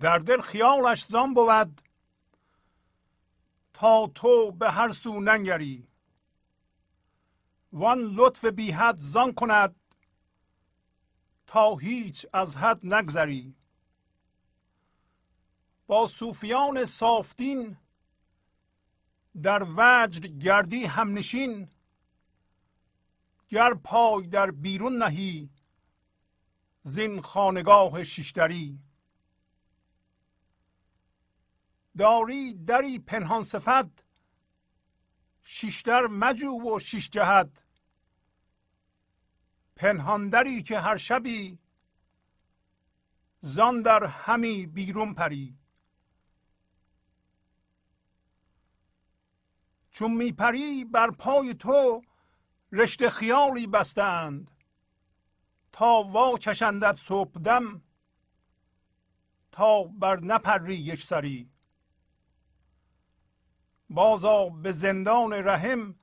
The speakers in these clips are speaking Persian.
در دل خیالش زان بود تا تو به هر سو ننگری. وان لطف بی حد زان کند تا هیچ از حد نگذری. با صوفیان صافدین در وجد گردی همنشین گر پای در بیرون نهی زین خانگاه شیشتری. داری دری پنهان صفت شیشتر مجو و شیش جهت. پنهان دری که هر شبی زان در همی بیرون پری. چون میپری بر پای تو رشته خیالی بستند. تا وا کشندت صبح دم تا بر نپری یک سری. بازا به زندان رحم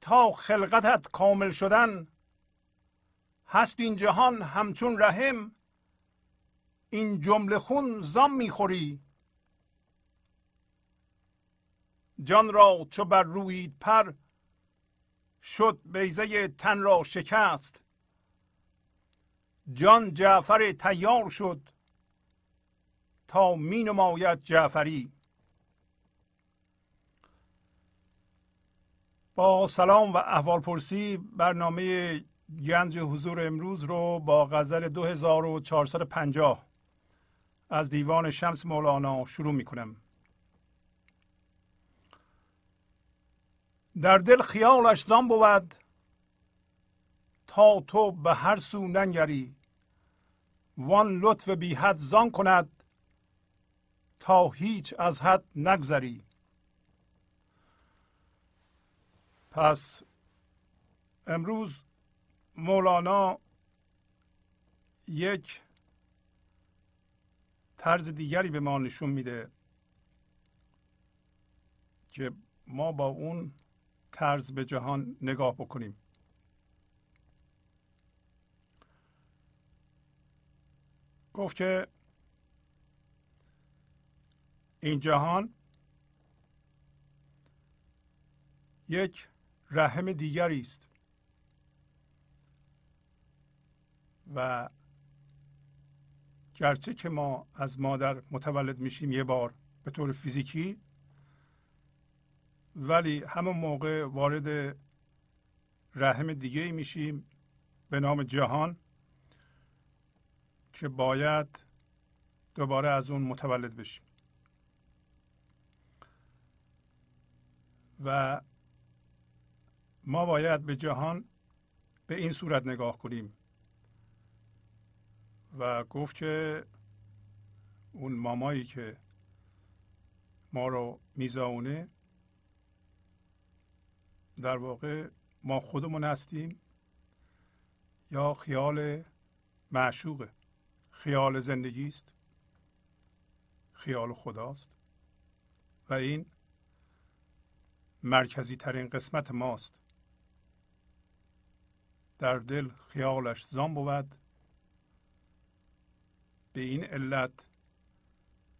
تا خلقتت کامل شدن. هست این جهان همچون رحم این جمله خون زام می‌خوری. جان را چو بر روید پر شد بیزه تن را شکست. جان جعفر تیار شد تا می نماید جعفری. با سلام و احوال پرسی برنامه گنج حضور امروز رو با غزل 2450 از دیوان شمس مولانا شروع می کنم در دل خیالش زان بود تا تو به هر سو ننگری وان لطف بی حد زان کند تا هیچ از حد نگذری. پس امروز مولانا یک طرز دیگری به ما نشون میده که ما با اون طرز به جهان نگاه بکنیم. گفت که این جهان یک رحم دیگری است. و گرچه که ما از مادر متولد میشیم یه بار به طور فیزیکی ولی همون موقع وارد رحم دیگه میشیم به نام جهان که باید دوباره از اون متولد بشیم. و ما باید به جهان به این صورت نگاه کنیم. و گفت که اون مامایی که ما رو میزاونه در واقع ما خودمون هستیم یا خیال معشوقه. خیال زندگی است. خیال خداست. و این مرکزی ترین قسمت ماست. در دل خیالش زان بود. به این علت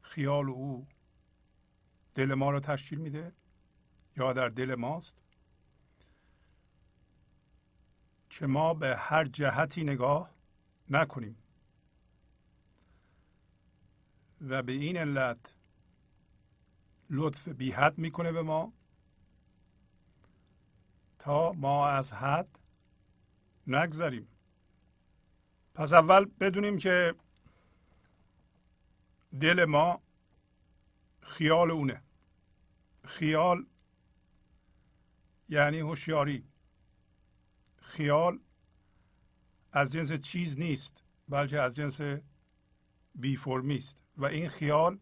خیال او دل ما را تشکیل میده یا در دل ماست؟ که ما به هر جهتی نگاه نکنیم. و به این علت لطف بی حد می‌کنه به ما تا ما از حد نگذریم. پس اول بدونیم که دل ما خیال اونه. خیال یعنی هوشیاری. خیال از جنس چیز نیست بلکه از جنس بی فرمی است و این خیال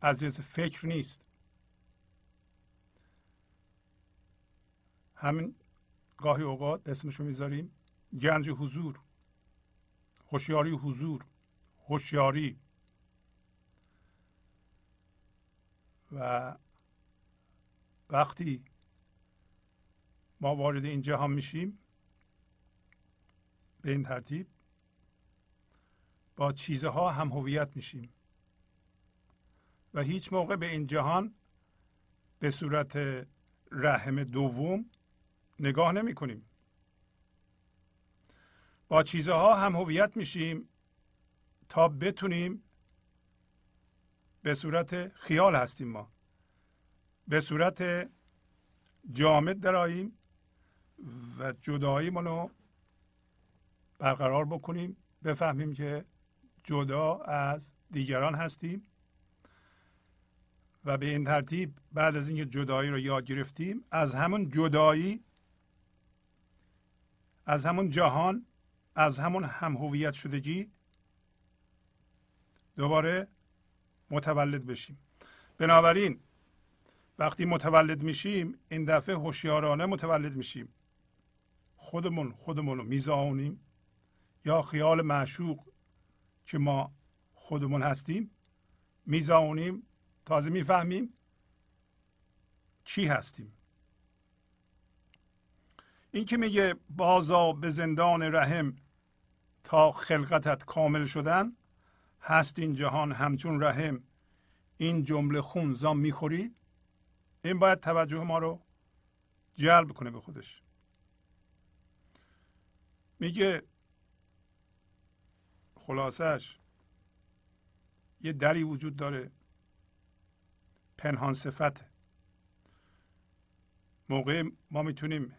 از جنس فکر نیست. همین گاهی اوقات اسمشو می‌ذاریم گنج حضور هوشیاری حضور هوشیاری. و وقتی ما وارد این جهان میشیم به این ترتیب با چیزها هم هویت میشیم. و هیچ موقع به این جهان به صورت رحم دوم نگاه نمی کنیم. با چیزها هم هویت میشیم تا بتونیم به صورت خیال هستیم ما. به صورت جامد دراییم و جدایی رو برقرار بکنیم. بفهمیم که جدا از دیگران هستیم و به این ترتیب بعد از اینکه جدایی رو یاد گرفتیم از همون جدایی از همون جهان از همون هم هویت شدگی دوباره متولد بشیم. بنابراین وقتی متولد میشیم این دفعه هوشیارانه متولد میشیم. خودمون خودمون رو میزانیم یا خیال معشوق که ما خودمون هستیم میزانیم تازه می‌فهمیم چی هستیم. این که میگه بازا به زندان رحم تا خلقتت کامل شدن هست این جهان همچون رحم. این جمله خون زام می‌خوری؟ این باید توجه ما رو جلب کنه به خودش. میگه خلاصش یه دری وجود داره. پنهان صفت. موقع ما می‌تونیم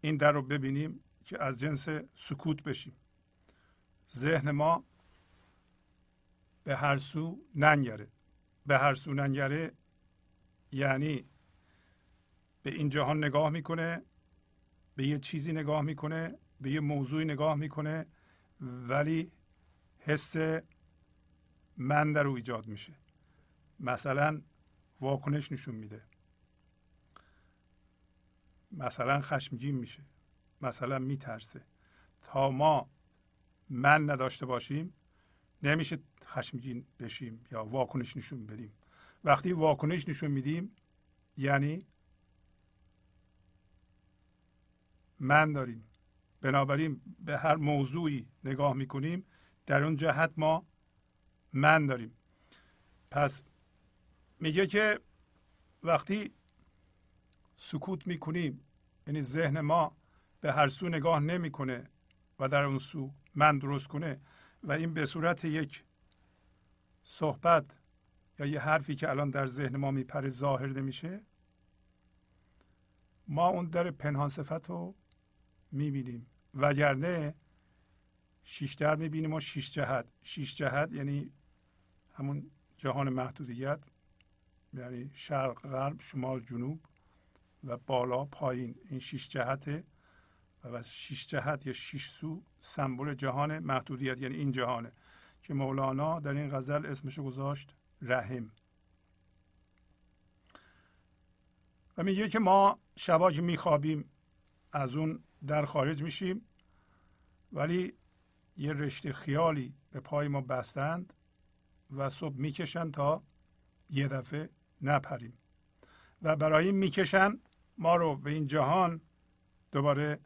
این در رو ببینیم که از جنس سکوت بشیم. ذهن ما به هر سو ننگره. به هر سو ننگره یعنی به این جهان نگاه می‌کنه به یه چیزی نگاه می‌کنه به یه موضوعی نگاه می‌کنه ولی حس من در او ایجاد میشه. مثلا واکنش نشون میده. مثلا خشمگین میشه مثلا میترسه. تا ما من نداشته باشیم نمیشه خشمگین بشیم یا واکنش نشون بدیم. وقتی واکنش نشون میدیم یعنی من داریم. بنابراین به هر موضوعی نگاه می‌کنیم در اون جهت ما من داریم. پس میگه که وقتی سکوت می‌کنیم. یعنی ذهن ما به هر سو نگاه نمی‌کنه و در اون سو من درست کنه. و این به صورت یک صحبت یا یه حرفی که الان در ذهن ما میپره ظاهر نمیشه ما اون در پنهان صفت رو می‌بینیم. وگرنه شیش در می‌بینیم و شیش جهت. شیش جهت یعنی همون جهان محدودیت یعنی شرق غرب شمال جنوب. و بالا پایین این شیش جهته و شیش جهت یا شیش سو سمبل جهان محدودیت یعنی این جهانه که مولانا در این غزل اسمشو گذاشت رحم. و میگه که ما شبا که میخوابیم از اون در خارج میشیم ولی یه رشته خیالی به پای ما بستند و صبح می‌کشن تا یه دفعه نپریم. و برای این می‌کشن ما رو به این جهان دوباره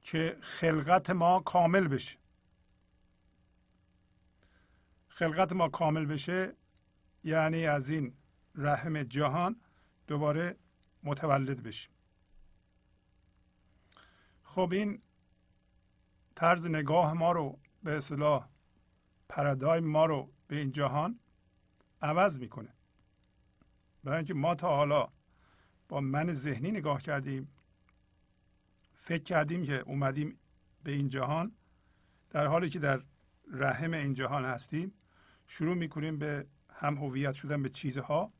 که خلقت ما کامل بشه. خلقت ما کامل بشه یعنی از این رحم جهان دوباره متولد بشیم. خب این طرز نگاه ما رو به اصطلاح پرادایم ما رو به این جهان عوض می‌کنه. برای اینکه ما تا حالا من ذهنی نگاه کردیم. فکر کردیم که اومدیم به این جهان. در حالی که در رحم این جهان هستیم شروع می‌کنیم به هم هویت شدن به چیزها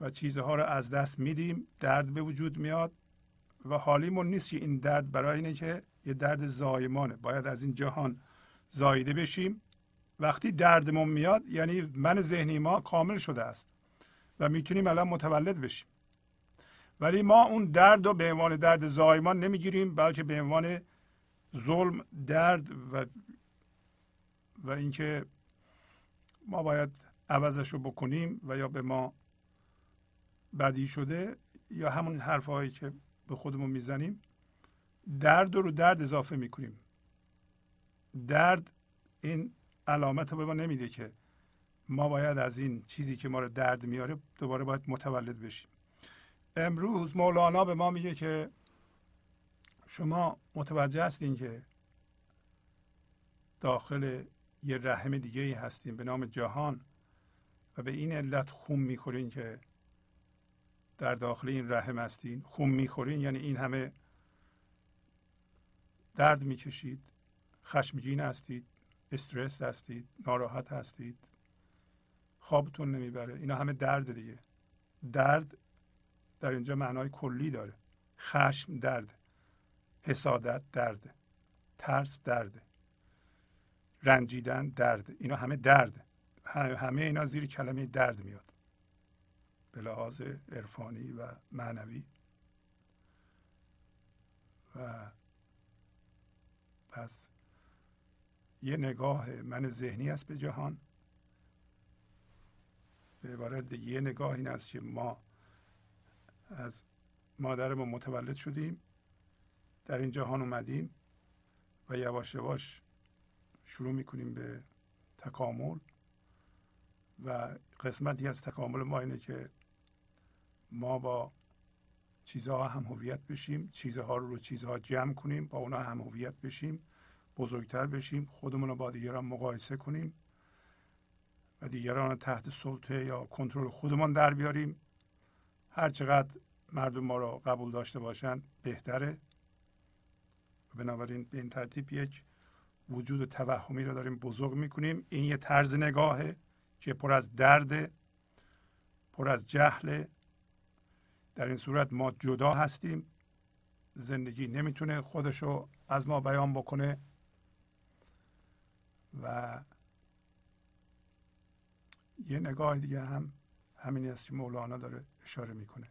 و چیزها رو از دست میدیم. درد به وجود میاد و حالیمون نیست که این درد برای اینه که یه درد زایمانه. باید از این جهان زایده بشیم. وقتی دردمون میاد یعنی من ذهنی ما کامل شده است و می‌تونیم الان متولد بشیم. ولی ما اون درد رو به عنوان درد زایمان نمی‌گیریم بلکه به عنوان ظلم درد و و اینکه ما باید عوضش رو بکنیم و یا به ما بدی شده یا همون حرفهایی که به خودمون می‌زنیم درد رو درد اضافه می‌کنیم. درد این علامت رو به ما نمیده که ما باید از این چیزی که ما رو درد میاره دوباره باید متولد بشیم. امروز مولانا به ما میگه که شما متوجه هستین که داخل یه رحم دیگه ای هستیم به نام جهان و به این علت خون می‌خورین که در داخل این رحم هستین. خون می‌خورین یعنی این همه درد می‌کشید خشمگین هستید استرس هستید ناراحت هستید خوابتون نمی‌بره. اینا همه درد دیگه. درد در اینجا معنای کلی داره. خشم درد حسادت درد ترس درد رنجیدن درد. اینا همه درد. همه اینا زیر کلمه درد میاد. به لحاظ عرفانی و معنوی. و پس یه نگاه من ذهنی است به جهان. به عبارت یه نگاه این است که ما از مادرمون متولد شدیم در این جهان اومدیم و یواش یواش شروع می‌کنیم به تکامل. و قسمتی از تکامل ما اینه که ما با چیزها هم هویت بشیم چیزها رو رو چیزها جمع کنیم با اونا هم هویت بشیم بزرگتر بشیم خودمون رو با دیگران مقایسه کنیم و دیگران تحت سلطه یا کنترل خودمان در بیاریم. هر چقدر مردم ما رو قبول داشته باشند بهتره. بنابراین به این ترتیب یک وجود توهمی رو داریم بزرگ می‌کنیم. این یه طرز نگاهه که پر از درد پر از جهل. در این صورت ما جدا هستیم. زندگی نمی‌تونه خودشو از ما بیان بکنه و یه نگاه دیگه هم همینی است که مولانا داره اشاره می‌کنه.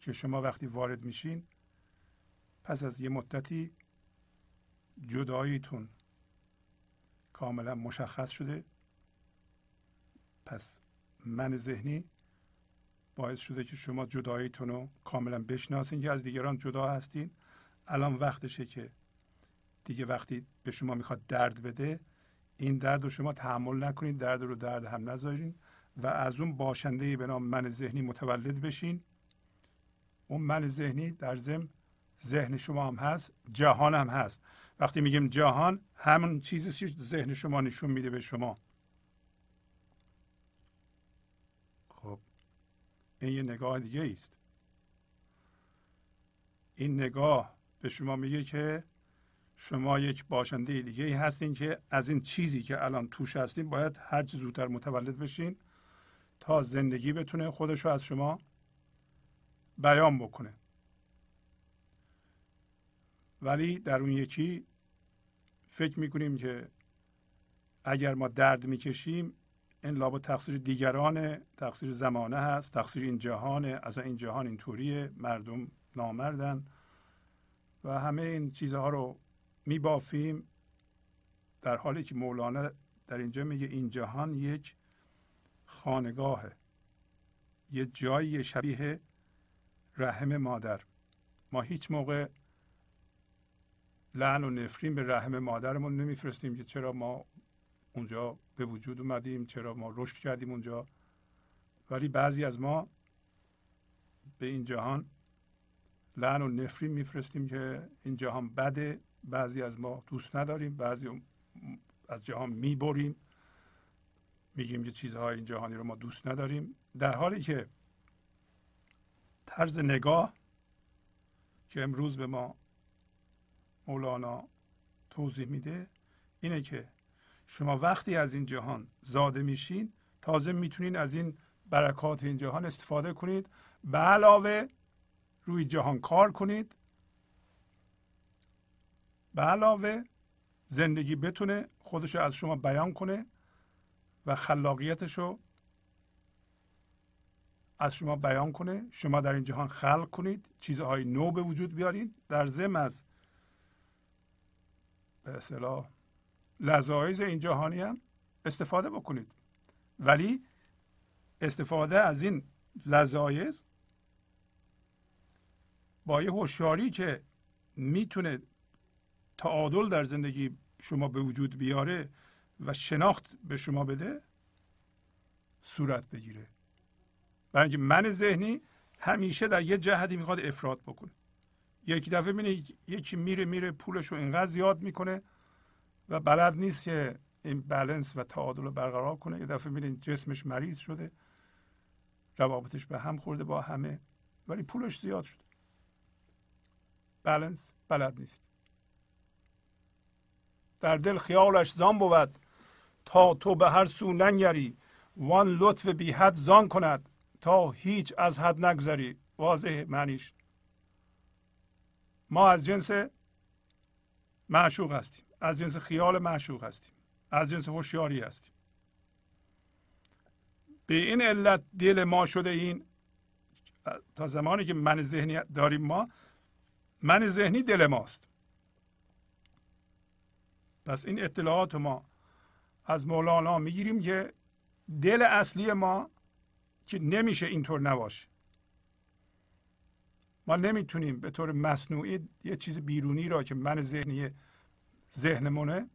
که شما وقتی وارد میشین پس از یه مدتی جداییتون کاملا مشخص شده. پس من ذهنی باعث شده که شما جداییتون رو کاملا بشناسین که از دیگران جدا هستین. الان وقتشه که دیگه وقتی به شما می‌خواد درد بده این درد رو شما تحمل نکنید درد رو درد هم نذارین. و از اون باشنده به نام من ذهنی متولد بشین. اون من ذهنی در ضمن ذهن شما هم هست جهان هم هست. وقتی میگیم جهان همون چیزی که ذهن شما نشون میده به شما. خب این یه نگاه دیگه است این نگاه به شما میگه که شما یک باشنده دیگه ای هستین که از این چیزی که الان توش هستین باید هر چه زودتر متولد بشین. تا زندگی بتونه خودش رو از شما بیان بکنه. ولی در اون یکی فکر می‌کنیم که اگر ما درد می‌کشیم این لابا تقصیر دیگرانه تقصیر زمانه هست تقصیر این جهانه از این جهان اینطوریه مردم نامردن و همه این چیزها رو میبافیم در حالی که مولانا در اینجا میگه این جهان یک خانگاهه یه جایی شبیه رحم مادر. ما هیچ موقع لعن و نفرین به رحم مادرمون نمیفرستیم که چرا ما اونجا به وجود اومدیم چرا ما رشد کردیم اونجا. ولی بعضی از ما به این جهان لعن و نفرین میفرستیم که این جهان بده. بعضی از ما دوست نداریم بعضی از جهان می‌بریم. میگیم که چیزهای این جهانی رو ما دوست نداریم. در حالی که طرز نگاه که امروز به ما مولانا توضیح میده اینه که شما وقتی از این جهان زاده میشین تازه می‌تونین از این برکات این جهان استفاده کنید. به علاوه روی جهان کار کنید. به علاوه زندگی بتونه خودش از شما بیان کنه. و خلاقیتش رو از شما بیان کنه. شما در این جهان خلق کنید. چیزهای نو به وجود بیارید. در ضمن از به اصطلاح لذایز این جهانی هم استفاده بکنید. ولی استفاده از این لذایز با یه هوشیاری که می‌تونه تعادل در زندگی شما به وجود بیاره و شناخت به شما بده صورت بگیره. برای اینکه من ذهنی همیشه در یه جهتی می‌خواد افراد بکنه. یکی دفعه می‌بینه یکی میره میره پولش رو اینقدر زیاد می‌کنه و بلد نیست که این بلنس و تعادل رو برقرار کنه. یه دفعه می‌بینه جسمش مریض شده روابطش به هم خورده با همه ولی پولش زیاد شده. بلنس بلد نیست. در دل خیالش زان بود تا تو به هر سو ننگری. وان لطف بی حد زان کند تا هیچ از حد نگذری. واضح معنیش. ما از جنس معشوق هستیم. از جنس خیال معشوق هستیم. از جنس هوشیاری هستیم. به این علت دل ما شده این تا زمانی که من ذهنی داریم ما من ذهنی دل ماست. پس این اطلاعات ما از مولانا می‌گیریم که دل اصلی ما که نمیشه اینطور نباشه. ما نمی‌تونیم به طور مصنوعی یه چیز بیرونی را که من ذهنی ذهنمونه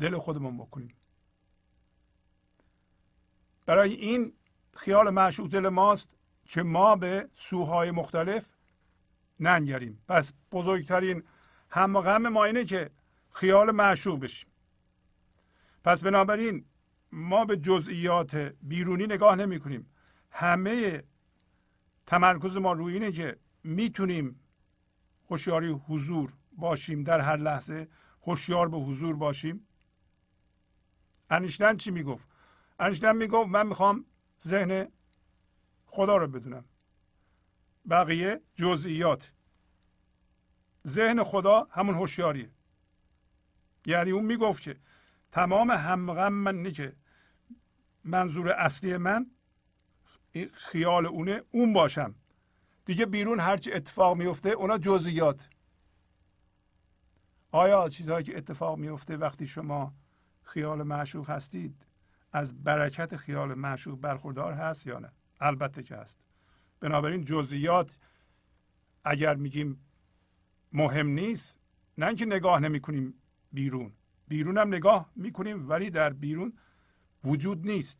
دل خودمون بکنیم. برای این خیال معشوق دل ماست که ما به سوهای مختلف ننگریم. پس بزرگترین هم غم ما اینه که خیال معشوق بشیم. پس بنابراین ما به جزئیات بیرونی نگاه نمی کنیم. همه تمرکز ما روی اینه که می‌تونیم هوشیاری حضور باشیم در هر لحظه. هوشیار به حضور باشیم. انیشتن چی می‌گفت؟ انیشتن می‌گفت من می‌خوام ذهن خدا رو بدونم. بقیه جزئیات. ذهن خدا همون هوشیاریه. یعنی اون می‌گفت که تمام همغم من که منظور اصلی من خیال اونه اون باشم. دیگه بیرون هرچی اتفاق میفته اونا جزئیات. آیا چیزهایی که اتفاق میفته وقتی شما خیال معشوق هستید از برکت خیال معشوق برخوردار هست یا نه؟ البته که هست. بنابراین جزئیات اگر میگیم مهم نیست نه اینکه نگاه نمی کنیم بیرون. بیرون هم نگاه می‌کنیم ولی در بیرون وجود نیست.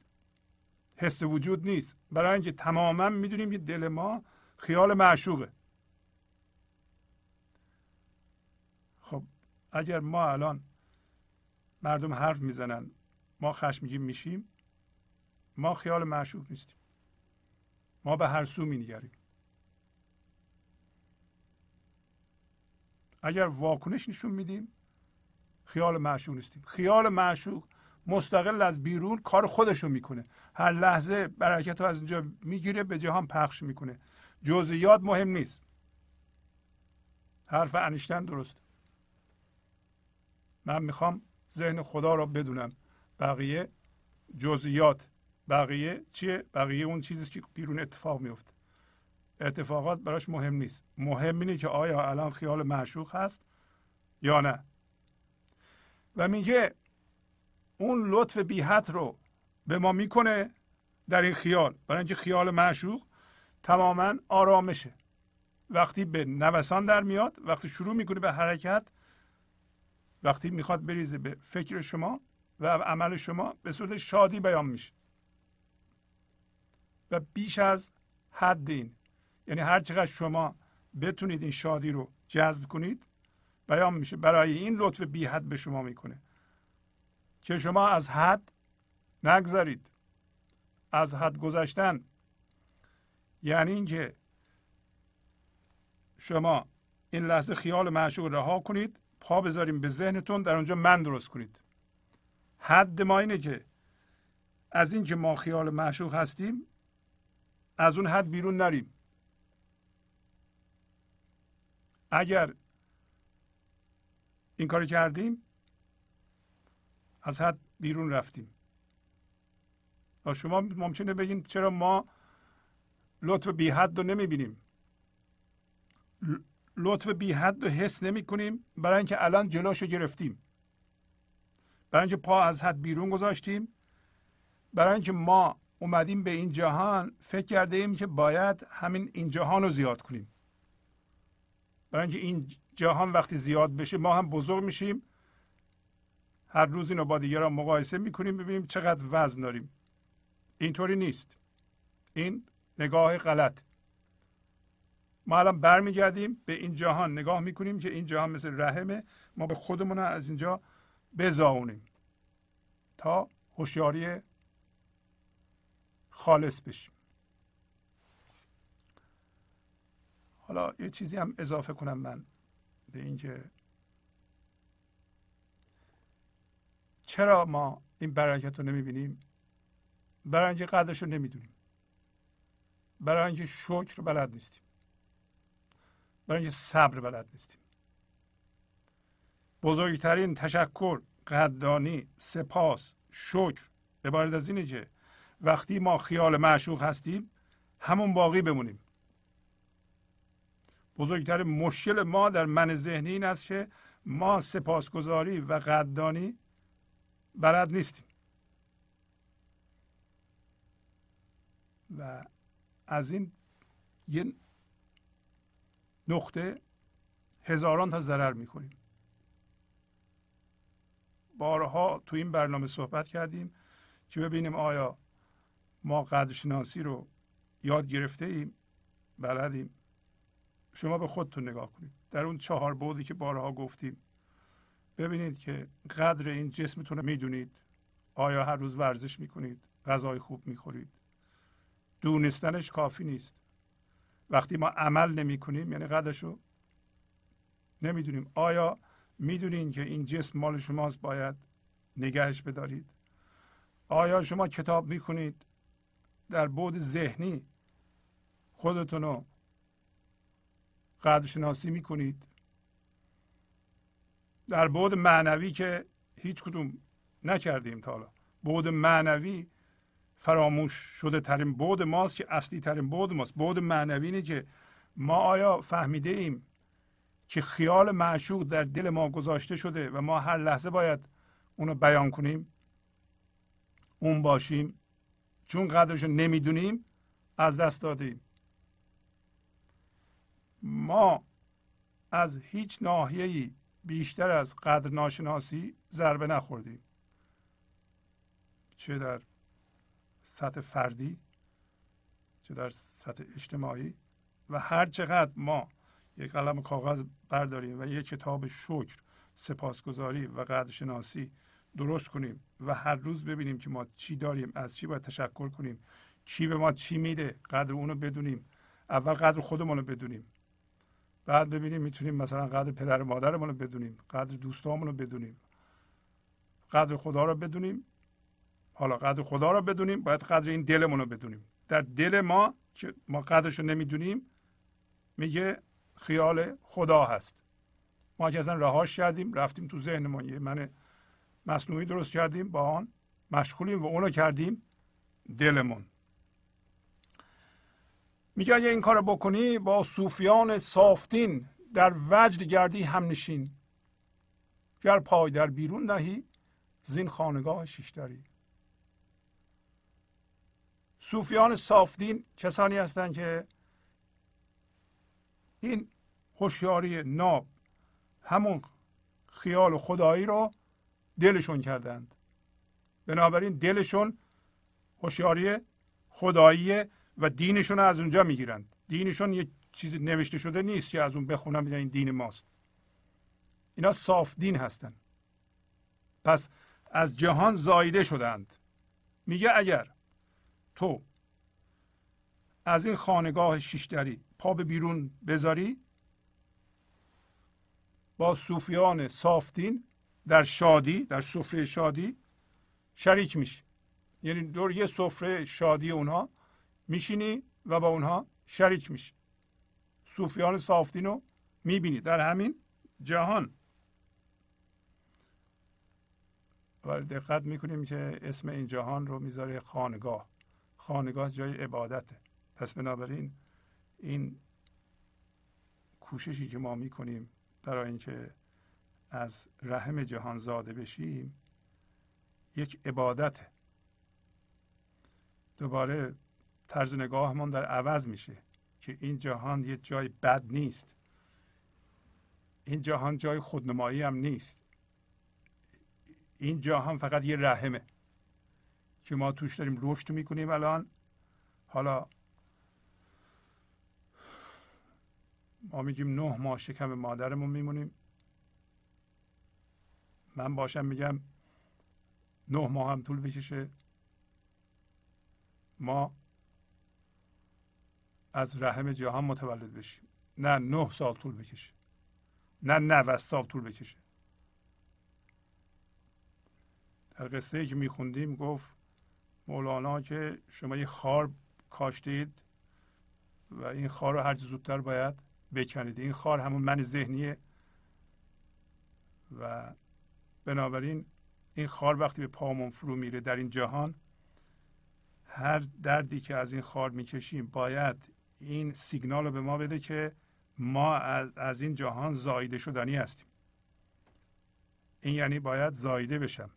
حس وجود نیست. برای اینکه تماما می‌دونیم که دل ما خیال معشوقه. خب اگر ما الان مردم حرف می‌زنن ما خشمگین میشیم ما خیال معشوق نیستیم. ما به هر سو مینگریم. اگر واکنش نشون میدیم خیال معشوق نیستیم. خیال معشوق مستقل از بیرون کار خودشو می‌کنه. هر لحظه برکت رو از اینجا می‌گیره به جهان پخش می‌کنه. جزئیات مهم نیست. حرف انیشتن درست. من می‌خوام ذهن خدا را بدونم. بقیه جزئیات. بقیه چیه؟ بقیه اون چیزی که بیرون اتفاق میفته اتفاقات براش مهم نیست. مهم اینه که آیا الان خیال معشوق هست یا نه. و میگه اون لطف بیحت رو به ما می‌کنه در این خیال. برای اینکه خیال معشوق تماما آرامشه. وقتی به نوسان در میاد وقتی شروع می‌کنه به حرکت وقتی می‌خواد بریزه به فکر شما و عمل شما به صورت شادی بیان میشه. و بیش از حد این. یعنی هر چقدر شما بتونید این شادی رو جذب کنید بیان میشه. برای این لطف بی حد به شما می‌کنه. که شما از حد نگذارید از حد گذشتن. یعنی اینکه شما این لحظه خیال معشوق رها کنید پا بذاریم به ذهنتون در اونجا من درست کنید. حد ما اینه که از اینکه ما خیال معشوق هستیم از اون حد بیرون نریم. اگر این کار کردیم. از حد بیرون رفتیم. و شما ممکنه بگین چرا ما لطف بی حد رو نمی‌بینیم. لطف بی حد رو حس نمی کنیم برای اینکه الان جلوشو گرفتیم. برای اینکه پا از حد بیرون گذاشتیم. برای اینکه ما اومدیم به این جهان فکر کرده ایم که باید همین این جهان رو زیاد کنیم. برای اینکه این جهان وقتی زیاد بشه ما هم بزرگ میشیم. هر روز اینو با دیگران مقایسه می‌کنیم ببینیم چقدر وزن داریم. اینطوری نیست. این نگاه غلط. ما الان برمیگردیم به این جهان. نگاه می‌کنیم که این جهان مثل رحمه. ما به خودمون از اینجا بزاونیم تا هوشیاری خالص بشیم. حالا یه چیزی هم اضافه کنم من. به اینکه چرا ما این برکت رو نمی‌بینیم؟ برای اینکه قدرش رو نمی‌دونیم. برای اینکه شکر رو بلد نیستیم. برای اینکه صبر بلد نیستیم. بزرگترین تشکر قدردانی سپاس شکر. عبارت از اینه که وقتی ما خیال معشوق هستیم همون باقی بمونیم. بزرگترین مشکل ما در من ذهنی این است که ما سپاسگزاری و قدردانی بلد نیستیم. و از این یه نقطه هزاران تا ضرر می‌کنیم بارها تو این برنامه صحبت کردیم که ببینیم آیا ما قدرشناسی رو یاد گرفته ایم بلدیم. شما به خودتون نگاه کنید. در اون چهار بودی که بارها گفتیم ببینید که قدر این جسمتون رو می‌دونید. آیا هر روز ورزش می‌کنید غذای خوب می‌خورید. دونستنش کافی نیست. وقتی ما عمل نمی کنیم یعنی قدرش رو نمی‌دونیم. آیا می‌دونین که این جسم مال شماست؟ باید نگهش بدارید. آیا شما کتاب می‌کنید در بود ذهنی خودتون رو قدرشناسی می‌کنید. در بود معنوی که هیچ کدوم نکردیم تا حالا. بود معنوی فراموش شده ترین بود ماست که اصلی ترین بود ماست. بود معنوی اینه که ما آیا فهمیده ایم که خیال معشوق در دل ما گذاشته شده و ما هر لحظه باید اونو بیان کنیم؟ اون باشیم. چون قدرش نمی‌دونیم از دست دادیم. ما از هیچ ناحیه‌ای بیشتر از قدر ناشناسی ضربه نخوردیم. چه در سطح فردی چه در سطح اجتماعی و هر چقدر ما یک قلم کاغذ برداریم و یک کتاب شکر سپاسگزاری و قدرشناسی درست کنیم و هر روز ببینیم که ما چی داریم از چی باید تشکر کنیم چی به ما چی میده قدر اونو بدونیم اول قدر خودمون رو بدونیم. بعد ببینیم می‌تونیم مثلا قدر پدر مادرمون رو بدونیم قدر دوستامون رو بدونیم. قدر خدا رو بدونیم. حالا قدر خدا رو بدونیم باید قدر این دلمون رو بدونیم. در دل ما که ما قدرش رو نمی‌دونیم. میگه خیال خدا هست. ما که اصلا رهاش کردیم رفتیم تو ذهنمون یه من مصنوعی درست کردیم با آن مشغولیم و اونو کردیم دلمون. میگه اگه این کار بکنی با صوفیان صافتین در وجد گردی هم نشین گر پای در بیرون نهی زین خانگاه شیشتری. صوفیان صافدین کسانی هستند که این هوشیاری ناب همون خیال خدایی رو دلشون کردند. بنابراین دلشون هوشیاری خدایی و دینشون از اونجا می‌گیرند دینشون یه چیز نوشته شده نیست که از اون بخونم بگن این دین ماست. اینا صاف دین هستن. پس از جهان زایده شدند میگه اگر تو از این خانگاه شیشدری پا به بیرون بذاری با صوفیان صافدین در شادی در سفره شادی شریک میشی. یعنی دور یه سفره شادی اونها میشینی و با اونها شریک میشی. صوفیان صافدین رو می‌بینی. در همین جهان. و دقت می‌کنیم که اسم این جهان رو می‌ذاره خانگاه. خانگاه جای عبادته. پس بنابراین این کوششی که ما می‌کنیم برای اینکه از رحم جهان زاده بشیم یک عبادته. دوباره طرز نگاهمون در عوض میشه که این جهان یه جای بد نیست. این جهان جای خودنمایی هم نیست. این جهان فقط یه رحمه که ما توش داریم رشد می‌کنیم الان. حالا ما میگیم نه ماه شکم مادرمون میمونیم. من باشم میگم نه ماه هم طول بکشه. ما از رحم جهان متولد بشیم نه نه سال طول بکشه. نه 90 سال طول بکشه. در قصه ای که میخوندیم گفت مولانا که شما یه خار کاشتید و این خار رو هر زودتر باید بکنید. این خار همون من ذهنیه. و بنابراین این خار وقتی به پامون فرو میره در این جهان هر دردی که از این خار می‌کشیم باید این سیگنال رو به ما بده که ما از, از این جهان زایده شدنی هستیم. این یعنی باید زایده بشم.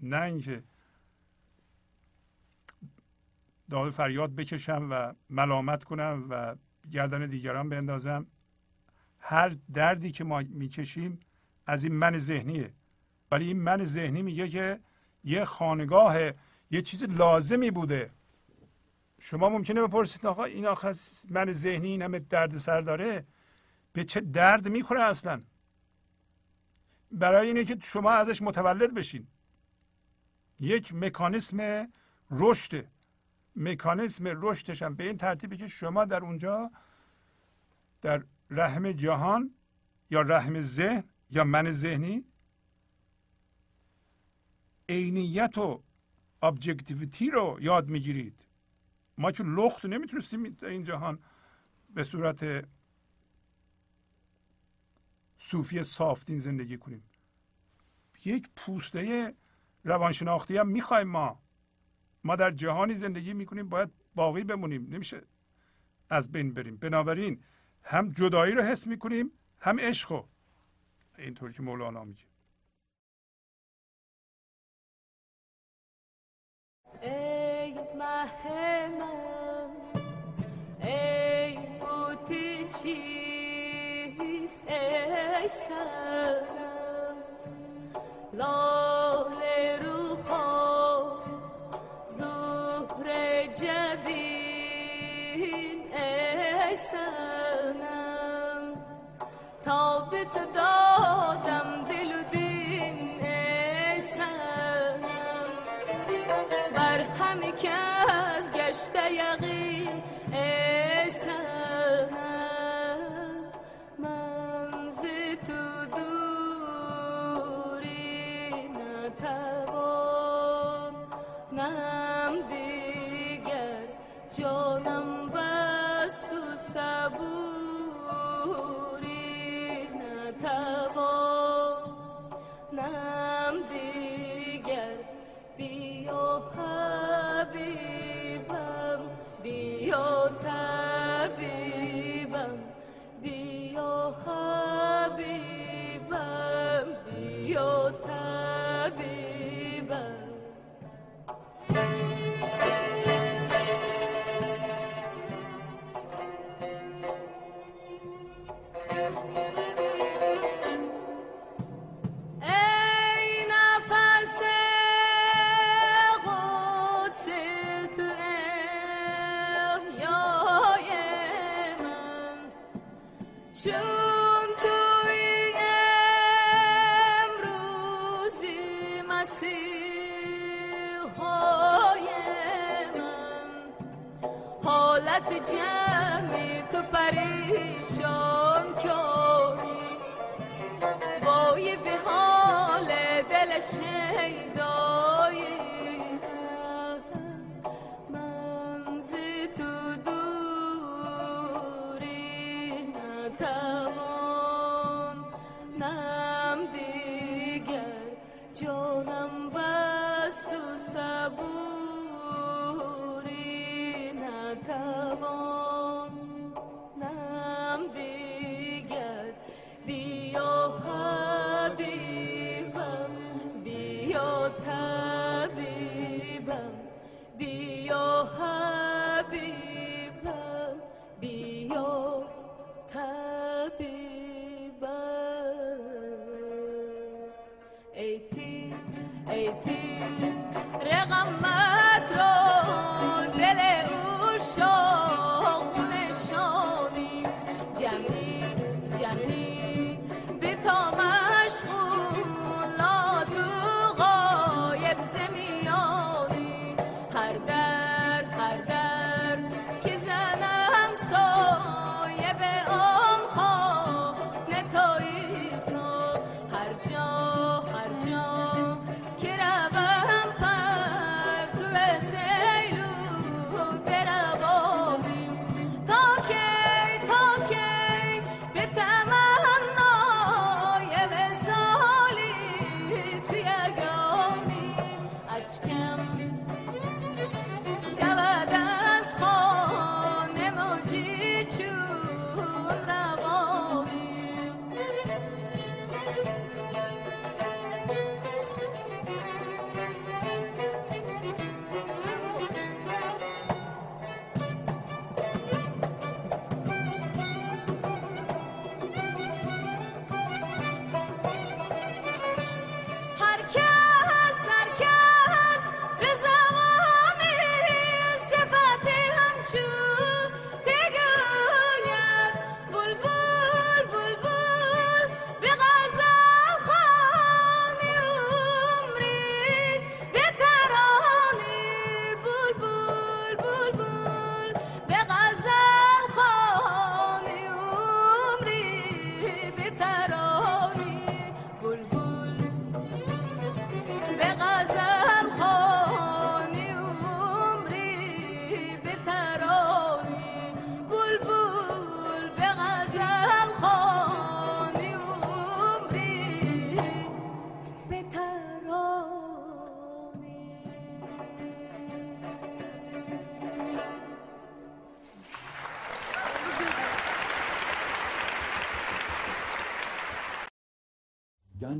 نه اینکه داد فریاد بکشم و ملامت کنم و گردن دیگران بندازم. هر دردی که ما می‌کشیم از این من ذهنیه. ولی این من ذهنی میگه که یه خانگاه یه چیز لازمی بوده. شما ممکنه بپرسید آقا این آخه من ذهنی این همه درد سر داره؟ به چه درد می‌کنه اصلا؟ برای اینه که شما ازش متولد بشین. یک مکانیسم رشد. مکانیسم رشدش هم به این ترتیبی که شما در اونجا در رحم جهان یا رحم ذهن یا من ذهنی عینیت و ابجکتیویتی رو یاد می‌گیرید. ما که لخت نمی‌تونستیم در این جهان به صورت صوفی صافتین زندگی کنیم یک پوسته روانشناختی هم می‌خوایم ما ما در جهانی زندگی می‌کنیم باید باقی بمونیم نمیشه از بین بریم بنابراین هم جدایی رو حس می‌کنیم هم عشق اینطور که مولانا میگه ای مه من ای بوتی چیست ای سرم لاله رو زهر جبین ای سنم تا دادم همه کس گشته یقین چون توی امروزی مسیحای من حالت جمعی تو پریشان کنی وای به حال دل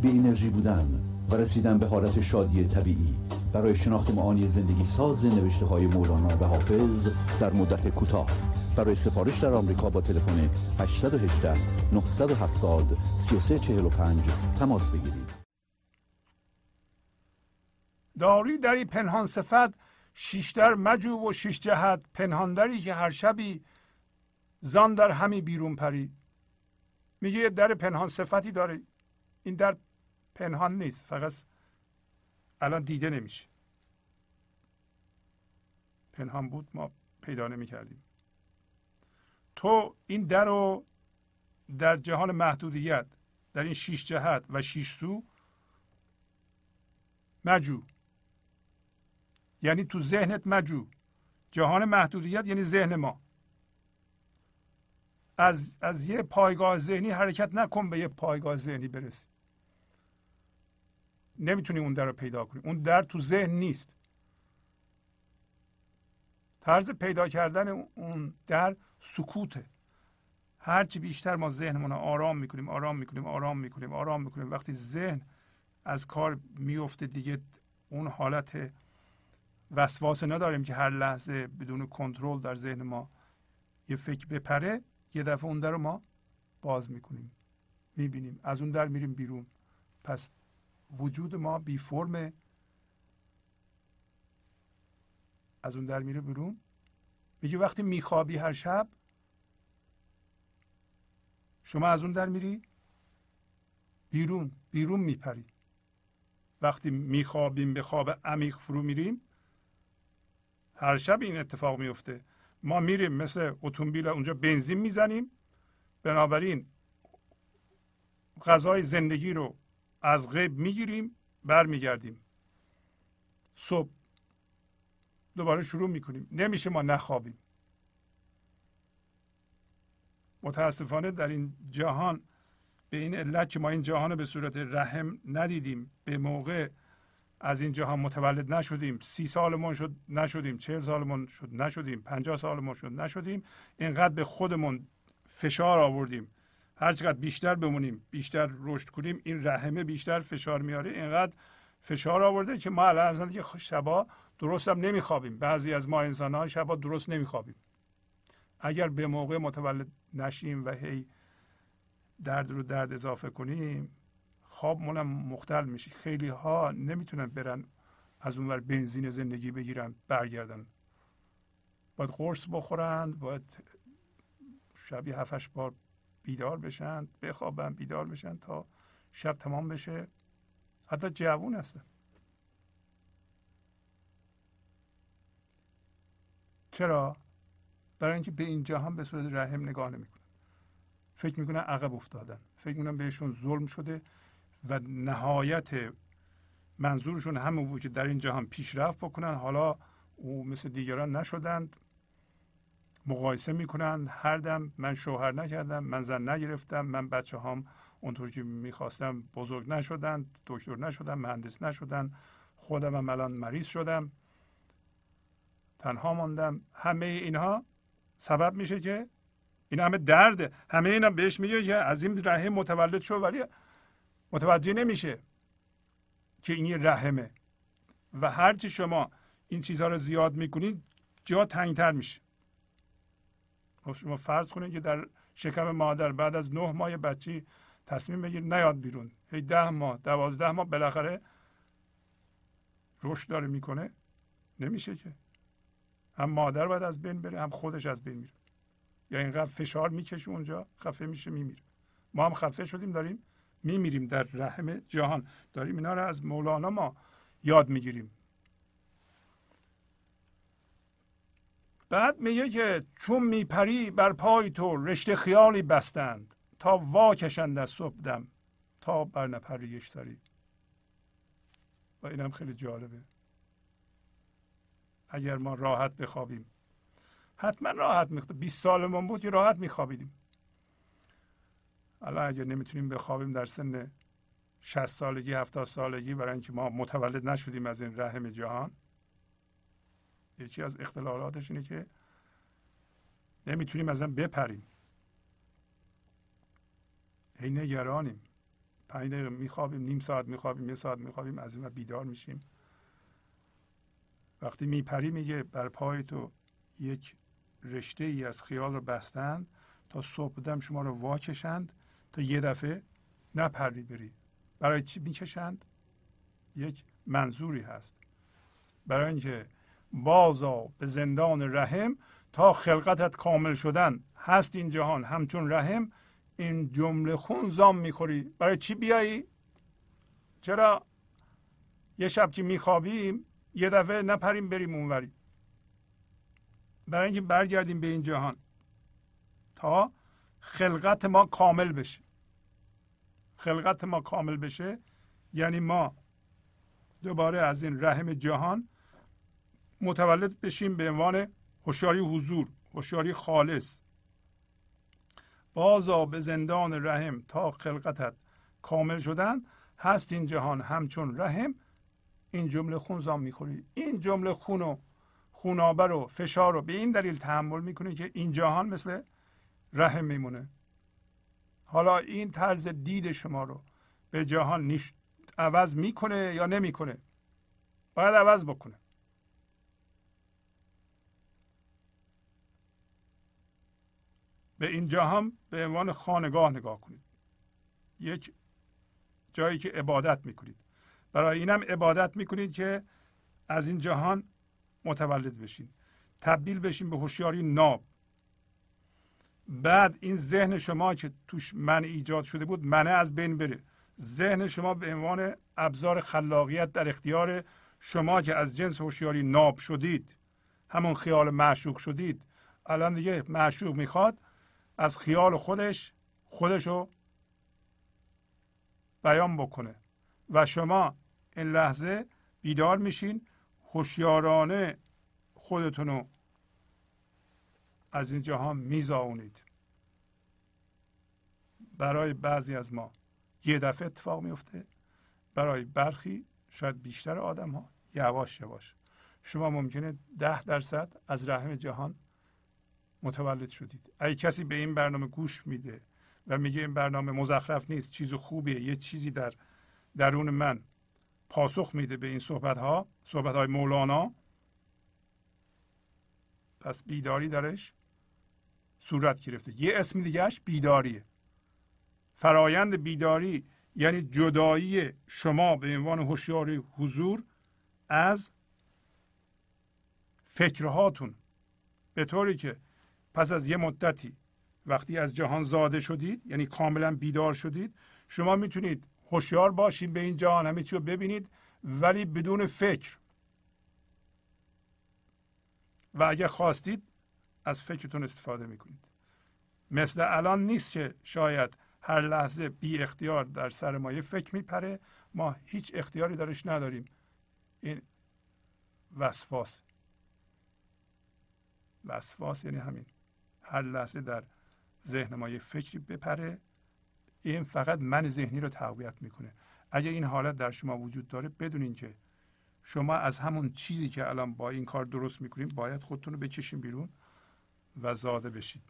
بی انرژی بودن و رسیدن به حالت شادی طبیعی. برای شناخت معانی زندگی ساز نوشته های مولانا و حافظ در مدت کوتاه. برای سفارش در آمریکا با تلفن 818 970 3345 تماس بگیرید. داری دری پنهان صفت شیشتر مجو و شیش جهت. پنهاندری که هر شبی زان در همی بیرون پری. میگه یه در پنهان صفتی داره این در پنهان نیست فقط الان دیده نمیشه. پنهان بود ما پیدا نمی کردیم تو این در رو در جهان محدودیت در این شیش جهت و شیش سو مجو. یعنی تو ذهنت مجو. جهان محدودیت یعنی ذهن ما. از, از یه پایگاه ذهنی حرکت نکن به یه پایگاه ذهنی برسی. نمی‌تونی اون در رو پیدا کنی. اون در تو ذهن نیست. طرز پیدا کردن اون در سکوته. هرچی بیشتر ما ذهنمون رو آرام می‌کنیم آرام می‌کنیم آرام می‌کنیم آرام می‌کنیم. وقتی ذهن از کار میفته دیگه اون حالت وسواس نداریم که هر لحظه بدون کنترل در ذهن ما یه فکر بپره یه دفعه اون در رو ما باز می‌کنیم می‌بینیم. از اون در میریم بیرون. پس وجود ما بی فرمه از اون در میره بیرون. میگه وقتی میخوابی هر شب شما از اون در میری بیرون بیرون میپری. وقتی میخوابیم به خواب عمیق فرو میریم هر شب این اتفاق میفته. ما میریم مثل اتومبیل اونجا بنزین می‌زنیم. بنابراین غذای زندگی رو از غیب می‌گیریم برمیگردیم. صبح دوباره شروع می‌کنیم. نمیشه ما نخوابیم. متاسفانه در این جهان به این علت که ما این جهان رو به صورت رحم ندیدیم به موقع از این جهان متولد نشدیم. سی سالمون شد نشدیم. چهل سالمون شد نشدیم. پنجاه سالمون شد نشدیم. اینقدر به خودمون فشار آوردیم. هر چقدر بیشتر بمونیم بیشتر رشد کنیم این رحمه بیشتر فشار میاره. اینقدر فشار آورده که ما الان که شبا درست هم نمیخوابیم. بعضی از ما انسان ها شبا درست نمیخوابیم. اگر به موقع متولد نشیم و هی درد رو درد اضافه کنیم خوابمون هم مختل میشه. خیلی ها نمی‌تونن برن از اونور بنزین زندگی بگیرن برگردن. باید قرص بخورند باید شبی هفتش بار بیدار بشن بخوابن بیدار بشن تا شب تمام بشه. حتی جوون هستن. چرا؟ برای اینکه به این جهان به صورت رحم نگاه نمی‌کنن. فکر می‌کنن عقب افتادن. فکر می‌کنن بهشون ظلم شده و نهایت منظورشون همون بود که در این جهان پیشرفت بکنن. حالا او مثل دیگران نشدند. مقایسه می‌کنن. هر دم من شوهر نکردم من زن نگرفتم من بچه هام اونطور که می‌خواستم بزرگ نشدن دکتر نشدم مهندس نشدن خودم الان مریض شدم تنها ماندم. همه اینها سبب میشه که این همه درد همه اینا بهش میگه که از این رحم متولد شد ولی متوجه نمیشه که این رحمه. و هرچی شما این چیزها رو زیاد می‌کنید جا تنگتر میشه. خب شما فرض کنید که در شکم مادر بعد از نه ماه بچی تصمیم بگیر نیاد بیرون. هی ده ماه دوازده ماه بالاخره رشد داره می‌کنه. نمیشه که. هم مادر باید از بین بره هم خودش از بین میره. یا اینقدر فشار می‌کشه اونجا خفه میشه میمیره. ما هم خفه شدیم داریم میمیریم در رحم جهان. داریم اینا رو از مولانا ما یاد می‌گیریم. بعد میگه که چون میپری بر پای تو رشته خیالی بستند تا وا کشند از صبح دم تا بر نپری یک سری. و اینم خیلی جالبه. اگر ما راحت بخوابیم. حتما راحت میخوابیم 20 سالمون بود که راحت میخوابیدیم. الان اگر نمی‌تونیم بخوابیم در سن 60 سالگی 70 سالگی برای اینکه ما متولد نشدیم از این رحم جهان یکی از اختلالاتش اینه که نمی‌تونیم ازم بپریم. هی نگرانیم. پنج دقیقه میخوابیم نیم ساعت میخوابیم یه ساعت میخوابیم از این بیدار میشیم. وقتی میپری میگه بر پای تو یک رشته ای از خیال رو بستند تا صبح بودم شما رو واکشند تا یه دفعه نپری بری. برای چی می‌کشند؟ یک منظوری هست. برای اینکه بازا به زندان رحم تا خلقتت کامل شدن. هست این جهان. همچون رحم این جمله خون زام می‌خوری. برای چی بیایی؟ چرا؟ یه شب که میخوابیم یه دفعه نپریم بریم اونوری. برای اینکه برگردیم به این جهان تا خلقت ما کامل بشه. خلقت ما کامل بشه یعنی ما دوباره از این رحم جهان متولد بشیم به عنوان هوشیاری حضور هوشیاری خالص. بازا به زندان رحم تا خلقتت کامل شدن. هست این جهان همچون رحم. این جمله خون زام می‌خوری. این جمله خون و خونابه رو فشار رو به این دلیل تحمل می‌کنی که این جهان مثل رحم میمونه. حالا این طرز دید شما رو به جهان نیش عوض می‌کنه یا نمی‌کنه؟ باید عوض بکنه. به این جهان به عنوان خانگاه نگاه کنید. یک جایی که عبادت می‌کنید. برای اینم عبادت می‌کنید که از این جهان متولد بشین. تبدیل بشین به هوشیاری ناب. بعد این ذهن شما که توش من ایجاد شده بود منه از بین بره. ذهن شما به عنوان ابزار خلاقیت در اختیار شما که از جنس هوشیاری ناب شدید همون خیال معشوق شدید. الان دیگه معشوق می‌خواد از خیال خودش خودشو بیان بکنه. و شما این لحظه بیدار میشین هوشیارانه خودتون رو از این جهان میزاونید. برای بعضی از ما یه دفعه اتفاق میفته. برای برخی شاید بیشتر آدم ها یواش یواش. شما ممکنه ده درصد از رحم جهان متولد شدید. اگه کسی به این برنامه گوش میده و میگه این برنامه مزخرف نیست چیز خوبیه یه چیزی در درون من پاسخ میده به این صحبت ها صحبت های مولانا پس بیداری درش صورت گرفته. یه اسم دیگهش بیداریه. فرایند بیداری یعنی جدایی شما به عنوان هوشیاری حضور از فکرهاتون. به طوری که پس از یه مدتی وقتی از جهان زاده شدید یعنی کاملا بیدار شدید شما می‌تونید هوشیار باشید به این جهان همه چی رو ببینید ولی بدون فکر. و اگر خواستید از فکرتون استفاده می‌کنید. مثل الان نیست که شاید هر لحظه بی اختیار در سر ما یه فکر میپره. ما هیچ اختیاری درش نداریم. این وسواس. وسواس یعنی همین. هر لحظه در ذهن ما یه فکری بپره این فقط من ذهنی رو تقویت می‌کنه. اگر این حالت در شما وجود داره بدونین که شما از همون چیزی که الان با این کار درست می‌کنیم باید خودتون رو بکشین بیرون و زاده بشید.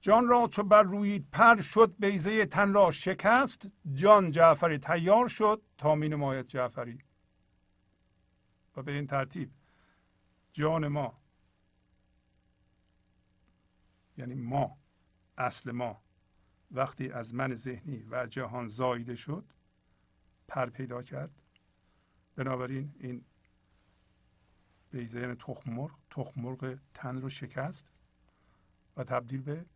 جان را چو بر روی پر شد بیزه تن را شکست. جان جعفری تیار شد تا می نماید جعفری. و به این ترتیب جان ما. یعنی ما اصل ما. وقتی از من ذهنی و جهان زایده شد پر پیدا کرد. بنابراین این بیزه یعنی تخم مرغ تخم مرغ تن رو شکست و تبدیل به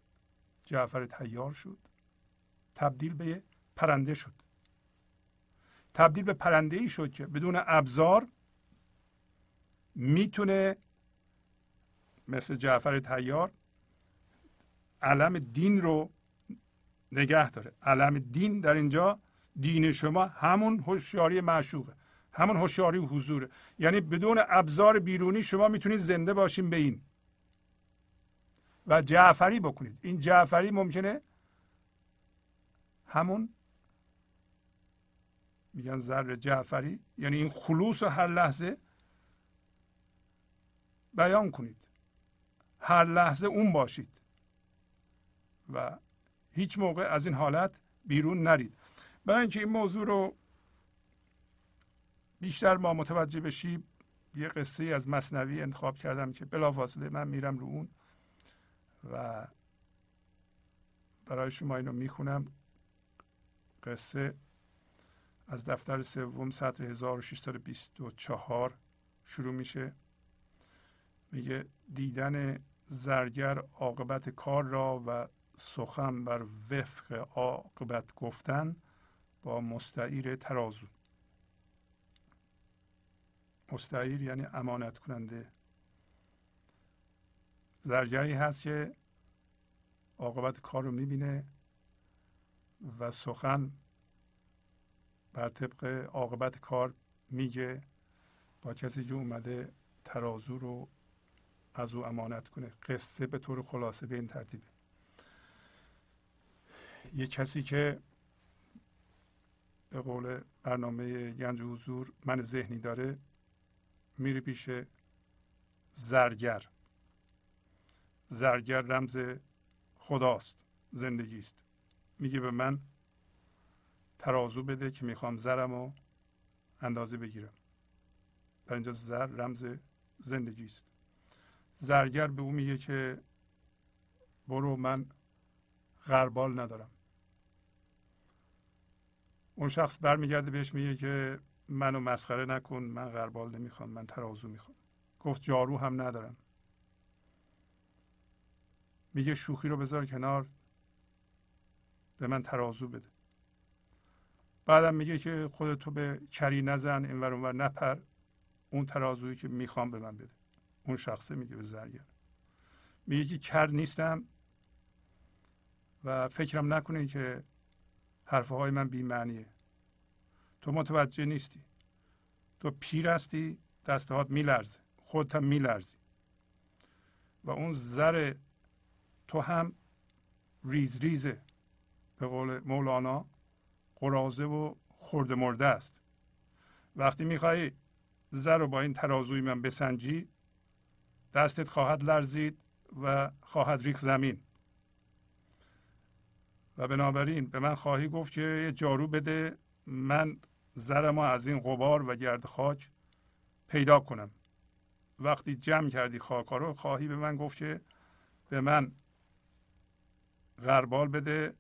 جعفر تیار شد. تبدیل به پرنده شد. تبدیل به پرنده ای شد که بدون ابزار می‌تونه مثل جعفر تیار علم دین رو نگه داره. علم دین در اینجا دین شما همون هوشیاری معشوقه همون هوشیاری حضوره. یعنی بدون ابزار بیرونی شما می‌تونید زنده باشین به این. و جعفری بکنید. این جعفری ممکنه همون میگن ذره جعفری یعنی این خلوص هر لحظه بیان کنید. هر لحظه اون باشید. و هیچ موقع از این حالت بیرون نرید. برای اینکه این موضوع رو بیشتر ما متوجه بشیم یه قصه از مصنوی انتخاب کردم که بلافاصله من میرم رو اون و برای شما اینو می‌خونم. قصه از دفتر سوم سطر 1624 شروع میشه. میگه دیدن زرگر عاقبت کار را و سخن بر وفق عاقبت گفتن با مستعیر ترازو. مستعیر یعنی امانت کننده زرگری هست که عاقبت کار رو می‌بینه و سخن بر طبق عاقبت کار میگه. با کسی که اومده ترازو رو از او امانت کنه. قصه به طور خلاصه به این ترتیبه یه کسی که به قول برنامه گنج حضور من ذهنی داره میره پیش زرگر. زرگر رمز خداست زندگی است میگه به من ترازو بده که می‌خوام زرم رو اندازه بگیرم. در اینجا زر رمز زندگی است زرگر به او میگه که برو من غربال ندارم. اون شخص برمیگرده بهش میگه که منو مسخره نکن من غربال نمی‌خوام من ترازو می‌خوام. گفت جارو هم ندارم. میگه شوخی رو بذار کنار به من ترازو بده. بعدم میگه که خودتو به کری نزن اینور اونور نپر. اون ترازویی که می‌خوام به من بده. اون شخصه میگه به زرگر. میگه که کر نیستم و فکرم نکنه که حرفه های من بیمعنیه. تو متوجه نیستی. تو پیر هستی دستهات میلرزه. خودت هم میلرزی. و اون زر تو هم ریز ریزه. به قول مولانا قرازه و خورده مرده است. وقتی می‌خوای زر رو با این ترازوی من بسنجی دستت خواهد لرزید و خواهد ریخ زمین. و بنابراین به من خواهی گفت که یه جارو بده من زر ما از این غبار و گرد خاک پیدا کنم. وقتی جمع کردی خاکا رو خواهی به من گفت که به من غربال بده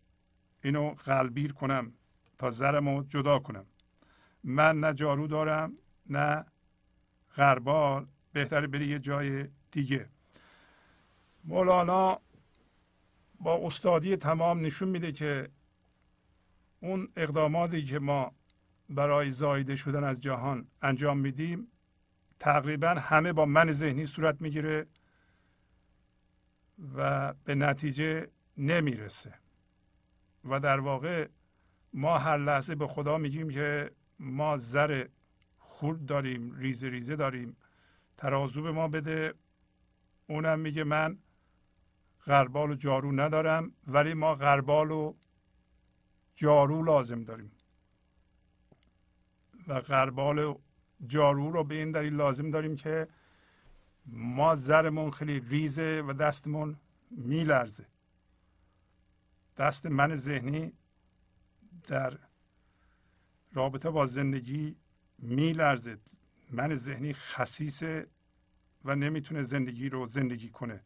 اینو قلبیر کنم تا زرمو جدا کنم. من نه جارو دارم نه غربال. بهتر بری یه جای دیگه. مولانا با استادی تمام نشون میده که اون اقداماتی که ما برای زایده شدن از جهان انجام میدیم تقریبا همه با من ذهنی صورت می‌گیره و به نتیجه نمی‌رسه. و در واقع ما هر لحظه به خدا میگیم که ما زر خورد داریم ریزه ریزه داریم. ترازو به ما بده. اونم میگه من غربال و جارو ندارم ولی ما غربال و جارو لازم داریم. و غربال و جارو رو به این دلیل لازم داریم که ما زرمون خیلی ریزه و دستمون میلرزه. دست من ذهنی در رابطه با زندگی میلرزه. من ذهنی خصیصه و نمی‌تونه زندگی رو زندگی کنه.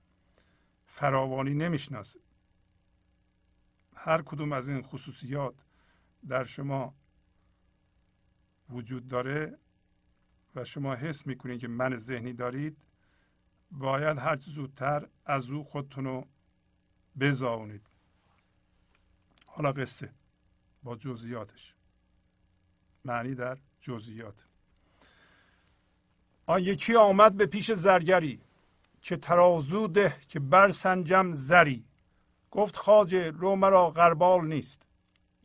فراوانی نمی‌شناسه. هر کدوم از این خصوصیات در شما وجود داره و شما حس می‌کنید که من ذهنی دارید باید هر زودتر از او خودتون رو بزاونید. حالا قصه با جزئیاتش. معنی در جزئیات. آن یکی آمد به پیش زرگری. که ترازو ده که برسنجم زری. گفت خاجه رو مرا غربال نیست.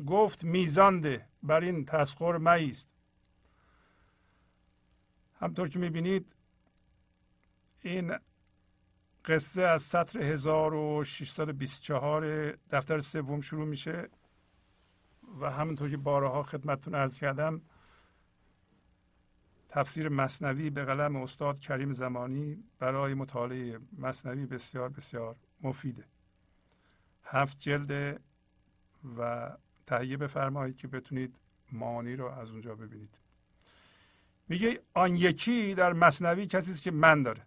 گفت میزان ده بر این تسخور مایست. همطور که می‌بینید این قصه از سطر 1624 دفتر سوم شروع میشه و همونطور که بارها خدمتتون ارز کردم تفسیر مصنوی به قلم استاد کریم زمانی برای مطالعه مصنوی بسیار بسیار مفیده. هفت جلد و تهیه بفرمایید که بتونید معانی رو از اونجا ببینید. میگه آن یکی در مصنوی کسی است که من داره.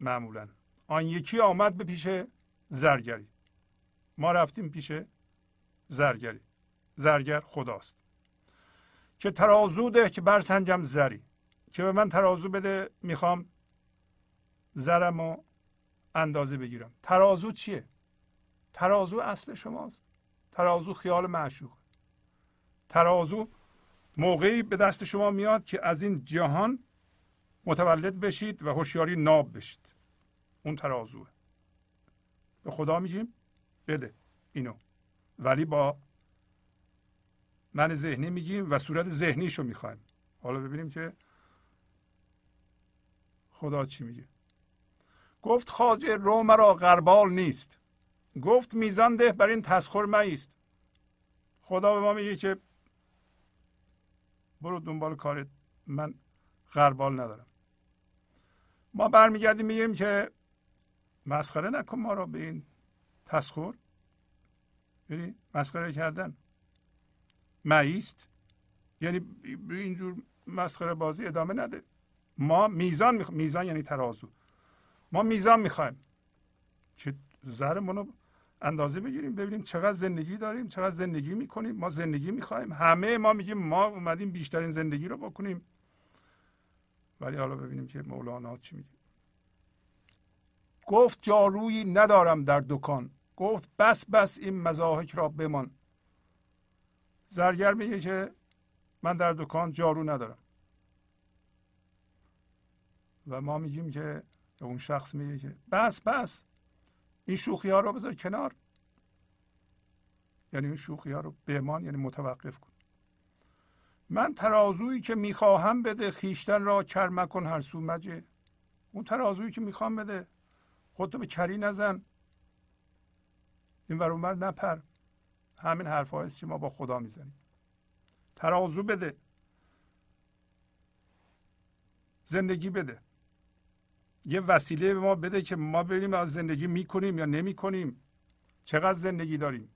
معمولا. آن یکی آمد به پیش زرگری. ما رفتیم پیش زرگری. زرگر خداست. که ترازو ده که برسنجم زری. که به من ترازو بده می‌خوام زرم و اندازه بگیرم. ترازو چیه؟ ترازو اصل شماست. ترازو خیال معشوق. ترازو موقعی به دست شما میاد که از این جهان متولد بشید و هوشیاری ناب بشید. اون ترازوه. به خدا میگیم بده اینو. ولی با من ذهنی میگیم و صورت ذهنیشو می‌خوایم. حالا ببینیم که خدا چی میگه؟ گفت خاجه رو مرا غربال نیست. گفت میزان ده بر این تسخور مایست. خدا به ما میگه که برو دنبال کارت من غربال ندارم. ما برمیگردیم میگیم که مسخره نکن ما را به این تسخور یعنی مسخره کردن. معیست یعنی اینجور مسخره بازی ادامه نده. ما میزان میخ... میزان یعنی ترازو. ما میزان می‌خوایم. که زرمون رو اندازه بگیریم ببینیم چقدر زندگی داریم چقدر زندگی می‌کنیم. ما زندگی می‌خوایم. همه ما میگیم ما اومدیم بیشترین زندگی رو بکنیم. ولی حالا ببینیم که مولانا چی میگه. گفت جارویی ندارم در دکان. گفت بس بس این مزاحک را بمان. زرگر میگه که من در دکان جارو ندارم. و ما میگیم که اون شخص میگه که بس بس این شوخی ها رو بذار کنار. یعنی این شوخی ها رو بمان یعنی متوقف کن. من ترازویی که می‌خواهم بده خیشتن را کر مکن هر سو مجه. اون ترازویی که می‌خوام بده خودتو به کری نزن. این ور نپر. همین حرف است که ما با خدا می‌زنیم. ترازو بده. زندگی بده. یه وسیله به ما بده که ما بریم از زندگی می‌کنیم یا نمی‌کنیم. چقدر زندگی داریم؟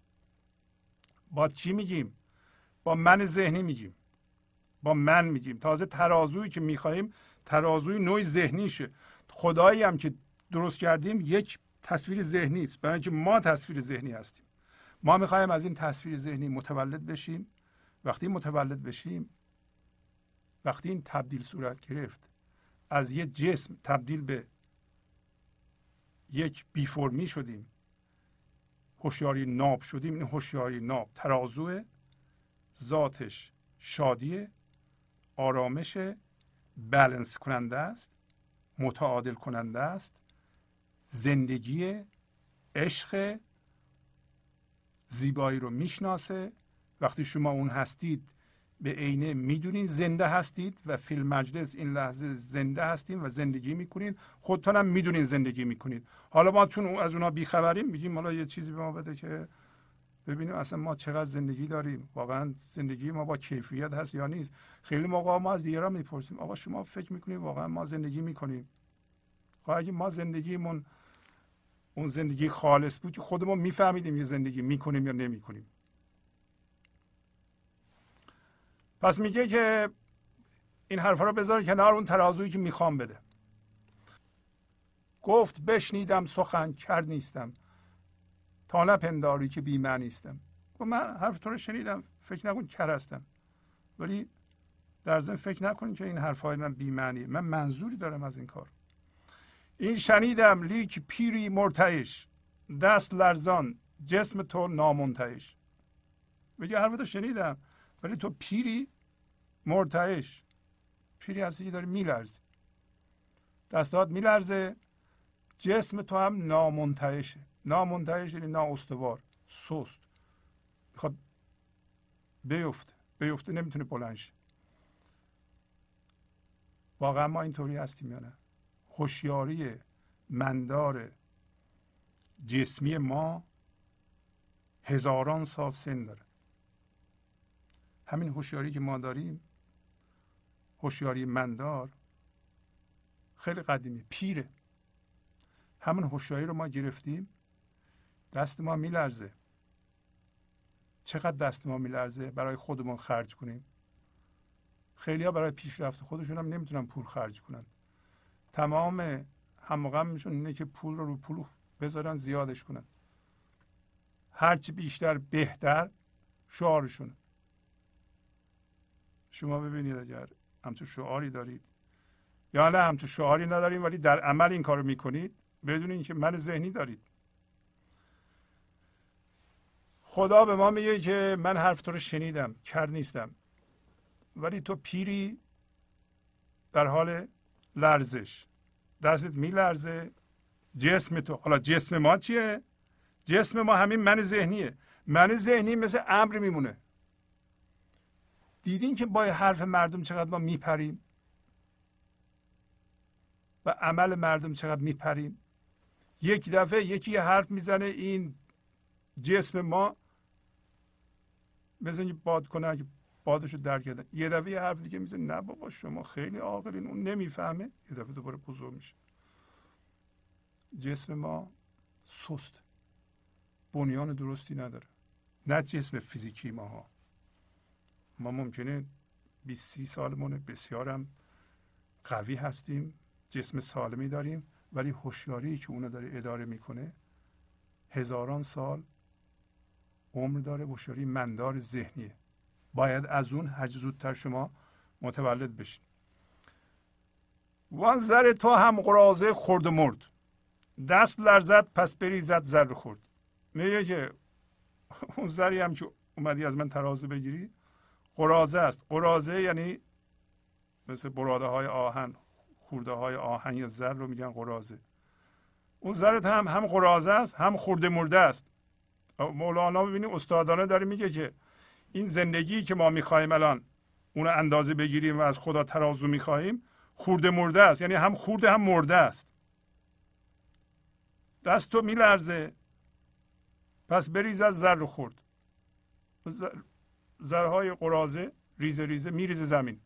با چی میگیم؟ با من ذهنی میگیم. با من میگیم. تازه ترازویی که می‌خواهیم ترازوی نوع ذهنیشه. خدایی هم که درست کردیم یک تصویر ذهنی است. برای اینکه ما تصویر ذهنی هستیم. ما می‌خوایم از این تصویر ذهنی متولد بشیم. وقتی متولد بشیم وقتی این تبدیل صورت گرفت از یک جسم تبدیل به یک بیفرمی شدیم. هوشیاری ناب شدیم. این هوشیاری ناب ترازو ذاتش شادی آرامش بلنس کننده است متعادل کننده است زندگی عشق زیبایی رو می‌شناسه. وقتی شما اون هستید به عینه می‌دونین زنده هستید و فیلم مجلس این لحظه زنده هستیم و زندگی می‌کنید خودتون هم می‌دونین زندگی می‌کنید. حالا ما چون از اونا بیخبریم میگیم حالا یه چیزی به ما بده که ببینیم اصلا ما چقدر زندگی داریم. واقعا زندگی ما با کیفیت هست یا نیست. خیلی موقع ما از دیگران می‌پرسیم آقا شما فکر می‌کنید واقعا ما زندگی می‌کنیم؟ خب اگه ما زندگیمون اون زندگی خالص بود که خودمون میفهمیدیم یه زندگی می‌کنیم یا نمی‌کنیم. پس میگه که این حرفا رو بذار کنار اون ترازویی که می‌خوام بده. گفت بشنیدم سخن کرد نیستم. تا نپنداری که بی نیستم. و من حرف تو رو شنیدم فکر نکن کر هستم. ولی در ضمن فکر نکنید که این حرفهای من بی معنی من منظوری دارم از این کار. این شنیدم لیک پیری مرتعش. دست لرزان. جسم تو نامنتعش. بگه حرف تو شنیدم ولی تو پیری؟ مرتعش. پیری هستی که داری میلرزی دستات میلرزه. جسم تو هم نامنتعشه. نامنتهش یعنی نااستوار. سست. می‌خواد بیفته. بیفته نمی‌تونه بلند شه. واقعا ما اینطوری هستیم یا نه؟ هوشیاری مندار جسمی ما هزاران سال سن داره. همین هوشیاری که ما داریم هوشیاری مندار خیلی قدیمی پیره. همون هوشیاری رو ما گرفتیم دست ما میلرزه. چقدر دست ما میلرزه؟ برای خودمون خرج کنیم. خیلی ها برای پیشرفت خودشون هم نمی‌تونن پول خرج کنن. تمام همغمشون اینه که پول رو رو پول بذارن زیادش کنن. هرچی بیشتر بهتر شعارشون. شما ببینید اگر همچون شعاری دارید. یا نه همچون شعاری نداریم ولی در عمل این کارو می‌کنید بدون اینکه من ذهنی دارید. خدا به ما میگه که من حرف تو رو شنیدم کر نیستم. ولی تو پیری در حال لرزش. دستت میلرزه. جسم تو حالا جسم ما چیه؟ جسم ما همین من ذهنیه. من ذهنی مثل امر میمونه. دیدین که با حرف مردم چقدر ما میپریم؟ و عمل مردم چقدر میپریم؟ یک دفعه یکی حرف می‌زنه این جسم ما مثل باد کنه که بادش رو در کردن یه دفعه یه حرف دیگه می‌زنه نه بابا شما خیلی عاقلین اون نمی‌فهمه. یه دفعه دوباره بزرگ میشه. جسم ما سست. بنیان درستی نداره. نه جسم فیزیکی ماها. ما ممکنه 20 سی سالمونه بسیارم قوی هستیم جسم سالمی داریم ولی هوشیاری که اونو داره اداره می‌کنه هزاران سال عمر داره هوشیاری مندار ذهنیه. باید از اون هر زودتر شما متولد بشین. وان زر تو هم قرازه خورد و مرد. دست لرزد پس بریزد زر خورد. میگه که اون زری هم که اومدی از من ترازو بگیری قرازه است. قرازه یعنی مثل براده های آهن خورده های آهن یا زر رو میگن قرازه. اون زرت هم هم قرازه است هم خورده مرده است. مولانا ببینید استادانه داره میگه که این زندگی که ما می‌خواهیم الان اون اندازه بگیریم و از خدا ترازو می‌خواهیم خورده مرده است. یعنی هم خورده هم مرده است. دست تو میلرزه. پس بریز از زر خورد. زرهای قرازه ریزه ریزه میریزه زمین.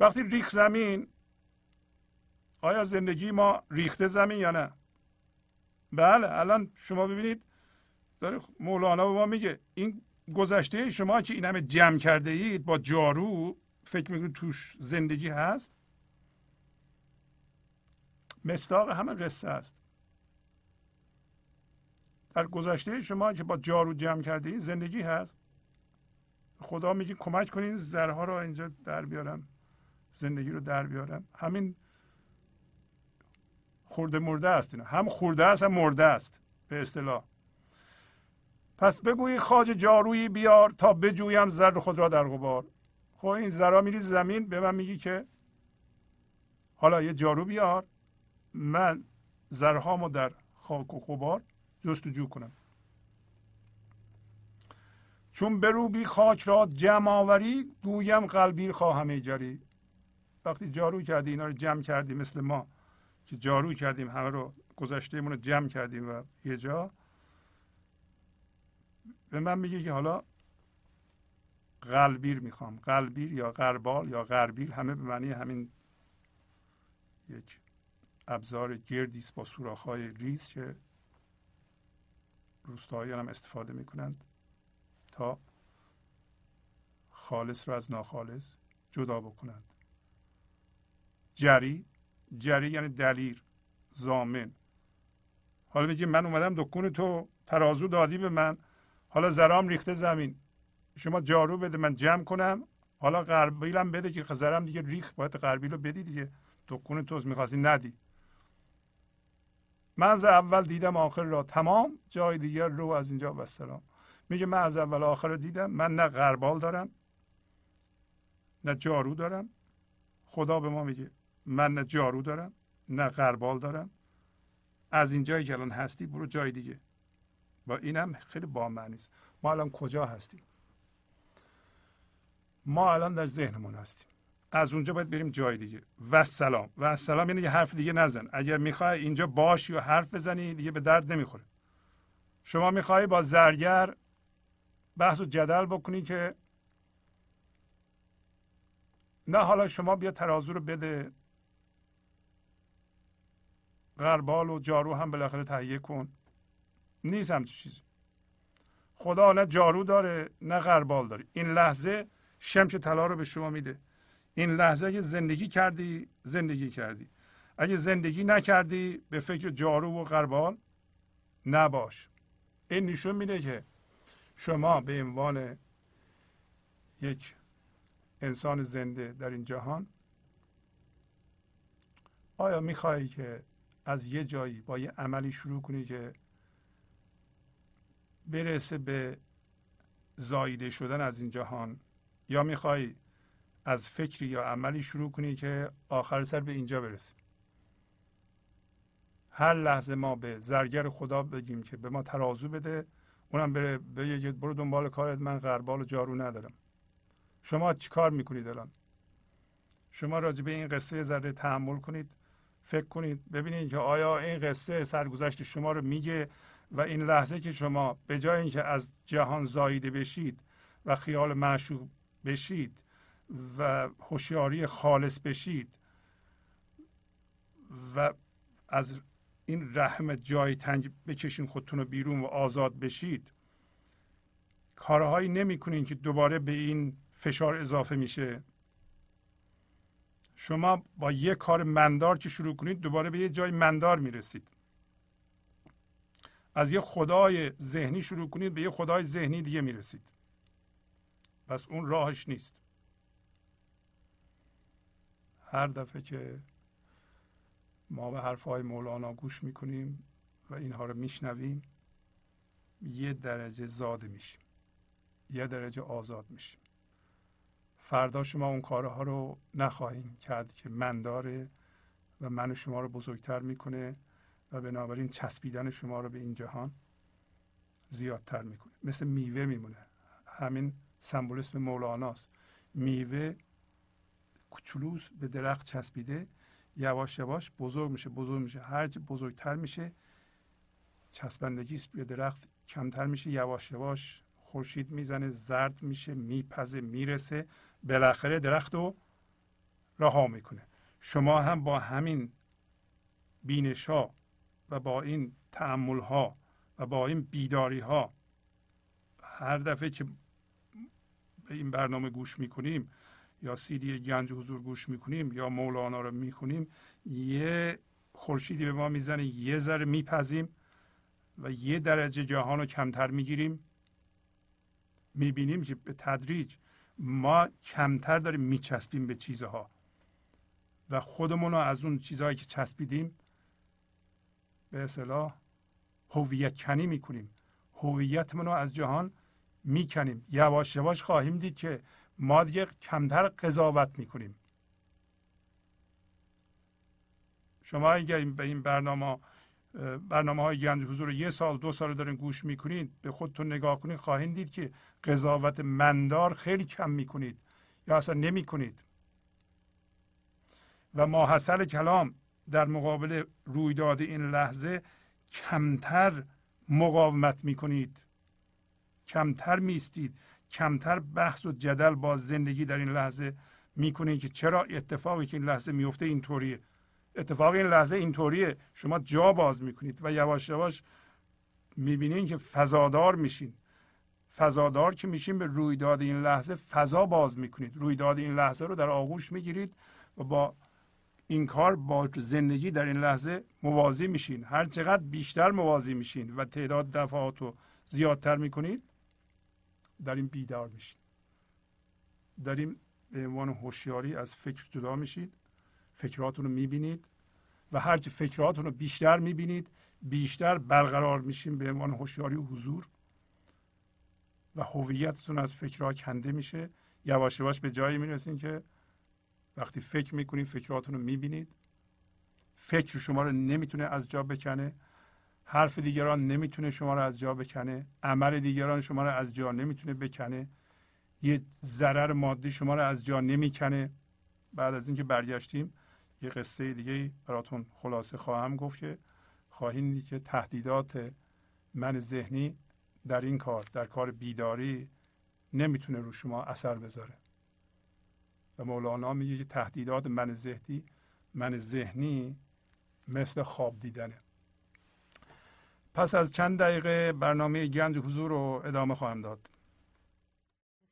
وقتی ریخ زمین آیا زندگی ما ریخته زمین یا نه؟ بله الان شما ببینید داره مولانا به ما میگه این گذشته شما که این همه جمع کرده اید با جارو فکر می‌کنید توش زندگی هست؟ مستاق همه قصه است. در گذشته شما که با جارو جمع کرده اید زندگی هست؟ خدا میگه کمک کنین زرها رو اینجا در بیارم زندگی رو در بیارم. همین خورده مرده است اینا. هم خورده است هم مرده است به اصطلاح. پس بگویی خاج جارویی بیار تا بجویم زر خود را در غبار. خب این زرا میری زمین به من میگی که حالا یه جارو بیار من زرهامو در خاک و غبار جستجو کنم. چون بروبی خاک را جمع آوری گویم قلبیر خواهم جری وقتی جارو کردی اینا رو جمع کردی مثل ما که جارو کردیم همه رو گذشتهمون رو جمع کردیم و یه جا. به من میگه که حالا قلبیر می‌خوام. قلبیر یا قربال یا غربیل همه به معنی همین یک ابزار گردی است با سوراخ‌های ریز که روستاییان هم استفاده می‌کنند. تا خالص رو از ناخالص جدا بکنند. جری جری یعنی دلیر زامن. حالا میگی من اومدم دکون تو ترازو دادی به من حالا زرام ریخته زمین. شما جارو بده من جمع کنم. حالا قربیلم بده که زرم دیگه ریخ باید قربیل رو بدی دیگه. دکون توز می‌خواستی ندی. من از اول دیدم آخر را تمام جای دیگر رو از اینجا و سلام میگه من از اول آخر رو دیدم. من نه غربال دارم نه جارو دارم. خدا به ما میگه من نه جارو دارم نه غربال دارم. از اینجایی که الان هستی برو جای دیگه. و اینم خیلی با معنی است ما الان کجا هستیم؟ ما الان در ذهنمون هستیم. از اونجا باید بریم جای دیگه. و سلام و سلام یعنی یه حرف دیگه نزن. اگر می‌خوای اینجا باشی و حرف بزنی دیگه به درد نمی‌خوره. شما می‌خوای با زرگر بحث و جدل بکنی که نه حالا شما بیا ترازو رو بده. غربال و جارو هم بالاخره تهیه کن. نیست همچین چیزی. خدا نه جارو داره نه غربال داره. این لحظه شمش طلا رو به شما میده. این لحظه اگه زندگی کردی زندگی کردی. اگه زندگی نکردی به فکر جارو و غربال نباش. این نشون میده که شما به عنوان یک انسان زنده در این جهان آیا میخوایی که از یه جایی با یه عملی شروع کنی که برسه به زایده شدن از این جهان؟ یا می‌خوای از فکری یا عملی شروع کنی که آخر سر به اینجا برسه؟ هر لحظه ما به زرگر خدا بگیم که به ما ترازو بده اونم بره بگه برو دنبال کارت من غربال و جارو ندارم. شما چیکار می‌کنید الان شما راجع به این قصه ذره تحمل کنید فکر کنید ببینید که آیا این قصه سرگذشت شما رو میگه و این لحظه که شما به جای اینکه از جهان زاییده بشید و خیال معشوق بشید و هوشیاری خالص بشید و از این رحم جای تنگ بکشین خودتون رو بیرون و آزاد بشید. کارهایی نمی‌کنین که دوباره به این فشار اضافه میشه. شما با یه کار مندار که شروع کنید دوباره به یه جای مندار می‌رسید. از یه خدای ذهنی شروع کنید به یه خدای ذهنی دیگه می‌رسید. پس اون راهش نیست. هر دفعه که ما به حرفهای مولانا گوش می‌کنیم و اینها رو میشنویم. یه درجه زاده میشیم. یه درجه آزاد میشیم. فردا شما اون کارها رو نخواهیم کرد که من داره و من شما رو بزرگتر می‌کنه و بنابراین چسبیدن شما رو به این جهان زیادتر می‌کنه. مثل میوه میمونه. همین سمبولیسم مولاناست. میوه کوچولوس به درخت چسبیده یواش یواش بزرگ میشه بزرگ میشه. هرچی بزرگتر میشه چسبندگی به درخت کمتر میشه. یواش یواش خورشید می‌زنه زرد میشه میپزه می‌رسه. بالاخره درخت رو رها می‌کنه. شما هم با همین بینش ها و با این تعمل ها و با این بیداری ها هر دفعه که به این برنامه گوش می‌کنیم یا سیدی گنج حضور گوش می‌کنیم یا مولانا رو می‌خونیم یه خورشیدی به ما می‌زنه یه ذره میپذیم و یه درجه جهان رو کمتر می‌گیریم. می‌بینیم که به تدریج ما کمتر داریم میچسبیم به چیزها و خودمون رو از اون چیزهایی که چسبیدیم به اصطلاح هویت کنی می‌کنیم. هویتمون رو از جهان می‌کنیم. یواش یواش خواهیم دید که ما دیگه کمتر قضاوت می‌کنیم. شما اگر به این برنامه برنامه های گنج حضور یه سال دو سال دارین گوش می‌کنید به خودتون نگاه کنید خواهید دید که قضاوت مندار خیلی کم می‌کنید یا اصلا نمی‌کنید. و ماحصل کلام در مقابل رویداد این لحظه کمتر مقاومت می‌کنید. کمتر میستید کمتر بحث و جدل با زندگی در این لحظه می‌کنید که چرا اتفاقی که این لحظه میفته اینطوریه. اتفاق این لحظه اینطوریه. شما جا باز می‌کنید و یواش یواش می‌بینید که فضادار میشین. فضادار که میشین به رویداد این لحظه فضا باز می‌کنید. رویداد این لحظه رو در آغوش می‌گیرید و با این کار با زندگی در این لحظه موازی میشین. هر چقدر بیشتر موازی میشین و تعداد دفعات رو زیادتر می‌کنید این بیدار میشین در این به عنوان هوشیاری از فکر جدا میشید فکراتون رو می‌بینید و هرچی فکراتون رو بیشتر می‌بینید بیشتر برقرار میشین به عنوان هوشیاری حضور و هویتتون از فکرها کنده میشه. یواش یواش به جایی می‌رسین که وقتی فکر می‌کنید فکراتون رو می‌بینید. فکر شما رو نمی‌تونه از جا بکنه. حرف دیگران نمی‌تونه شما رو از جا بکنه. عمل دیگران شما رو از جا نمی‌تونه بکنه. یه ضرر مادی شما رو از جا نمی‌کنه. بعد از اینکه برگشتیم یه قصه دیگه براتون خلاصه خواهم گفت که خواهیم دید که تهدیدات من ذهنی در این کار در کار بیداری نمی‌تونه رو شما اثر بذاره. و مولانا میگه که تهدیدات من ذهنی من ذهنی مثل خواب دیدنه. پس از چند دقیقه برنامه گنج حضور رو ادامه خواهم داد.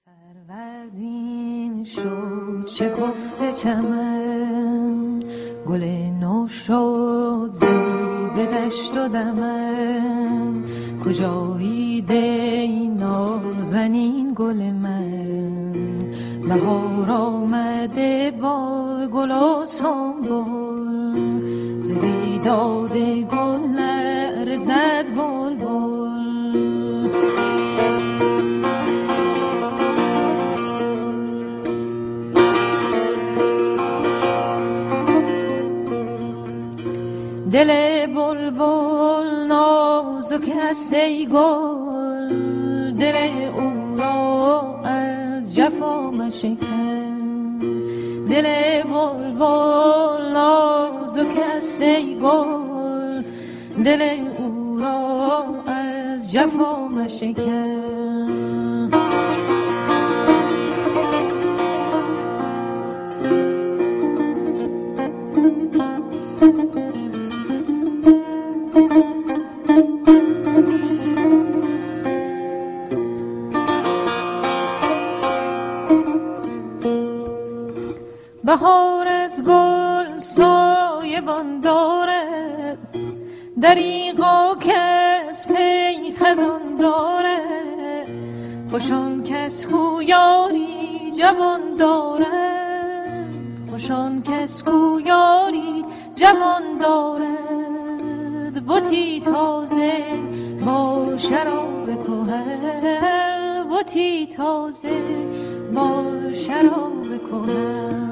فروردین شد چه گفته چمن گل نو شد زی به دشت و دمن. کجایی دی نازنین گل من؟ بهار آمده با گل و سنبل. ز بیداد گل است ای گل دل او را از جفا مشکن. دل بلبل نازک است ای گل دل او را از جفا مشکن. بهار از گل سایبان دارد دریغا کس پی خزان دارد خوشان کس کو یاری جوان دارد خوشان کس کو یاری جوان دارد بتی تازه با شراب کهن بتی تازه با شراب کهن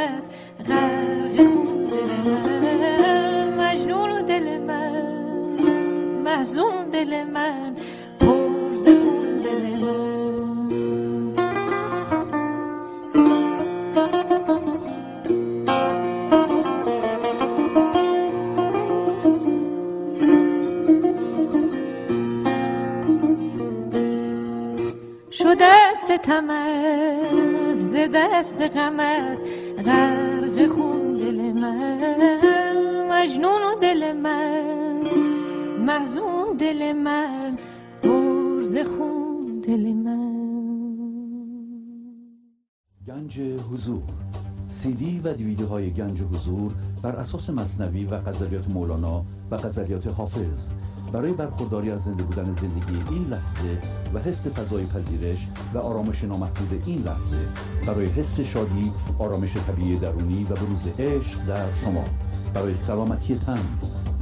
محزون دل من پر ز خون دل من شده ستمت ز دست غمت محزون دل من پر ز خون دل من. گنج حضور. سی دی و دیویدیو های گنج حضور بر اساس مصنوی و غزلیات مولانا و غزلیات حافظ. برای برخورداری از زنده بودن زندگی این لحظه و حس فضای پذیرش و آرامش نامحدود این لحظه برای حس شادی آرامش طبیعی درونی و بروز عشق در شما. برای سلامتی تن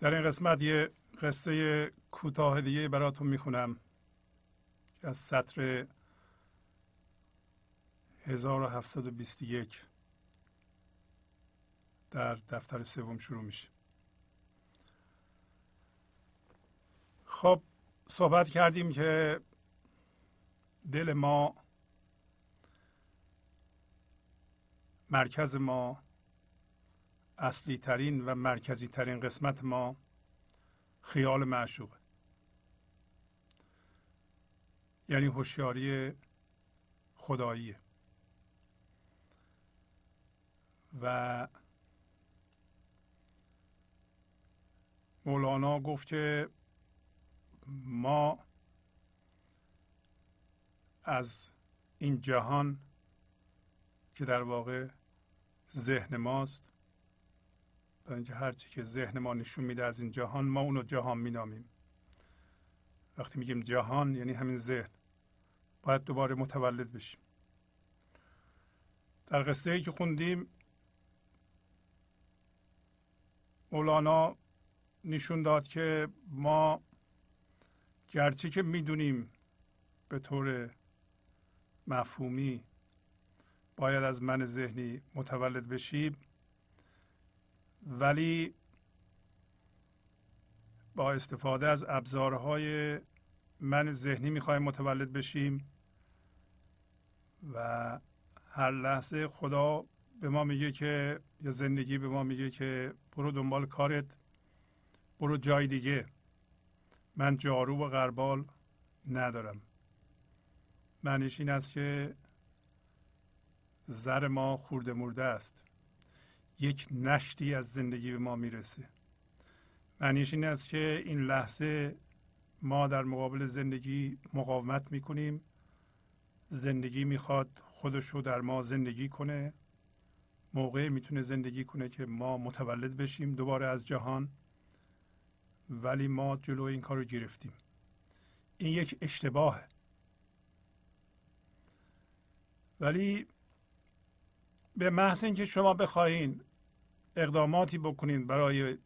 در این قسمت یه قصه کوتاه دیگه براتون می‌خونم از سطر 1721 در در دفتر سوم شروع میشه. خب صحبت کردیم که دل ما مرکز ما اصلی ترین و مرکزی ترین قسمت ما خیال معشوقه. یعنی هوشیاری خداییه. و مولانا گفت که ما از این جهان که در واقع ذهن ماست برای اینکه هرچی که ذهن ما نشون میده از این جهان ما اونو جهان مینامیم. وقتی میگیم جهان یعنی همین ذهن. باید دوباره متولد بشیم. در قصه ای که خوندیم مولانا نشون داد که ما گرچه که می‌دونیم به طور مفهومی باید از من ذهنی متولد بشیم ولی با استفاده از ابزارهای من ذهنی می‌خوایم متولد بشیم و هر لحظه خدا به ما میگه که یا زندگی به ما میگه که برو دنبال کارت برو جای دیگه. من جارو و غربال ندارم. معنیش این است که زر ما خورده مرده است. یک نشتی از زندگی به ما می‌رسه. معنیش این است که این لحظه ما در مقابل زندگی مقاومت می‌کنیم. زندگی می‌خواد خودش رو در ما زندگی کنه. موقع می‌تونه زندگی کنه که ما متولد بشیم دوباره از جهان. ولی ما جلو این کار رو گرفتیم. این یک اشتباهه. ولی به محض اینکه شما بخواهید اقداماتی بکنید برای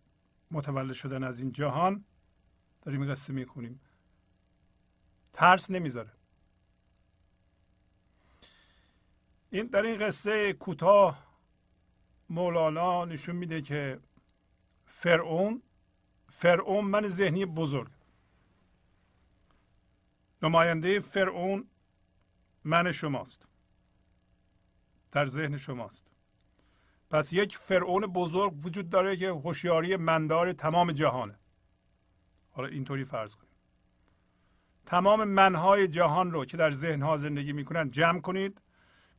متولد شدن از این جهان داریم قصه می‌کنیم ترس نمی‌ذاره. این در این قصه کوتاه مولانا نشون میده که فرعون فرعون من ذهنی بزرگ. نماینده فرعون من شماست. در ذهن شماست. پس یک فرعون بزرگ وجود داره که هوشیاری مندار تمام جهانه. حالا اینطوری فرض کنید تمام منهای جهان رو که در ذهنها زندگی می‌کنن جمع کنید.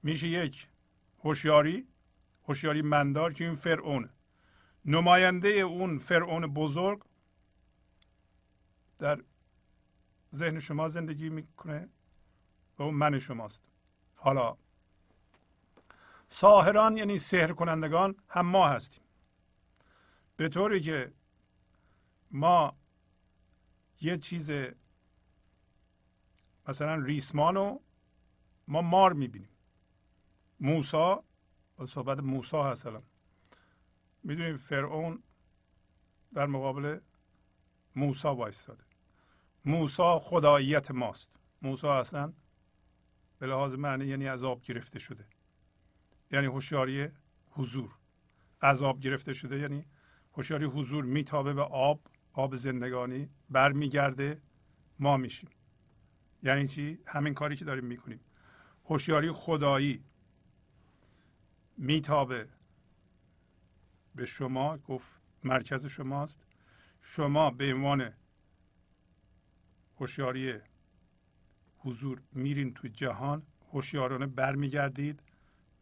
میشه یک هوشیاری هوشیاری مندار که این فرعونه. نماینده اون فرعون بزرگ در ذهن شما زندگی می‌کنه و اون من شماست. حالا ساهران یعنی سحر کنندگان هم ما هستیم. به طوری که ما یه چیز مثلا ریسمانو ما مار می‌بینیم. موسا صحبت موسا هست الان. می‌دونیم فرعون در مقابل موسا وایستاده. موسا خداییت ماست. موسا اصلا به لحاظ معنی یعنی عذاب گرفته شده. یعنی هوشیاری حضور. عذاب گرفته شده یعنی هوشیاری حضور میتابه به آب آب زندگانی برمیگرده ما میشیم. یعنی چی؟ همین کاری که داریم می‌کنیم. هوشیاری خدایی میتابه به شما گفت مرکز شماست. شما به عنوان هوشیاری حضور میرین تو جهان هوشیارانه برمیگردید.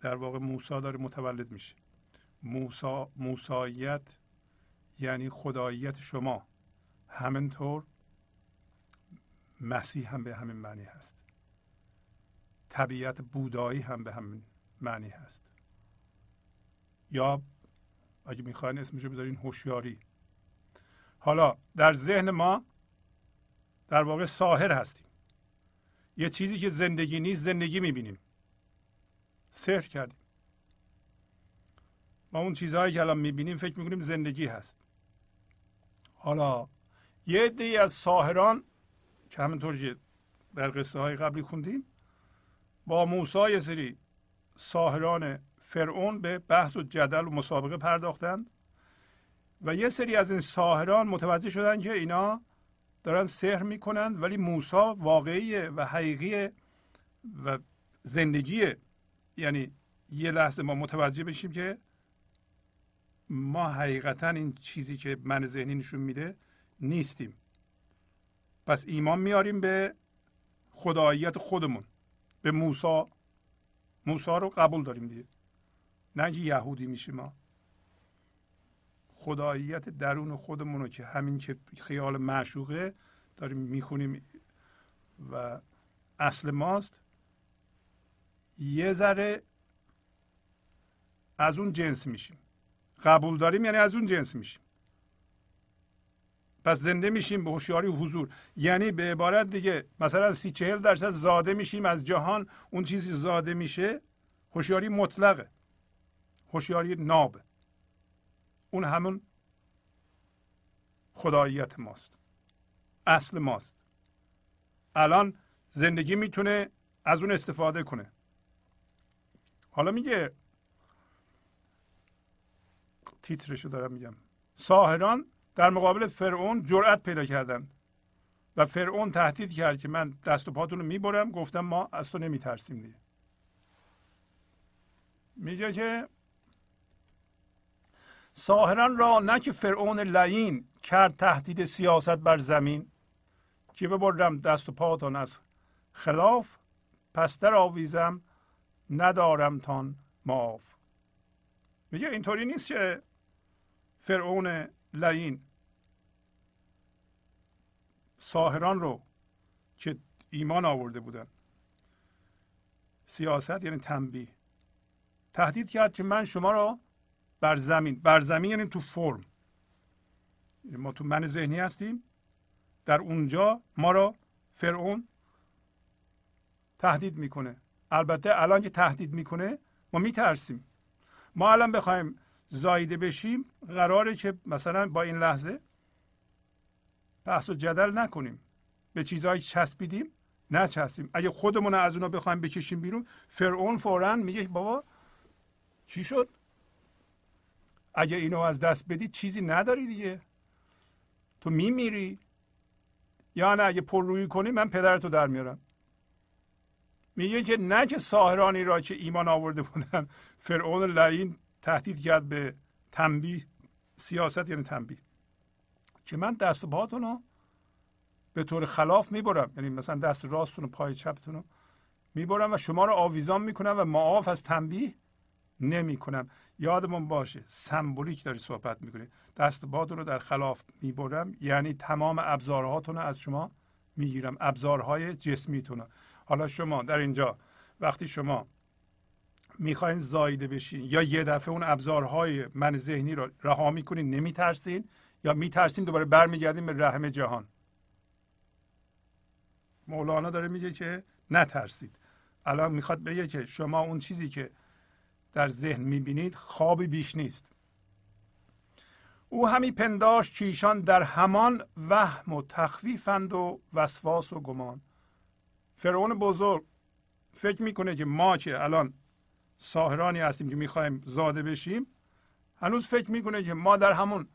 در واقع موسا داره متولد میشه. موسا موساییت یعنی خداییت شما. همینطور مسیح هم به همین معنی هست. طبیعت بودایی هم به همین معنی هست. یا اگه می‌خواین اسمشو بذارین هوشیاری. حالا در ذهن ما در واقع ساحر هستیم. یه چیزی که زندگی نیست زندگی می‌بینیم. سحر کردیم. ما اون چیزهایی که الان می‌بینیم فکر می‌کنیم زندگی هست. حالا یه عده از ساهران که همینطور که در قصه های قبلی خوندیم با موسی یه سری ساهران فرعون به بحث و جدل و مسابقه پرداختند و یه سری از این ساهران متوجه شدن که اینا دارن سحر می‌کنند ولی موسا واقعیه و حقیقیه و زندگیه. یعنی یه لحظه ما متوجه بشیم که ما حقیقتا این چیزی که من ذهنی نشون میده نیستیم. پس ایمان میاریم به خداییت خودمون. به موسا موسا رو قبول داریم دیگه. نه اینکه یهودی میشیم ما. خداییت درون خودمون رو که همین که خیال معشوقه داریم می‌خونیم و اصل ماست. یه ذره از اون جنس میشیم. قبول داریم یعنی از اون جنس میشیم. پس زنده میشیم به هوشیاری حضور. یعنی به عبارت دیگه مثلا سی چهل درصد زاده میشیم از جهان اون چیزی زاده میشه هوشیاری مطلقه. هوشیاری ناب اون همون خداییت ماست. اصل ماست. الان زندگی می‌تونه از اون استفاده کنه. حالا میگه تیترشو دارم میگم. ساهران در مقابل فرعون جرأت پیدا کردن و فرعون تهدید کرد که من دست و پاتون رو می‌برم. گفتم ما از تو نمیترسیم دیگه. میگه که ساهران را نه که فرعون لعین کرد تهدید سیاست بر زمین که ببرم دست و پاتان از خلاف پس در آویزم ندارم تان معاف. میگه اینطوری نیست که فرعون لعین ساهران رو که ایمان آورده بودن سیاست یعنی تنبیه تهدید کرد که من شما را بر زمین بر زمین یعنی تو فرم. یعنی ما تو من ذهنی هستیم در اونجا ما را فرعون تهدید می‌کنه. البته الان که تهدید می‌کنه ما میترسیم. ما الان بخوایم زایده بشیم قراره که مثلا با این لحظه بحث و جدل نکنیم. به چیزهایی چسبیدیم نچسبیم. اگه خودمون از اونا بخوایم بکشیم بیرون فرعون فورا میگه بابا چی شد؟ اگه اینو از دست بدی چیزی نداری دیگه. تو میمیری. یا نه اگه پر روی کنی من پدرتو در میارم. میگه که نه که ساهرانی را که ایمان آورده بودن فرعون لعین تهدید کرد به تنبیه سیاست یعنی تنبیه. که من دست و پاتون رو به طور خلاف می‌برم. یعنی مثلا دست راستون و پای چپتون رو می‌برم و شما رو آویزان می‌کنم و معاف از تنبیه نمی‌کنم. یادمون باشه سمبولیک داری صحبت می‌کنی. دست باد رو در خلاف می‌برم یعنی تمام ابزارهاتون رو از شما می‌گیرم. ابزارهای جسمیتون حالا شما در اینجا وقتی شما می‌خواین زایده بشین یا یه دفعه اون ابزارهای من ذهنی رو رها می‌کنین نمیترسین یا میترسین دوباره برمیگردین به رحم جهان؟ مولانا داره میگه که نترسید. الان می‌خواد بگه که شما اون چیزی که در ذهن می‌بینید خوابی بیش نیست. او همی پنداش چیشان در همان وهم و تخویفند و وسواس و گمان. فرعون بزرگ فکر می‌کنه که ما که الان ساهرانی هستیم که می‌خوایم زاده بشیم هنوز فکر می‌کنه که ما در همون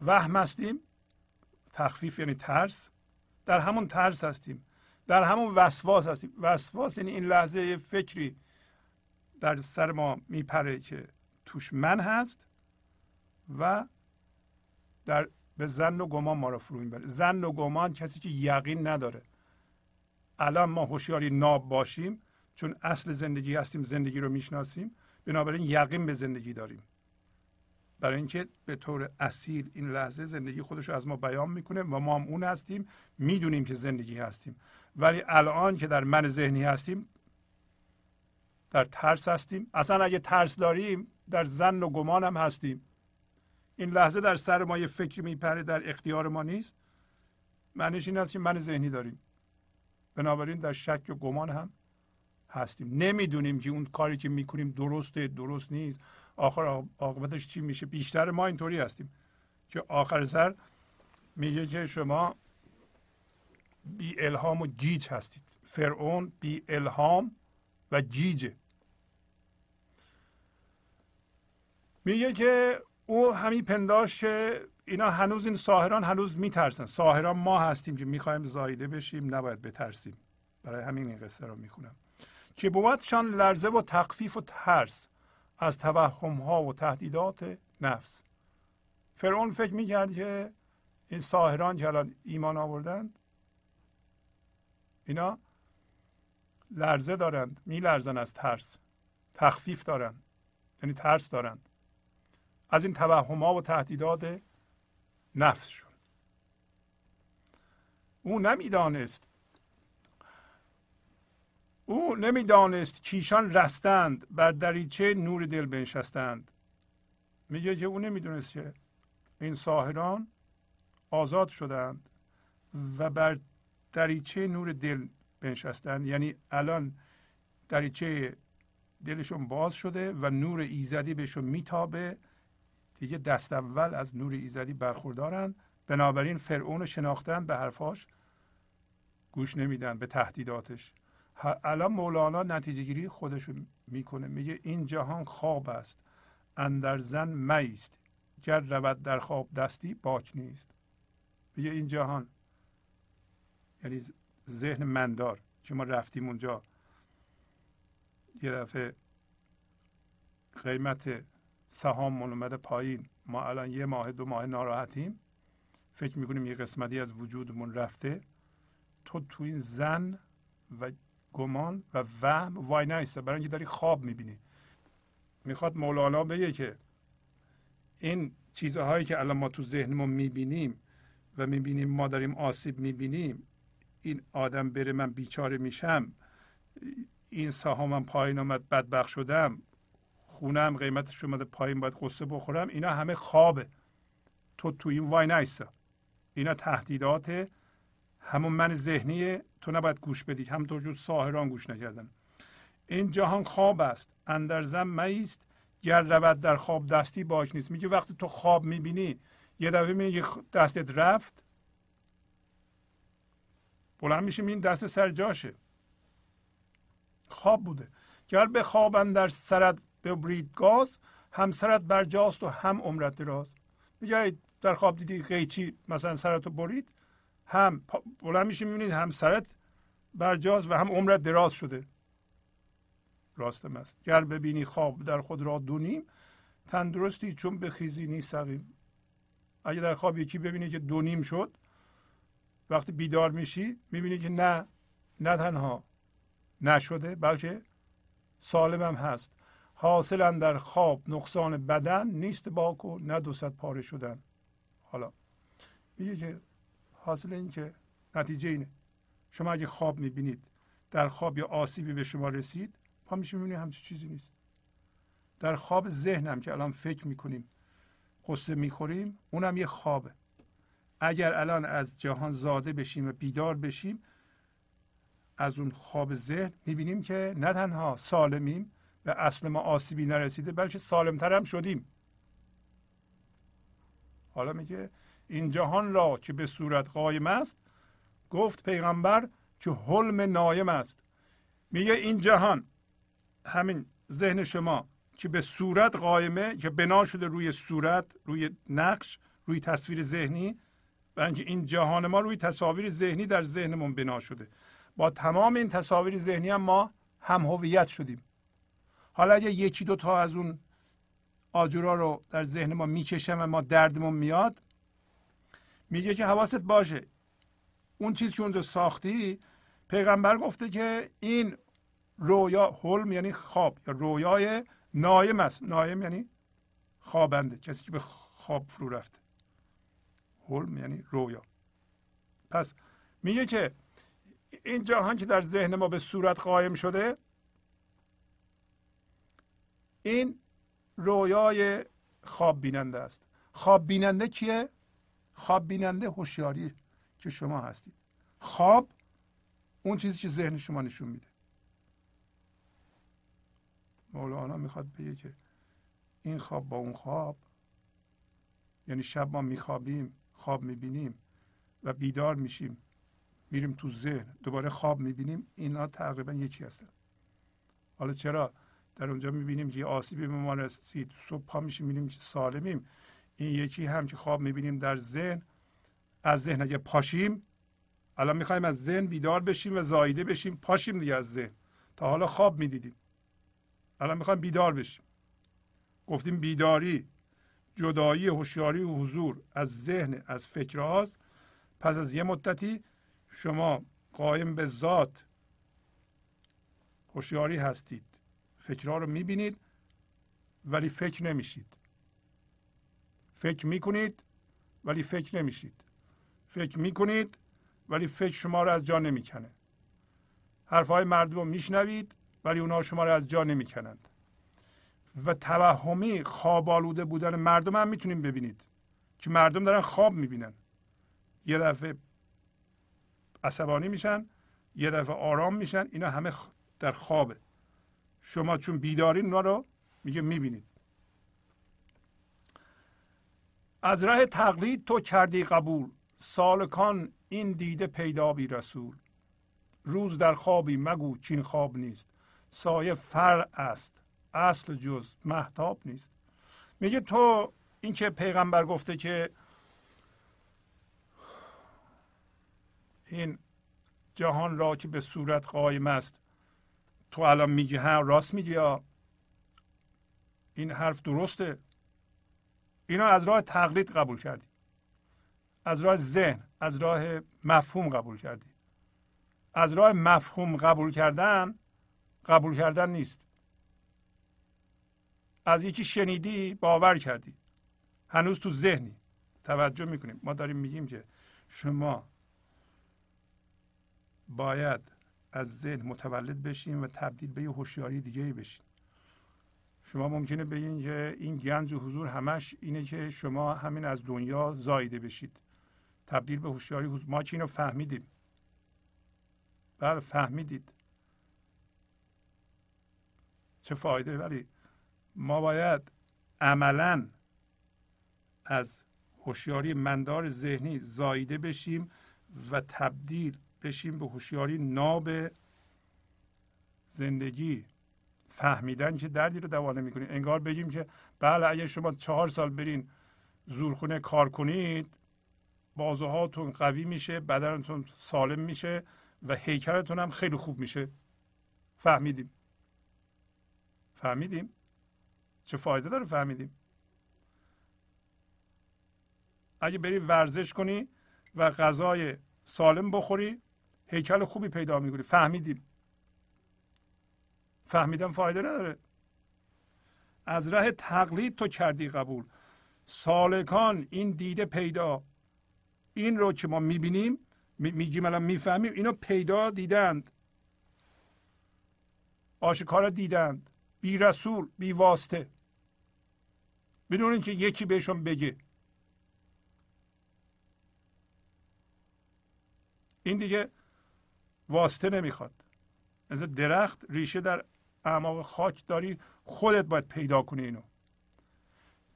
وهم هستیم. تخفیف یعنی ترس. در همون ترس هستیم. در همون وسواس هستیم. وسواس یعنی این لحظه فکری در سر ما میپره که توش من هست و در به زن و گمان ما رو فرو می‌بره. زن و گمان کسی که یقین نداره. الان ما هوشیاری ناب باشیم چون اصل زندگی هستیم زندگی رو می‌شناسیم. بنابراین یقین به زندگی داریم. برای اینکه به طور اصیل این لحظه زندگی خودش رو از ما بیان می‌کنه و ما هم اون هستیم می‌دونیم که زندگی هستیم. ولی الان که در من ذهنی هستیم در ترس هستیم. اصلا اگه ترس داریم در زن و گمان هم هستیم. این لحظه در سر ما یه فکری میپره در اختیار ما نیست. معنیش این است که من ذهنی داریم. بنابراین در شک و گمان هم هستیم. نمی‌دونیم که اون کاری که می‌کنیم درسته درست نیست. آخر عاقبتش چی میشه؟ بیشتر ما اینطوری هستیم که آخر سر میگه که شما بی الهام و گیج هستید. فرعون بی الهام و گیجه. میگه که او همین پنداش اینا هنوز این ساهران هنوز میترسن. ساهران ما هستیم که می‌خوایم زایده بشیم نباید بترسیم. برای همین این قصه رو می‌خونم. که بودشان لرزه و تخفیف و ترس از توهم ها و تهدیدات نفس. فرعون فکر می‌کرد که این ساهران که الان ایمان آوردند اینا لرزه دارند میلرزن از ترس. تخفیف دارند یعنی ترس دارند از این توهم ها و تهدیدات نفسشون او نمی‌دانست او نمی‌دانست چیشان رستند بر دریچه نور دل بنشستند. میگه که او نمی‌دونست که این ساهران آزاد شدند و بر دریچه نور دل بنشستند. یعنی الان دریچه دلشون باز شده و نور ایزدی بهشون میتابه دیگه دست اول از نور ایزدی برخوردارن. بنابراین فرعون رو شناختن به حرفاش. گوش نمیدن به تهدیداتش. الان مولانا نتیجه گیری خودشون می‌کنه. میگه این جهان خواب است. اندر زن میست. گر رود در خواب دستی باک نیست. میگه این جهان یعنی ذهن مندار که ما رفتیم اونجا. یه دفعه قیمت سهاممون اومده پایین. ما الان یه ماه دو ماه ناراحتیم. فکر می‌کنیم یه قسمتی از وجودمون رفته. تو تو این زن و گمان و وهم وای نیسته برای اینکه داری خواب می‌بینی. می‌خواد مولانا بگه که این چیزهایی که الان ما تو ذهنمون می‌بینیم و می‌بینیم ما داریم آسیب می‌بینیم این آدم بره من بیچاره میشم این سهامم پایین آمد بدبخ شدم. خونم قیمتش اومده پایین باید قصه بخورم. اینا همه خوابه. تو تو این وای نیسته اینا تهدیدات همون من ذهنیه تو نباید گوش بدی همطور جور ساهران گوش نکردن. این جهان خواب است. اندر زم میست. گر رود در خواب دستی باش نیست. میگه وقتی تو خواب می‌بینی یه دفعه میگه دستت رفت. بلند میشه این دست سر جاشه. خواب بوده. گر به خواب اندر سرت برید گاز هم سرت برجاست و هم عمرت دراز میگه در خواب دیدی قیچی مثلا سرتو برید هم بلند میشه می‌بینید هم سرت برجاست و هم عمرت دراز شده. راستم است گر ببینی خواب در خود را دونیم تندرستی چون به خیزی نیست اگه در خواب یکی ببینی که دونیم شد وقتی بیدار میشی می‌بینی که نه نه تنها نشده بلکه سالم هم هست. حاصلا در خواب نقصان بدن نیست باک و نه پاره شدن. حالا میگه که حاصل این که نتیجه اینه. شما اگه خواب می‌بینید در خواب یا آسیبی به شما رسید پا میشه می‌بینید همچین چیزی نیست. در خواب ذهنم که الان فکر می‌کنیم قصه می‌خوریم اونم یه خوابه. اگر الان از جهان زاده بشیم و بیدار بشیم از اون خواب ذهن می‌بینیم که نه تنها سالمیم به اصل ما آسیبی نرسیده بلکه سالمتر هم شدیم. حالا میگه این جهان را که به صورت قایم است گفت پیغمبر که حلم نایم است. میگه این جهان همین ذهن شما که به صورت قایمه که بنا شده روی صورت روی نقش روی تصویر ذهنی برای این جهان ما روی تصاویر ذهنی در ذهنمون بنا شده. با تمام این تصاویر ذهنی هم ما هم هویت شدیم. حالا اگه یکی دو تا از اون آجورا رو در ذهن ما می‌کشم و ما دردمون میاد میگه که حواست باشه. اون چیز که اونجا ساختی پیغمبر گفته که این رویا حلم یعنی خواب یا رویای نایم است. نایم یعنی خوابنده کسی که به خواب فرو رفته. حلم یعنی رویا. پس میگه که این جهان که در ذهن ما به صورت قایم شده این رویای خواب بیننده است. خواب بیننده کیه؟ خواب بیننده هوشیاری که شما هستید. خواب اون چیزی که ذهن شما نشون میده. مولانا می‌خواد بگه که این خواب با اون خواب یعنی شب ما میخوابیم خواب می‌بینیم و بیدار میشیم میریم تو ذهن دوباره خواب می‌بینیم اینا تقریبا یکی هستن. حالا چرا در اونجا می‌بینیم که آسیبی به ما رسید صبح پا میشیم می‌بینیم که سالمیم. این یکی هم که خواب می‌بینیم در ذهن. از ذهن اگه پاشیم الان می‌خوایم از ذهن بیدار بشیم و زایده بشیم پاشیم دیگه از ذهن. تا حالا خواب می‌دیدیم. الان می‌خوایم بیدار بشیم. گفتیم بیداری جدایی هوشیاری و حضور از ذهن از فکر هاست پس از یه مدتی شما قایم به ذات هوشیاری هستید. فکرها رو می‌بینید ولی فکر نمیشید. فکر می‌کنید ولی فکر نمیشید. فکر می‌کنید ولی فکر شما رو از جا نمی‌کنه. حرفهای مردم رو میشنوید ولی اونا شما رو از جا نمی‌کنند. و توهمی خواب آلوده بودن مردم هم می‌تونیم ببینید. که مردم دارن خواب می‌بینن. یه دفعه عصبانی میشن یه دفعه آرام میشن اینا همه در خوابه. شما چون بیدارین اونا رو میگه می‌بینید. از راه تقلید تو کردی قبول. سالکان این دیده پیدا بی رسول. روز در خوابی مگو چین خواب نیست. سایه فر است. اصل جز محتاب نیست. میگه تو این که پیغمبر گفته که این جهان را که به صورت قایم است تو الان میگی ها راست میگی یا؟ این حرف درسته. اینا از راه تقلید قبول کردی. از راه ذهن از راه مفهوم قبول کردی. از راه مفهوم قبول کردن قبول کردن نیست. از یکی شنیدی باور کردی. هنوز تو ذهنی. توجه می‌کنیم. ما داریم میگیم که شما باید از ذهن متولد بشین و تبدیل به یه هوشیاری دیگه بشین. شما ممکنه بگین که این گنج و حضور همش اینه که شما همین از دنیا زایده بشید. تبدیل به هوشیاری ما که اینو فهمیدیم. بله فهمیدید. چه فایده؟ ولی ما باید عملا از هوشیاری مندار ذهنی زایده بشیم و تبدیل بشیم به هوشیاری ناب زندگی. فهمیدن که دردی رو دوا نمی‌کنید انگار بگیم که بله اگه شما چهار سال برین زورخونه کار کنید بازوهاتون قوی میشه بدنتون سالم میشه و هیکلتون هم خیلی خوب میشه. فهمیدیم. فهمیدیم. چه فایده داره فهمیدیم. اگه بری ورزش کنی و غذای سالم بخوری هیکل خوبی پیدا می‌کنی. فهمیدیم فهمیدن فایده نداره. از راه تقلید تو کردی قبول. سالکان این دیده پیدا. این رو که ما می‌بینیم میگیم الان می‌فهمیم اینو پیدا دیدند. آشکارا دیدند. بی رسول بی واسطه. بدون اینکه یکی بهشون بگه. این دیگه واسطه نمی‌خواد. از درخت ریشه در اعماق خاک داری خودت باید پیدا کنی اینو.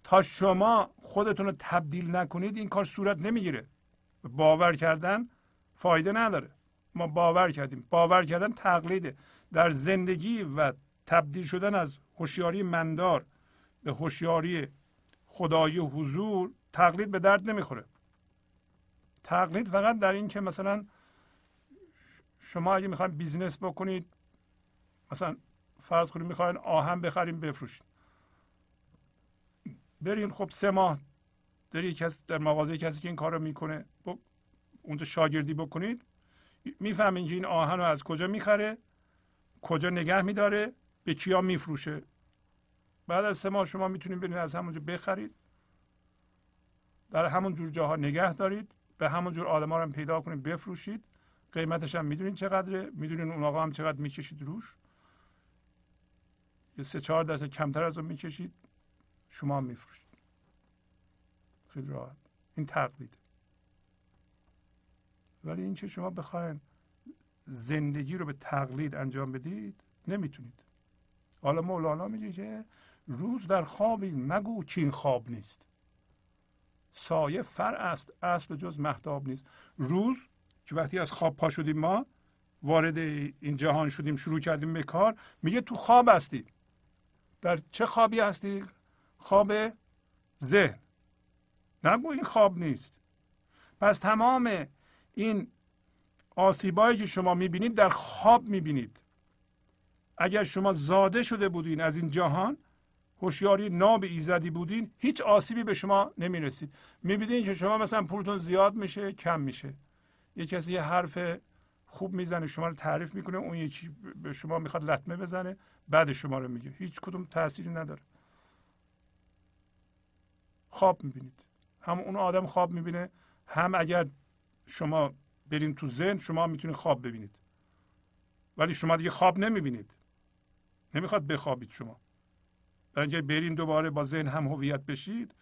تا شما خودتون رو تبدیل نکنید این کار صورت نمی‌گیره. باور کردن فایده نداره. ما باور کردیم. باور کردن تقلیده در زندگی و تبدیل شدن از هوشیاری مندار به هوشیاری خدایی حضور تقلید به درد نمی‌خوره. تقلید فقط در این که مثلا شما اگه می‌خواین business بکنید مثلا فرض کنید می‌خواین آهن بخریم بفروشید. برین خب سه ماه در کسی در مغازه کسی که این کار رو می‌کنه اونجا شاگردی بکنید. می‌فهمین که این آهن رو از کجا می‌خره کجا نگه میداره به کیا میفروشه. بعد از سه ماه شما می‌تونید برید از همونجا بخرید. در همون جور جاها نگه دارید به همون جور آدم ها رو پیدا کنید بفروشید. قیمتش هم می‌دونید چقدره؟ می‌دونید اون آقا هم چقدر می‌کشید روش؟ یه سه چهار درصد کمتر از اون می‌کشید شما هم میفروشید. خیلی راحت. این تقلید. ولی اینکه شما بخواین زندگی رو به تقلید انجام بدید نمی‌تونید. حالا مولانا میگه که روز در خوابی مگو چین خواب نیست. سایه فر است اصل جز محتاب نیست. روز که وقتی از خواب پا شدیم ما وارد این جهان شدیم شروع کردیم به کار میگه تو خواب هستی. در چه خوابی هستی؟ خواب ذهن. نگو این خواب نیست. پس تمام این آسیبایی که شما می‌بینید در خواب می‌بینید. اگر شما زاده شده بودین از این جهان هوشیاری ناب ایزدی بودین هیچ آسیبی به شما نمی‌رسید. می‌بینید که شما مثلا پولتون زیاد میشه کم میشه. یه کسی یه حرف خوب می‌زنه شما رو تعریف می‌کنه اون یکی به شما می‌خواد لطمه بزنه بعد شما رو میگه. هیچ کدوم تأثیری نداره. خواب می‌بینید. هم اون آدم خواب می‌بینه هم اگر شما برین تو ذهن شما می‌تونید خواب ببینید. ولی شما دیگه خواب نمی‌بینید. نمی‌خواد بخوابید شما. برای اینکه برین دوباره با ذهن هم هویت بشید.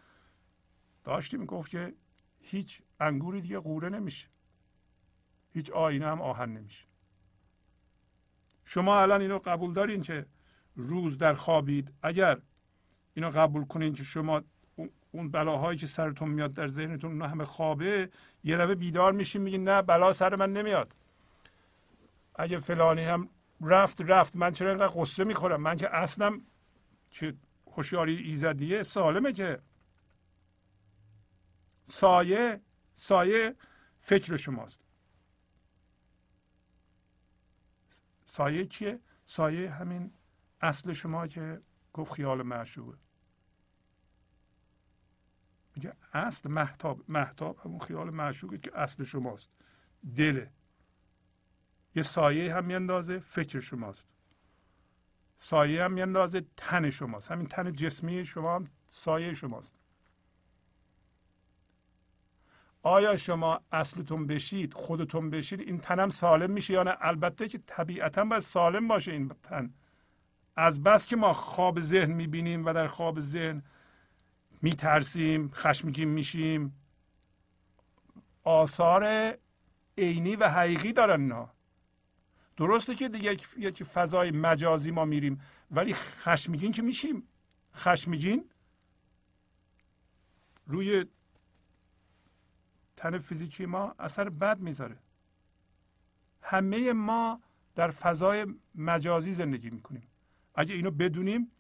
داشتیم گفت که هیچ انگوری دیگه قوره نمیشه. هیچ آینه هم آهن نمیشه. شما الان اینو قبول دارین که روز در خوابید. اگر اینو قبول کنین که شما اون بلاهایی که سرتون میاد در ذهنتون اون همه خوابه یه دفعه بیدار میشین میگین نه بلا سر من نمیاد. اگه فلانی هم رفت رفت. من چرا اینقدر قصه می‌خورم؟ من که اصلا چه هوشیاری ایزدیه؟ سالمه که. سایه سایه فکر شماست. سایه کیه سایه همین اصل شما که گفت خیال معشوقه. میگه اصل محتاب محتاب همون خیال معشوقه که اصل شماست. دله. یه سایه هم میاندازه فکر شماست. سایه هم میاندازه تن شماست. همین تن جسمی شما هم سایه شماست. آیا شما اصلتون بشید خودتون بشید این تنم سالم میشه یا نه؟ البته که طبیعتا باید سالم باشه این تن. از بس که ما خواب ذهن می‌بینیم و در خواب ذهن میترسیم خشمگین میشیم. آثار عینی و حقیقی دارن اینا. درسته که دیگه یک فضای مجازی ما میریم ولی خشمگین که میشیم. خشمگین روی تن فیزیکی ما اثر بد می‌ذاره. همه ما در فضای مجازی زندگی می‌کنیم. اگه اینو بدونیم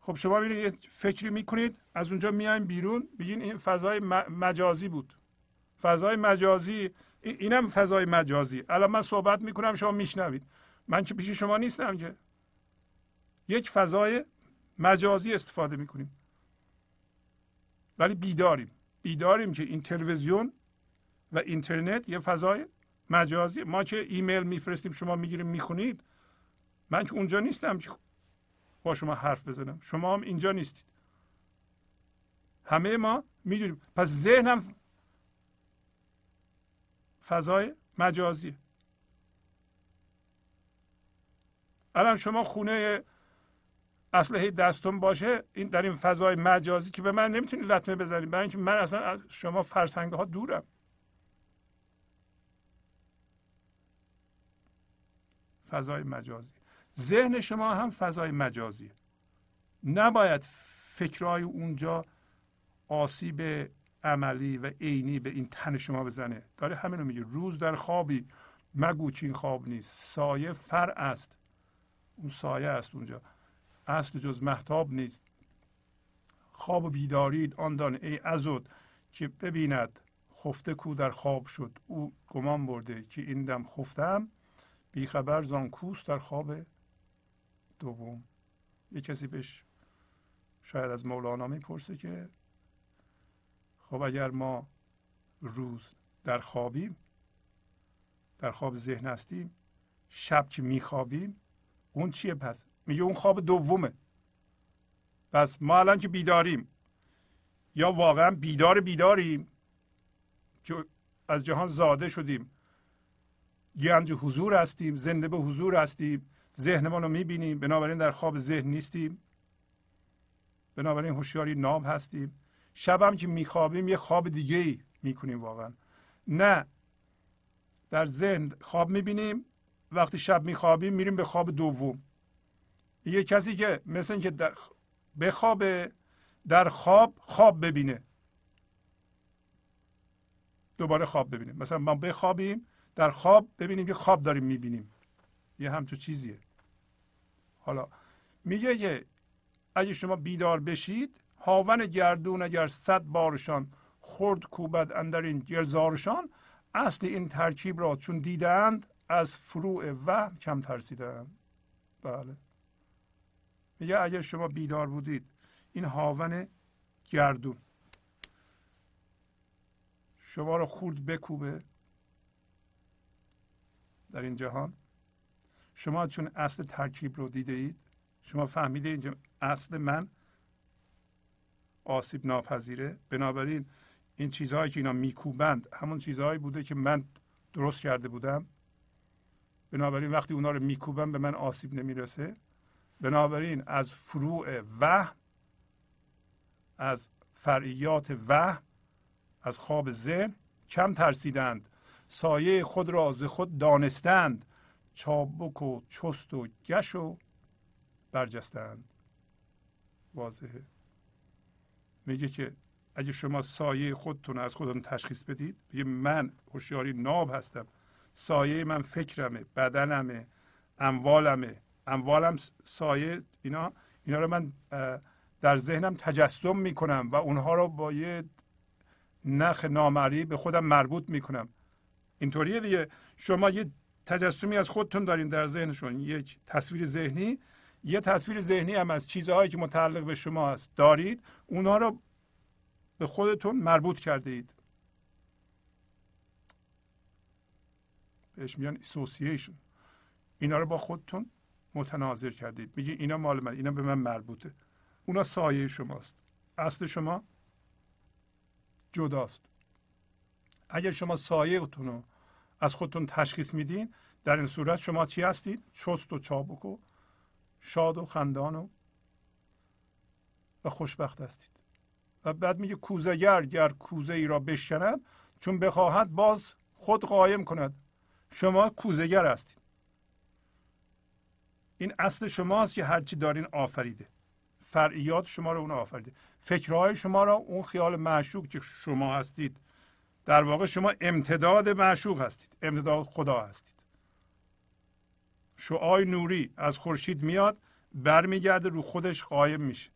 خب شما میرید یه فکری می‌کنید از اونجا میایم بیرون بگین این فضای مجازی بود. فضای مجازی اینم فضای مجازی. الان من صحبت می‌کنم شما میشنوید. من که پیش شما نیستم که. یک فضای مجازی استفاده می‌کنیم. ولی بیداریم. بیداریم که این تلویزیون و اینترنت یه فضای مجازی. ما که ایمیل میفرستیم شما می‌گیریم می‌خونید. من که اونجا نیستم که با شما حرف بزنم. شما هم اینجا نیستید. همه ما می‌دونیم. پس ذهنم فضای مجازی الان شما خونه اسلحه دستون باشه این در این فضای مجازی که به من نمی‌تونید لطمه بزنید برای اینکه من اصلا از شما فرسنگ ها دورم. فضای مجازی. ذهن شما هم فضای مجازی نباید فکرهای اونجا آسیب عملی و عینی به این تن شما بزنه. داره همینو میگه. روز در خوابی. مگو چین خواب نیست. سایه فر است. اون سایه است اونجا. اصل جز محتاب نیست. خواب و بیدارید آن دان ای ازود که ببیند خفته کو در خواب شد. او گمان برده که این دم خفتم. بیخبر زان کوس در خواب دوم. یه کسی بهش شاید از مولانا می‌پرسه که خب اگر ما روز در خوابیم در خواب ذهن هستیم شب که میخوابیم اون چیه پس؟ میگه اون خواب دومه. پس ما الان که بیداریم. یا واقعا بیدار بیداریم که از جهان زاده شدیم. گنج حضور هستیم زنده به حضور هستیم ذهنمان رو می‌بینیم. بنابراین در خواب ذهن نیستیم. بنابراین هوشیاری نام هستیم. شب هم که میخوابیم یه خواب دیگه ای می‌کنیم واقعا. نه. در ذهن خواب می‌بینیم. وقتی شب میخوابیم میریم به خواب دوم. یه کسی که مثل اینکه در بخوابه در خواب خواب ببینه. دوباره خواب ببینیم مثلا ما بخوابیم در خواب ببینیم که خواب داریم می‌بینیم. یه همچون چیزیه. حالا میگه که اگه شما بیدار بشید هاون گردون اگر صد بارشان خرد کوبد اندر این گلزارشان اصل این ترکیب را چون دیدند از فروع وهم کم ترسیدند. بله. میگه اگر شما بیدار بودید این هاون گردون. شما رو خورد بکوبه در این جهان. شما چون اصل ترکیب رو دیده اید شما فهمیده اینجا اصل من آسیب ناپذیره. بنابراین این چیزهایی که اینا میکوبند همون چیزهایی بوده که من درست کرده بودم. بنابراین وقتی اونا رو میکوبم به من آسیب نمی‌رسه. بنابراین از فروع وهم از فرعیات وهم از خواب ذهن کم ترسیدند. سایه خود را ز خود دانستند. چابک و چست و گش و برجستند. واضحه. میگه که اگه شما سایه خودتون از خودتون تشخیص بدید بگه من هوشیاری ناب هستم. سایه من فکرمه بدنمه اموالمه. اموالم سایه اینا اینا رو من در ذهنم تجسم می‌کنم و اونها رو با یه نخ نامری به خودم مربوط می‌کنم. اینطوریه دیگه. شما یه تجسمی از خودتون دارین در ذهنشون. یک تصویر ذهنی. یه تصویر ذهنی هم از چیزهایی که متعلق به شما است دارید اونها رو به خودتون مربوط کرده اید بهش میگن اسوسییشن اینا رو با خودتون متناظر کردید. میگه اینا مال من اینا به من مربوطه. اونا سایه شماست. اصل شما جداست. اگر شما سایهتون رو از خودتون تشخیص میدین در این صورت شما چی هستید؟ چست و چابک و شاد و خندان و و خوشبخت هستید. و بعد میگه کوزگر گر کوزه ای را بشکند چون بخواهد باز خود قایم کند. شما کوزگر هستید. این اصل شماست که هرچی دارین آفریده. فرعیات شما رو اون آفریده. فکرهای شما را اون خیال معشوق که شما هستید. در واقع شما امتداد معشوق هستید. امتداد خدا هستید. شعای نوری از خورشید میاد برمیگرده رو خودش قایم میشه.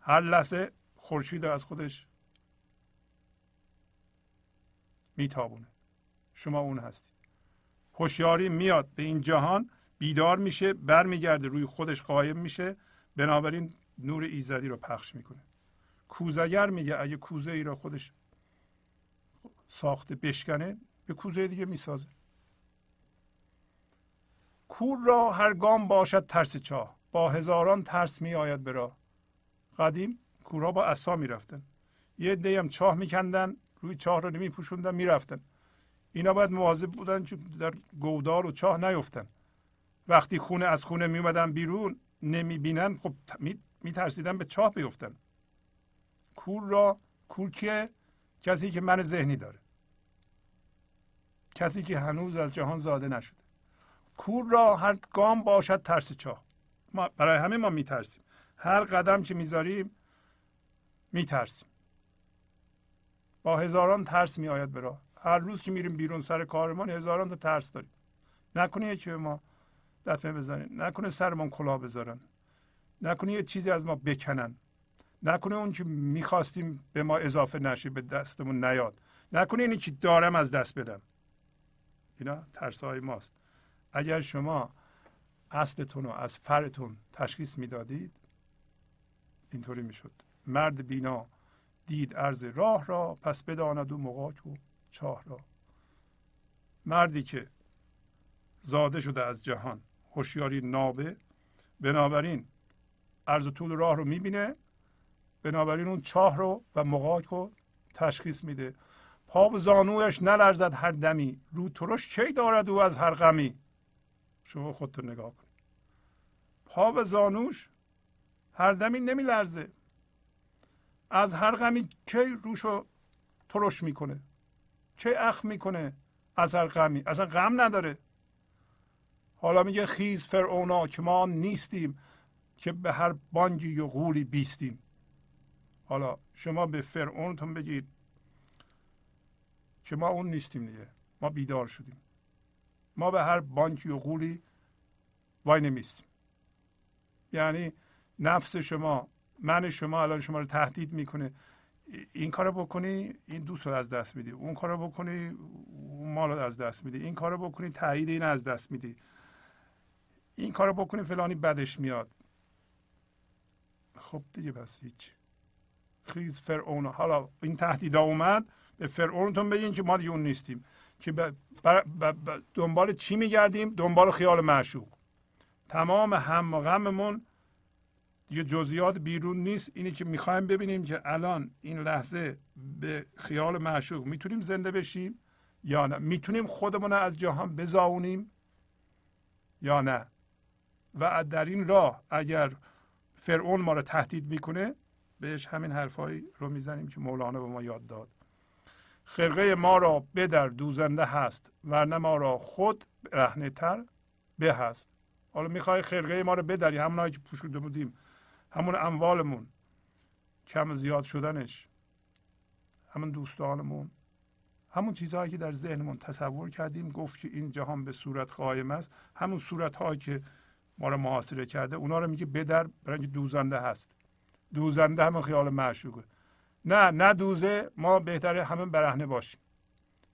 هر لحظه خورشید از خودش میتابونه. شما اون هستید. هوشیاری میاد به این جهان بیدار میشه برمیگرده روی خودش قایم میشه بنابراین نور ایزدی رو پخش می‌کنه. کوزگر میگه اگه کوزه ای را خودش ساخته بشکنه به کوزه دیگه می‌سازه. کور را هر گام باشد ترس چاه با هزاران ترس می آید برا قدیم کورها با اسا می‌رفتن. یه عده هم چاه میکندن روی چاه رو پوشوندن می‌رفتن. اینا باید مواظب بودن چون در گودار و چاه نیفتن. وقتی خونه از خونه می اومدن بیرون نمی‌بینن خب میترسیدن به چاه بیفتن. کور را کور کیه؟ کسی که من ذهنی داره. کسی که هنوز از جهان زاده نشده. کور را هر گام باشد ترس چاه. ما برای همه ما میترسیم. هر قدم که می‌ذاریم میترسیم. با هزاران ترس میآید به هر روز که میریم بیرون سر کارمان هزاران تا ترس داریم. نکنه که به ما دفعه بزنین. نکنه سرمان کلاه بذارن. نکنه یه چیزی از ما بکنن. نکنه اون که می‌خواستیم به ما اضافه نشه به دستمون نیاد. نکنه اینی که دارم از دست بدم. اینا ترس های ماست. اگر شما اصلتون رو از فرتون تشخیص می‌دادید اینطوری می‌شد. مرد بینا دید عرض راه را پس بداند و مقاک و چاه را. مردی که زاده شده از جهان هوشیاری نابه. بنابراین عرض طول راه رو می‌بینه. بنابراین اون چاه رو و مقاک رو تشخیص میده. پا و زانویش نلرزد هر دمی. رو ترش چه دارد او از هر غمی؟ شما خودتون نگاه کنید. پا و زانوش هر دمی نمیلرزه. از هر غمی کی روشو ترش می‌کنه؟ چه اخ می‌کنه از هر غمی؟ اصلا غم نداره. حالا میگه خیز فرعونا که ما نیستیم که به هر بانگی و غولی بیستیم. حالا شما به فرعونتون بگید که ما اون نیستیم دیگه. ما بیدار شدیم. ما به هر بانکی و غولی وای نمیستیم. یعنی نفس شما من شما الان شما رو تهدید می‌کنه. این کارو بکنی این دوست رو از دست میدی. اون کارو بکنی اون مال رو از دست میدی. این کارو بکنی تایید این از دست میدی. این کارو بکنی فلانی بدش میاد. خب دیگه پس هیچ. خیز فرعون. حالا این تهدید اومد به فرعونتون بگین که ما دیگه اون نیستیم. که دنبال چی میگردیم؟ دنبال خیال معشوق. تمام هم و غممون یه جزئیات بیرون نیست. اینی که می‌خوایم ببینیم که الان این لحظه به خیال معشوق می‌تونیم زنده بشیم یا نه. می‌تونیم خودمون از جهان بزاونیم یا نه. و در این راه اگر فرعون ما رو تهدید می‌کنه بهش همین حرفایی رو می‌زنیم که مولانا به ما یاد داد. خرقه ما را بدر دوزنده هست ورنه ما را خود رهنه تر به هست. حالا می‌خوای خرقه ما رو بدری؟ همونایی که پوشوده بودیم. همون اموالمون. کم زیاد شدنش. همون دوستانمون. همون چیزهایی که در ذهنمون تصور کردیم گفت که این جهان به صورت قایم است. همون صورت هایی که ما رو محاصره کرده اونا رو میگه بدر برای اینکه دوزنده هست. دوزنده همون خیال معشوقه. نه نه دوزه ما بهتره همه برهنه باشیم.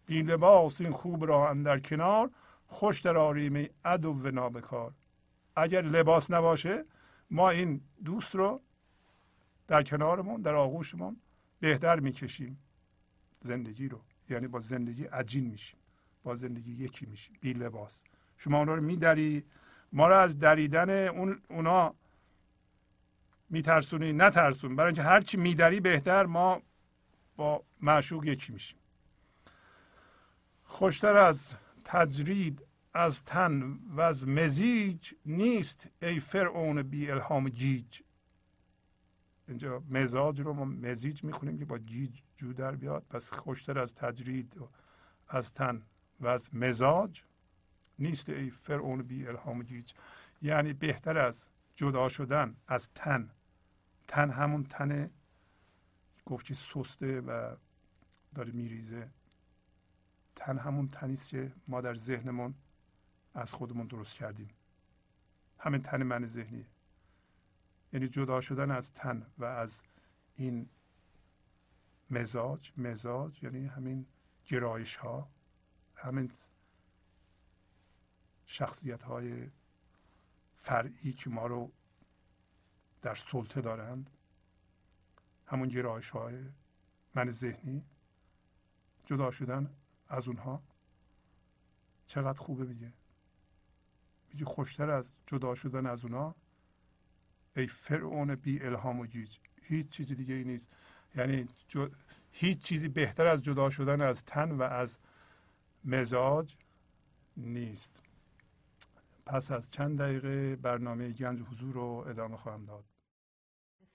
بی لباس این خوب را اندر کنار خوش در آریم ادو و نابکار. اگر لباس نباشه ما این دوست رو در کنارمون در آغوشمون بهتر می‌کشیم. زندگی رو. یعنی با زندگی عجین میشیم. با زندگی یکی میشیم. بی لباس. شما اونا رو میدری ما رو از دریدن اون اونا میترسونی نترسون. برای اینکه هرچی میدری بهتر ما با معشوق یکی میشیم. خوشتر از تجرید از تن و از مزیج نیست ای فرعون بی الهام جیج. اینجا مزاج رو ما مزیج می‌خونیم که با جیج جو در بیاد. پس خوشتر از تجرید از تن و از مزاج نیست ای فرعون بی الهام جیج یعنی بهتر از جدا شدن از تن. تن همون تن گفت که سسته و داره میریزه. تن همون تنیست که ما در ذهنمون از خودمون درست کردیم. همین تن من ذهنی یعنی جدا شدن از تن و از این مزاج مزاج یعنی همین گرایش ها همین شخصیت های فرعی که ما رو در سلطه دارند. همون گرایش های من ذهنی جدا شدن از اونها. چقدر خوبه میگه. میگه خوشتر از جدا شدن از اونا ای فرعون بی الهام و گیج هیچ چیزی دیگه ای نیست. یعنی هیچ چیزی بهتر از جدا شدن از تن و از مزاج نیست. پس از چند دقیقه برنامه گنج حضور رو ادامه خواهم داد.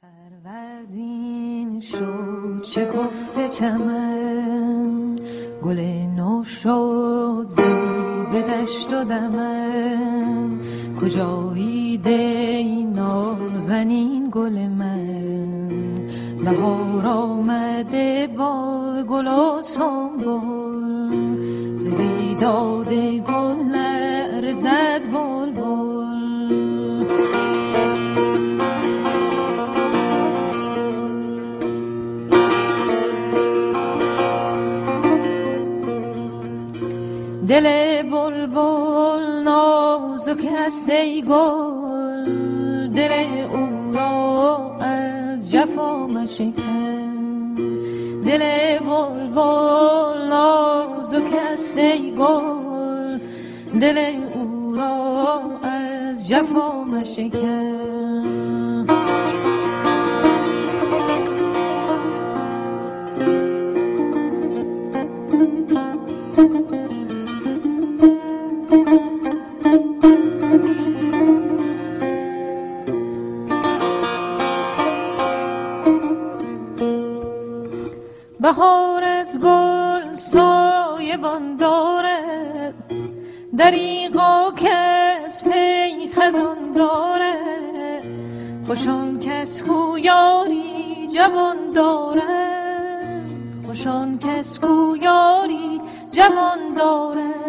فروردین شد چه گفته چمن؟ گل نو شد زی به دشت و دمن. کجایی دی نازنین گل من؟ بهار آمده با گل و سنبل. زدی داده گل دل بلبل نازک است ای گل دل او را از جفا مشکن. دل بلبل نازک است ای گل دل او را از جفا مشکن. یاری جوان دارد. خوشان کس کو یاری جوان دارد.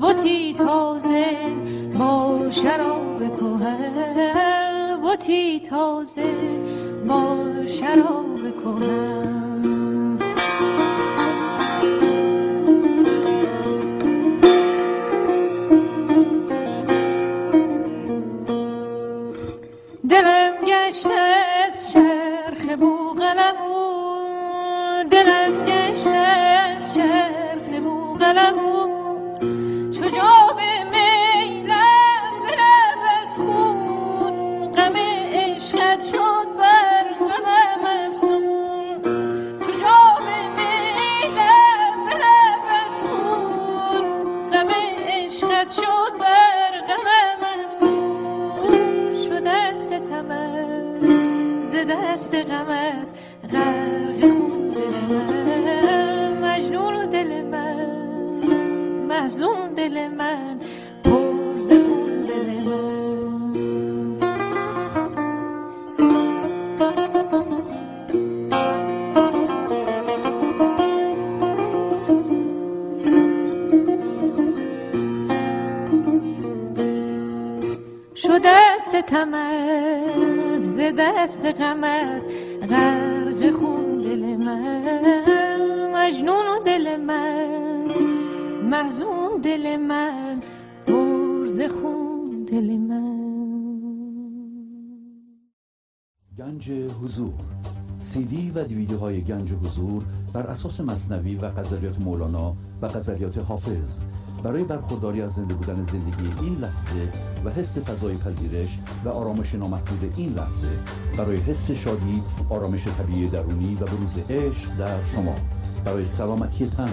بتی تازه با شراب کهن بتی تازه با شراب کنم بوغلمون دلم گشته از چرخ بوغلمون چجا به میلم برم از غم شد بر غمم افزون چجا به میلم برم از غم شد بر غمم افزون شده ستمت ز دست غمت محزون دل من پر ز خون دل من شده ستمت ز دست غمت غرق خون دل من. مجنون و دل من. محزون دل من پر ز خون دل من. گنج حضور سی دی و دیویدیوهای گنج حضور بر اساس مصنوی و غزلیات مولانا و غزلیات حافظ. برای برخورداری از زنده بودن زندگی این لحظه و حس فضای پذیرش و آرامش نامحدود این لحظه برای حس شادی آرامش طبیعی درونی و بروز عشق در شما. برای سلامتی تن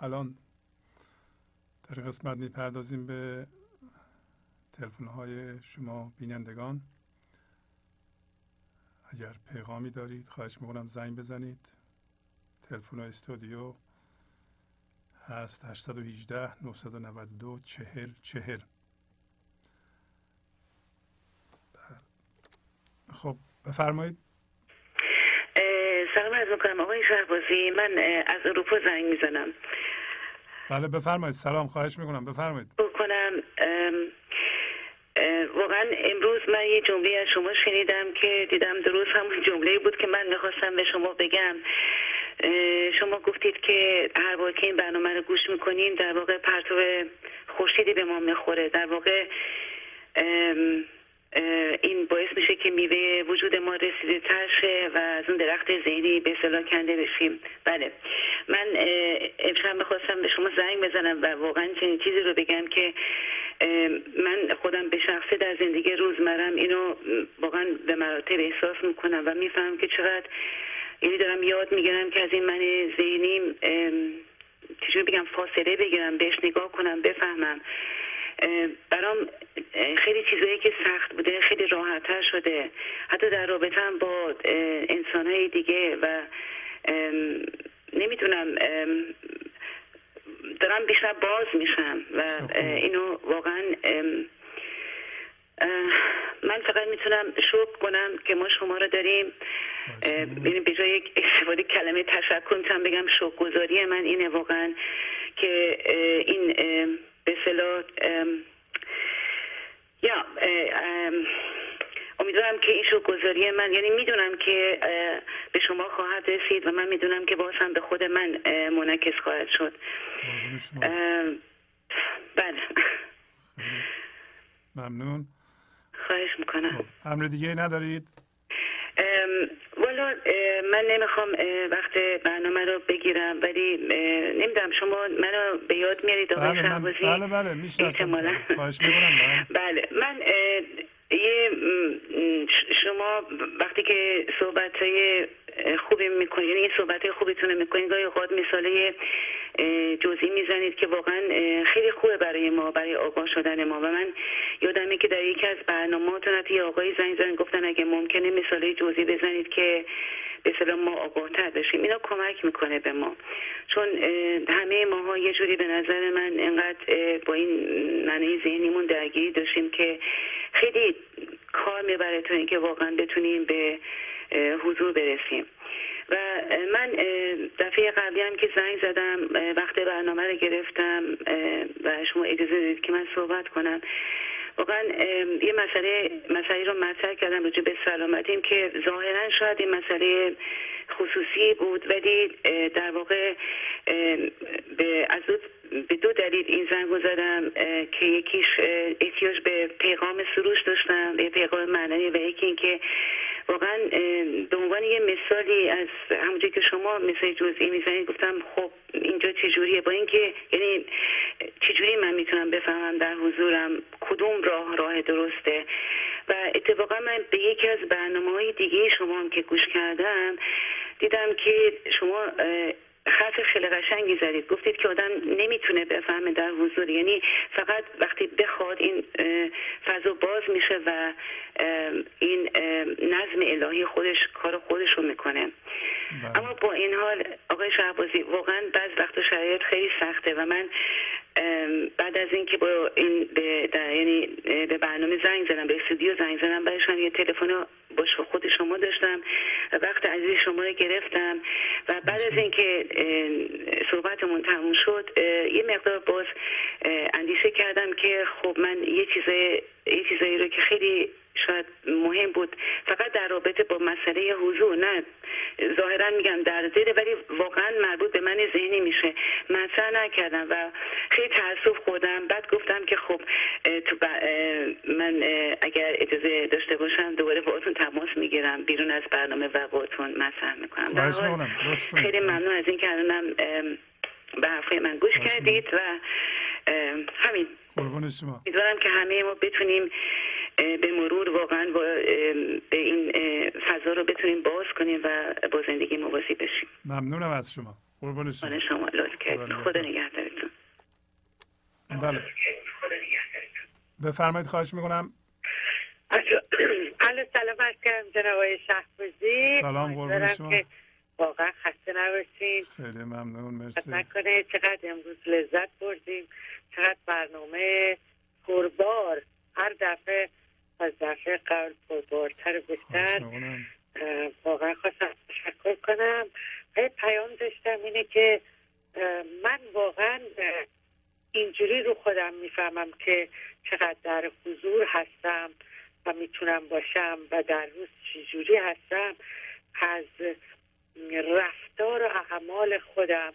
الان در قسمت می‌پردازیم به تلفن های شما بینندگان. اگر پیغامی دارید خواهش می‌کنم زنگ بزنید. تلفن استودیو هست 818 992 40 40 خب بفرمایید. سلام عرض می‌کنم. آقای شهبازی من از اروپا زنگ می‌زنم. بله بفرمایید. سلام خواهش می‌کنم. بفرمایید. بکنم. واقعا امروز من یه جمله از شما شنیدم که دیدم درست همون جمله بود که من می‌خواستم به شما بگم. شما گفتید که هر بار که این برنامه رو گوش می‌کنیم در واقع پرتو خورشیدی به ما می‌خوره. در واقع این باعث میشه که میوه وجود ما رسیده تر شه و از اون درخت ذهنی به اصطلاح کنده بشیم. بله. من امشب می‌خواستم به شما زنگ بزنم و واقعا چنین چیزی رو بگم که من خودم به شخصه در زندگی روزمرم اینو واقعا به مراتب احساس می‌کنم و می‌فهمم که چقدر یعنی دارم یاد می‌گیرم که از این من ذهنیم ام، چجوری بگم فاصله بگیرم بهش نگاه کنم بفهمم. برام خیلی چیزایی که سخت بوده خیلی راحتتر شده. حتی در رابطه هم با انسانهای دیگه و نمی‌دونم ام، دارم بیشتر باز میشم و خب. اه، اینو واقعا من فقط می‌تونم شکر کنم که ما شما رو داریم. یعنی به جای یک استفاده کلمه تشکر می‌تونم بگم شکرگزاری من اینه واقعا که این به ام، یا امیدوارم که این شکرگزاری من یعنی می‌دونم که به شما خواهد رسید و من می‌دونم که باز هم به خود من منعکس خواهد شد. بله. ممنون. خواهش می‌کنم. خب امر دیگه ندارید؟ والا من نمی‌خوام وقت برنامه رو بگیرم ولی نمی‌دونم شما منو به یاد میارید آقای بله من شهبازی بله بله می‌شناسم احتمالاً. خواهش بله. بله من یه شما وقتی که صحبت های خوبی می‌کنید یعنی این خوبیتون رو می‌کنید گاهی اوقات مثاله جزئی می‌زنید که واقعا خیلی خوبه برای ما برای آگاه شدن ما. و من یادمه که در یکی از برنامه‌هاتون حتی یه آقای زنگ زدن گفتن اگه ممکنه مثاله جزئی بزنید که به اصطلاح ما آگاهتر بشیم. اینا کمک می‌کنه به ما. چون همه ماها یه جوری به نظر من انقدر اه، با این معنی ذهنیمون درگیری داشتیم که خیلی کار می‌بره تا اینکه واقعا بتونیم به حضور برسیم. و من دفعه قبلی هم که زنگ زدم وقت برنامه رو گرفتم و شما اجازه دادید که من صحبت کنم. واقعا یه مسئله مسئله رو مطرح کردم راجع به سلامتیم که ظاهرا شاید این مسئله خصوصی بود ولی در واقع به از دو به دو دلیل این زنگ زدم که یکیش احتیاج به پیغام سروش داشتم به پیغام معنوی و یکی اینکه واقعا به عنوان یه مثالی از همونجوری که شما مثال جزئی می‌زنید گفتم خب اینجا چجوریه با اینکه یعنی چجوری من می‌تونم بفهمم در حضورم کدوم راه راه درسته؟ و اتفاقا من به یکی از برنامه های دیگه شما هم که گوش کردم دیدم که شما حرف خیلی قشنگی زدید. گفتید که آدم نمی‌تونه بفهمه در حضور. یعنی فقط وقتی بخواد این فضا باز میشه و این نظم الهی خودش کار خودش رو می‌کنه. بله. اما با این حال آقای شهبازی واقعا بعض وقت شرایط خیلی سخته و من بعد از اینکه با این به یعنی به برنامه زنگ زدم به استودیو زنگ زدم من یه تلفن با خود شما داشتم. وقت عزیز شما رو گرفتم. و بعد از اینکه صحبتمون تموم شد یه مقدار باز اندیشه کردم که خب من یه چیزای یه چیزایی رو که خیلی شاید مهم بود. فقط در رابطه با مسئله حضور نه. ظاهرا میگم در زیر ولی واقعا مربوط به من ذهنی میشه. مطرح نکردم و خیلی تاسف خوردم. بعد گفتم که خب تو من اگر اجازه داشته باشم دوباره باهاتون تماس می‌گیرم. بیرون از برنامه و باهاتون مطرح می‌کنم. خیلی ممنون از اینکه الانم به حرفای من گوش کردید و همین. امیدوارم که همه ما بتونیم به مرور واقعا با به این فضا رو بتونیم باز کنیم و با زندگی مواظب بشیم. ممنونم از شما. قربون شما. خانه شما لطف خدا نگهدارتون. بله. بفرمایید خواهش می‌کنم. الو سلام عرض کردم جناب آقای شهبازی. سلام، امیدوارم شما. واقعا خسته نباشین. خیلی ممنون مرسی. نکنه. چقدر امروز لذت بردیم. چقدر برنامه پربار هر دفعه از دفعه قبل اه، واقعا خواستم تشکر کنم. یه پیام داشتم اینه که من واقعا اینجوری رو خودم می‌فهمم که چقدر در حضور هستم و می‌تونم باشم و در روز چجوری هستم از رفتار و اعمال خودم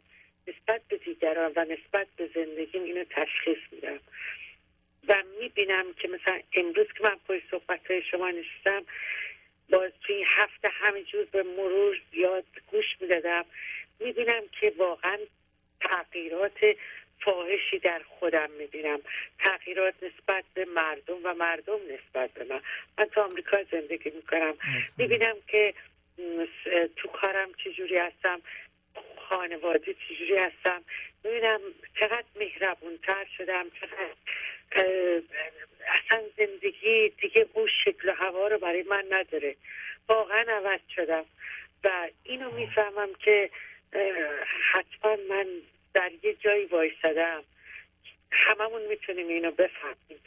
نسبت به دیگران و نسبت به زندگیم اینو تشخیص میدم و می‌بینم که مثلا امروز که من پای صحبت های شما نشستم باز توی این هفته همینجور به مرور زیاد گوش می‌دادم می‌بینم که واقعا تغییرات فاحشی در خودم می‌بینم تغییرات نسبت به مردم و مردم نسبت به من من تو آمریکا زندگی می‌کنم می‌بینم که م، س- تو کارم چجوری هستم خانواده چجوری هستم می‌بینم چقدر مهربونتر شدم چقدر اه، اصلا زندگی دیگه اون شکل و هوا رو برای من نداره واقعا عوض شدم و اینو می‌فهمم که اه، حتما من در یه جایی وایستدم هممون می‌تونیم اینو بفهمیم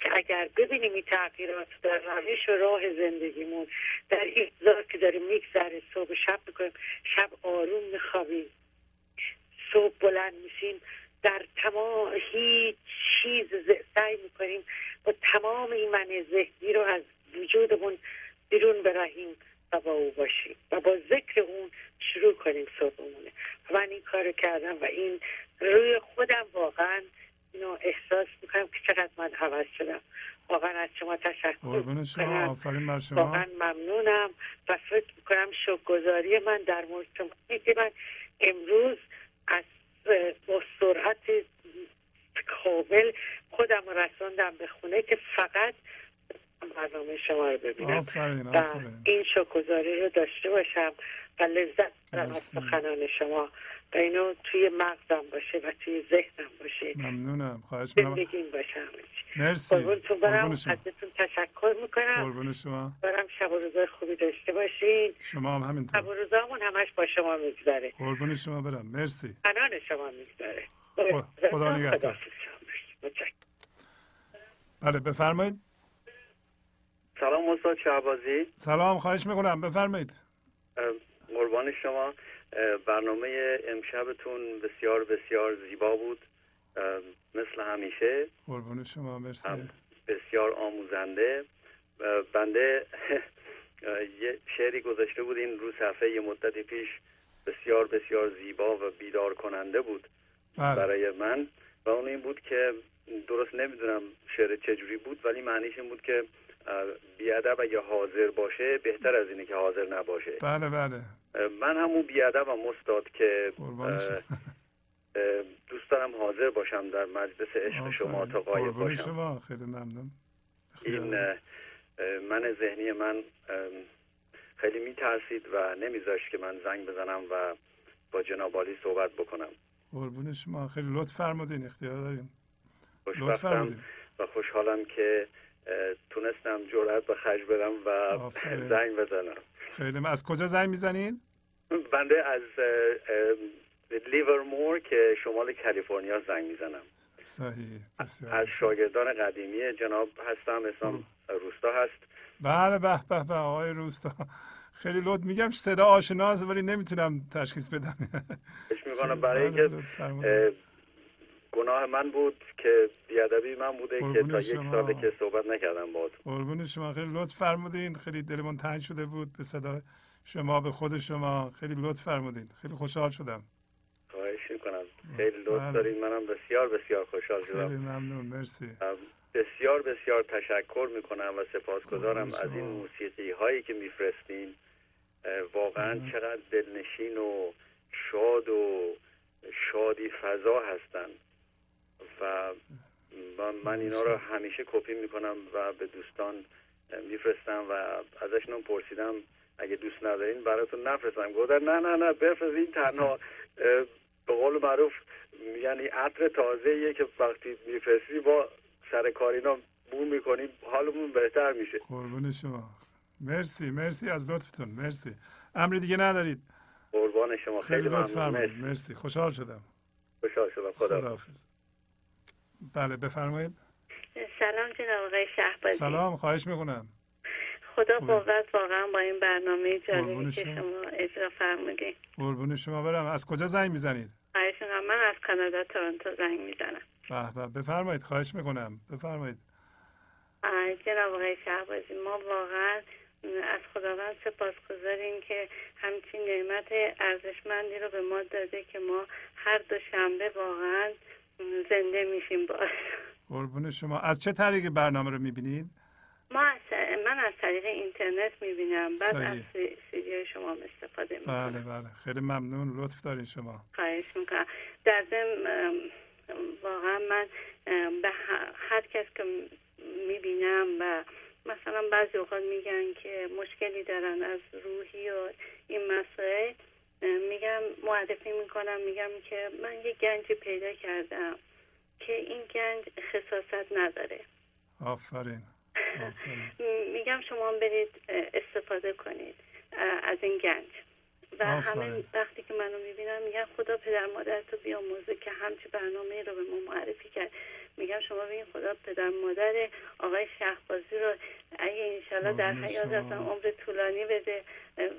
که اگر ببینیم این تغییرات در روش و راه زندگیمون در این زار که داره میگذره صبح و شب می‌کنیم شب آروم میخوابیم صبح بلند میشیم در تمام هیچ چیز ز- سعی می‌کنیم با تمام این من ذهنی رو از وجودمون بیرون برهیم و با او باشیم و با ذکر اون شروع کنیم صبحمونه و من این کار کردم و این روی خودم واقعا اینو احساس می‌کنم که چقدر من عوض شدم واقعا از شما تشکر قربون شما می‌کنم آفرین بر شما. واقعا ممنونم و فکر می‌کنم شکرگزاری من در مورد که من امروز از با سرعت کامل خودم رساندم به خونه که فقط برنامه شما رو ببینم. آفرین و این شکرگزاری رو داشته باشم و لذت برم از. سخنان شما. و اینو توی مغزم باشه و توی ذهنم باشه. ممنونم. خواهش می‌کنم. زندگیم باشه. مرسی. قربونتون برم. ازتون قربون شما. برم شب و روزای خوبی داشته باشین. شما هم شب همینطور. و روزامون همش با شما میگذره. قربون شما برم. مرسی. حنان شما میگذره. خدا نگهدار. بله بفرمایید. سلام استاد شهبازی. سلام خواهش می‌کنم. بفرمایید. قربان شما. برنامه امشبتون بسیار بسیار زیبا بود. مثل همیشه. قربون شما مرسی. بسیار آموزنده. بنده یه شعری گذاشته بود این رو صفحه یه مدتی پیش بسیار بسیار زیبا و بیدار کننده بود بله. برای من و اون این بود که درست نمی‌دونم شعر چجوری بود ولی معنیش این بود که بیادب اگه حاضر باشه بهتر از اینه که حاضر نباشه. بله بله. من همون بیادبم استاد که دوست دارم حاضر باشم در مجلس عشق شما تا قایب باشم. شما. خیلی ممنون. این من ذهنی من خیلی میترسید و نمیذاشت که من زنگ بزنم و با جناب عالی صحبت بکنم. قربون شما. خیلی لطف فرمودین اختیار دارین لطف و خوشحالم که تونستم جرأت به خرج بدم و. زنگ بزنم. خیلی م- از کجا زنگ می‌زنین؟ بنده از لیورمور که شمال کالیفرنیا زنگ می‌زنم. صحیح از. شاگردان قدیمی جناب هستم اسمم روستا هست. بله به به به آقای روستا. خیلی لطف میگم صدا آشناست ولی نمی‌تونم تشخیص بدم. فکر می‌کنم برای بله، که لطف فرمودین. اه، گناه من بود که بیادبی من بوده که تا یک. ساله که صحبت نکردم باد قربون شما. خیلی لطف فرمودین. خیلی دلمون تنگ شده بود به صدا شما به خود شما. خیلی لطف فرمودین. خیلی خوشحال شدم. خیلی لطف بله. دارین منم بسیار بسیار خوشحال خیلی شدم ممنون. مرسی. بسیار بسیار تشکر می‌کنم و سپاسگزارم قربون از این. موسیقی هایی که میفرستین. واقعا بله. چقدر دلنشین و شاد و شادی فضا هستن. و من- اینا رو همیشه کپی می‌کنم و به دوستان میفرستم و ازشون پرسیدم اگه دوست ندارین براتون نفرستم. گفتن نه نه نه بفرستین تنها. به قول معروف یعنی عطر تازه که وقتی میفرستی با سر کار اینا بو می‌کنیم حالمون بهتر میشه. قربون شما. مرسی مرسی از لطفتون مرسی. امری دیگه ندارید؟ قربان شما خیلی خیلی ممنون. مرسی. مرسی. خوشحال شدم. خوشحال شدم. خدا خداحافظ. بله بفرمایید. سلام جناب آقای شهبازی. سلام خواهش می‌کنم. خدا خوبه. قوت واقعا با این برنامه جالبی که شما. اجرا فرمودین. قربون شما برم. از کجا زنگ می‌زنید. من از کانادا تورنتو زنگ می‌زنم. به به بفرمایید. خواهش می‌کنم. بفرمایید. جناب آقای شهبازی ما واقعا از خداوند سپاسگزاریم که همچین نعمت ارزشمندی رو به ما داده که ما هر دو شنبه واقعا زنده میشیم باز. قربون شما. از چه طریق برنامه رو می‌بینید؟ ما از من از طریق اینترنت می‌بینم بعد صحیح. از سی- سیدی شما استفاده بله می‌کنم. بله خیلی ممنون. لطف دارین شما. خواهش می‌کنم. در ضمن واقعا من به هر کس که می‌بینم و مثلا بعضی اوقات میگن که مشکلی دارن از روحی و این مسائل میگم معرفی می‌کنم. میگم که من یه گنجی پیدا کردم که این گنج خصاصت نداره. آفرین. میگم شما هم برید استفاده کنید از این گنج. و. همه وقتی که منو می‌بینم میگن خدا پدر مادر تو بیاموزه که همچی برنامه رو به ما معرفی کرد. میگم شما ببین خدا پدر مادر آقای شهبازی رو اگه انشالله در حیات. هستن عمر طولانی بده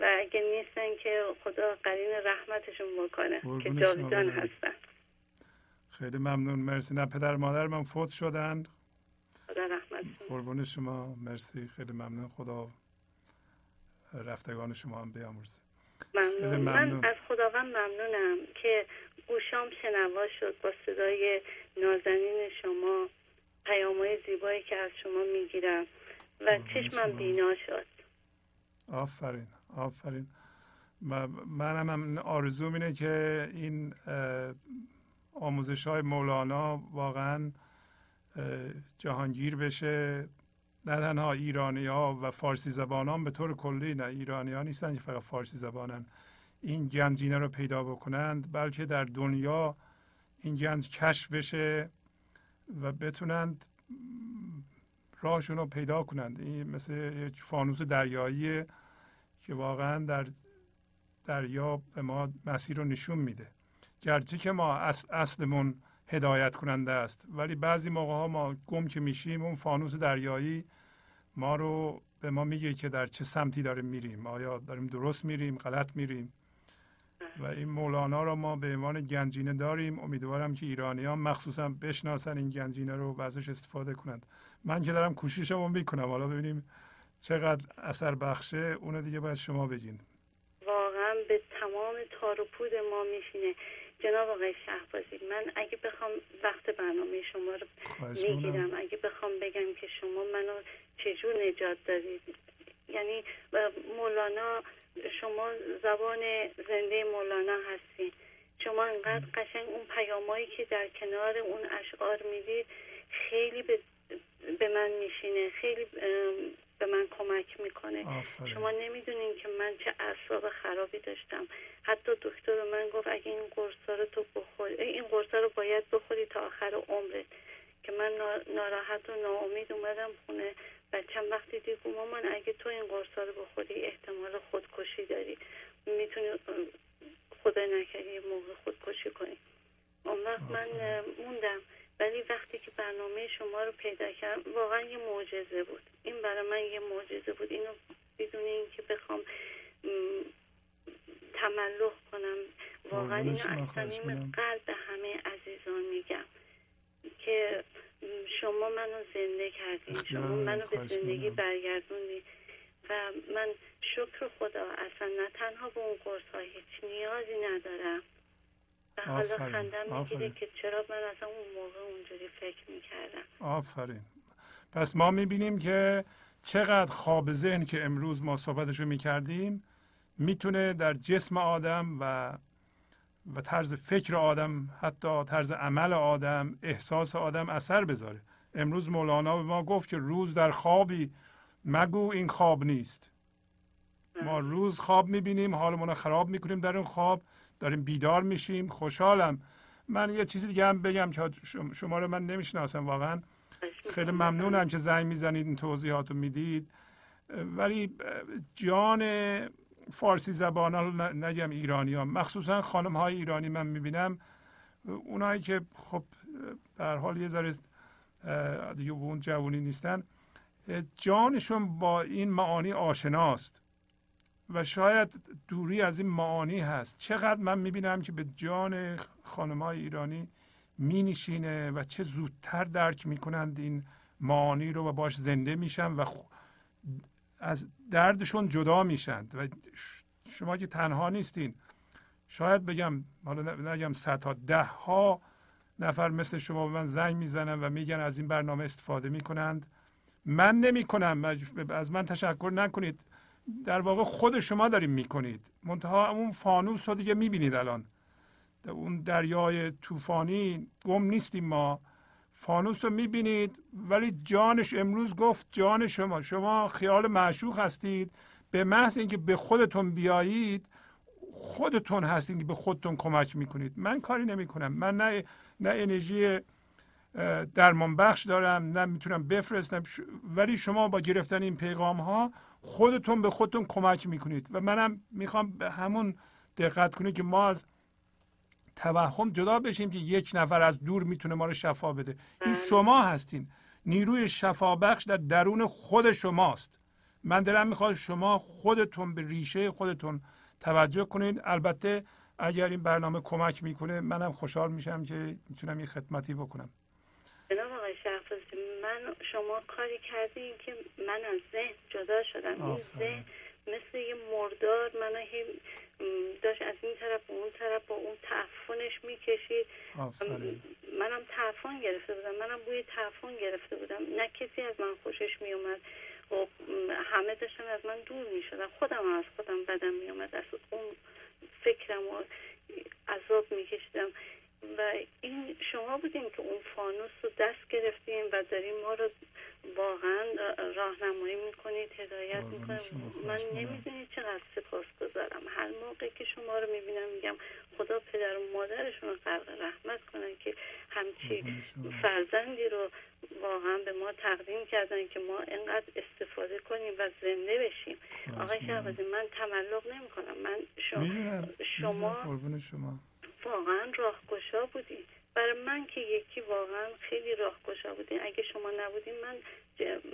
و اگه نیستن که خدا قرین رحمتشون بکنه که جاویدان. هستن. خیلی ممنون. مرسی. نه پدر مادر من فوت شدن. خدا رحمتشون قربون شما. مرسی. خیلی ممنون. خدا رفتگان شما هم بیامرزه. ممنون. ممنون. من از خداوند ممنونم که گوشام شنوا شد با صدای نازنین شما پیامهای زیبایی که از شما می‌گیرم و چشمم. بینا شد. آفرین. آفرین. منم هم آرزوم اینه که این آموزش های مولانا واقعا جهانگیر بشه. نه تنها ایرانی ها و فارسی زبانان به طور کلی نه ایرانی ها نیستن که فقط فارسی زبانن. این گنجینه رو پیدا بکنند بلکه در دنیا این گنج کشف بشه و بتونند راهشون رو پیدا کنند. این مثل یک فانوس دریایی که واقعا در دریا به ما مسیر رو نشون میده. گرچه که ما اصل اصلمون هدایت کننده است. ولی بعضی موقع ها ما گم که میشیم اون فانوس دریایی ما رو به ما میگه که در چه سمتی داریم میریم. آیا داریم درست میریم غلط میریم؟ و این مولانا رو ما به عنوان گنجینه داریم. امیدوارم که ایرانیان مخصوصا بشناسن این گنجینه رو و ازش استفاده کنند. من که دارم کوششمو می‌کنم. حالا ببینیم چقدر اثر بخشه. اونو دیگه باید شما بگین. واقعا به تمام تار و پود ما میشینه. جناب آقای شهبازی من اگه بخوام وقت برنامه شما رو می‌گیرم. اگه بخوام بگم که شما منو چجور نجات دادید؟ یعنی مولانا شما زبان زنده مولانا هستین شما انقدر قشنگ اون پیامایی که در کنار اون اشعار می‌دید خیلی به, به من میشینه. خیلی به من کمک می‌کنه. آفرین. شما نمی‌دونین که من چه اعصاب خرابی داشتم. حتی دکتر من گفت اگه این قرصا رو تو بخوری این قرصا رو باید بخوری تا آخر عمرت. که من نا- ناراحت و ناامید اومدم خونه و چند وقتی دیگه مامان اگه تو این قرصا رو بخوری احتمال خودکشی داری. می‌تونی خدا نکرده یه موقع خودکشی کنی. اون وقت من موندم. ولی وقتی که برنامه شما رو پیدا کردم واقعا یه معجزه بود. این برای من یه معجزه بود. اینو بدون اینکه بخوام تملق کنم واقعا اینو از صمیم. قلب به همه عزیزان میگم که شما منو زنده کردین. شما منو به زندگی. برگردوندین. و من شکر خدا اصلا نه تنها به اون قرص ها هیچ نیازی ندارم. و حالا خندم می‌گیره. که چرا من اصلا اون موقع اونجوری فکر می‌کردم. آفرین. پس ما می‌بینیم که چقدر خواب ذهن که امروز ما صحبتش رو می‌کردیم می‌تونه در جسم آدم و و طرز فکر آدم حتی طرز عمل آدم احساس آدم اثر بذاره. امروز مولانا به ما گفت که روز در خوابی مگو این خواب نیست. ما روز خواب می‌بینیم حالمون رو خراب می‌کنیم در اون خواب. داریم بیدار میشیم. خوشحالم. من یه چیزی دیگه هم بگم که شما- رو من نمی‌شناسم واقعا. خیلی ممنونم که زنگ می‌زنید این توضیحات رو می‌دید. ولی جان فارسی زبان ها نگم ایرانی ها مخصوصا خانم های ایرانی من می‌بینم. اونایی که خب به حال یه ذره دیگه اون جوونی نیستن. جانشون با این معانی آشناست. و شاید دوری از این معانی هست. چقدر من می‌بینم که به جان خانم های ایرانی می نشینه و چه زودتر درک می‌کنند این معانی رو و باش زنده میشن و از دردشون جدا میشند و شما که تنها نیستین. شاید بگم حالا نگم صدها ده ها نفر مثل شما به من زنگ می‌زنن و میگن از این برنامه استفاده می‌کنند. من نمی‌کنم. از من تشکر نکنید. در واقع خود شما داریم می‌کنید. منتها اون فانوس رو دیگه می‌بینید الان. در اون دریای طوفانی گم نیستیم ما. فانوس رو می‌بینید ولی جانش امروز گفت جان شما. شما خیال معشوق هستید. به محض اینکه به خودتون بیایید خودتون هستین که به خودتون کمک می‌کنید. من کاری نمی‌کنم. من نه نه انرژی درمان بخش دارم نه می‌تونم بفرستم. ولی شما با گرفتن این پیغام ها خودتون به خودتون کمک می‌کنید. و منم می‌خوام به همون دقت کنید که ما از توهم جدا بشیم که یک نفر از دور می‌تونه ما رو شفا بده. این شما هستین. نیروی شفا بخش در درون خود شماست. من دلم می‌خواد شما خودتون به ریشه خودتون توجه کنید. البته اگر این برنامه کمک می‌کنه منم خوشحال میشم که می‌تونم یه خدمتی بکنم. جناب آقای شهبازی من شما کاری کردین که من از ذهن جدا شدم. این. ذهن مثل یه مردار منو هی داشت از این طرف به اون طرف با اون تعفنش می‌کشید. منم تعفن گرفته بودم. منم بوی تعفن گرفته بودم. نه کسی از من خوشش میومد و همه داشتن از من دور می‌شدن. خودم از خودم بدم میومد از اون فکرم و عذاب میکشیدم. و این شما بودین که اون فانوس رو دست گرفتین و دارین ما رو واقعا راهنمایی می‌کنید هدایت می‌کنید من. نمی‌دونید چقدر سپاس گذارم هر موقع که شما رو می‌بینم میگم خدا پدر و مادرشون رو غرق رحمت کنن که همچی. فرزندی رو واقعا به ما تقدیم کردن که ما اینقدر استفاده کنیم و زنده بشیم آقای. شهبازی من تملق نمی کنم من شما, شما واقعا راهگشا بودی برای من که یکی واقعا خیلی راهگشا بودی اگه شما نبودین من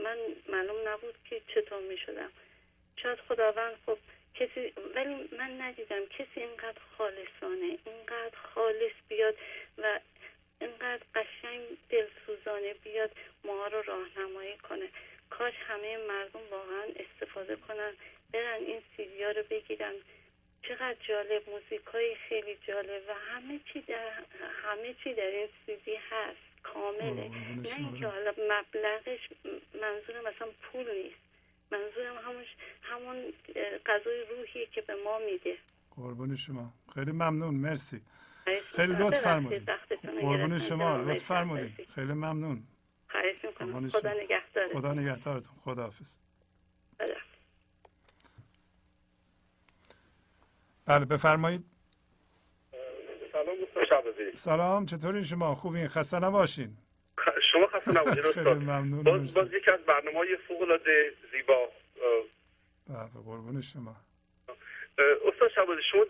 من معلوم نبود که چطور می شدم شاید خداوند خب کسی ولی من ندیدم. کسی اینقدر خالصانه اینقدر خالص بیاد و اینقدر قشنگ دلسوزانه بیاد ما رو راهنمایی کنه. کاش همه مردم واقعا استفاده کنن برن این سیدی ها رو بگیرن. چقدر جالب موزیک های خیلی جالب و همه چی در همه چی در این سیدی هست کامله. قربون نه شما. اینکه حالا مبلغش منظورم مثلا پول نیست. منظورم همون اه، غذای روحیه که به ما میده. قربون شما. خیلی ممنون. مرسی. خیلی. لطف فرمودید قربون شما. لطف فرمودید. خیلی ممنون. خواهش می‌کنم. خدا. نگهدارتون. خدا نگهدارتون. خدا. بله بفرمایید. سلام سلام چطورین شما؟ خوبین؟ خسته نباشین. شما خسته نباشید ممنون باز. باز یکی از برنامه های فوق العاده زیبا. بله قربون شما. استاد شعبازی شما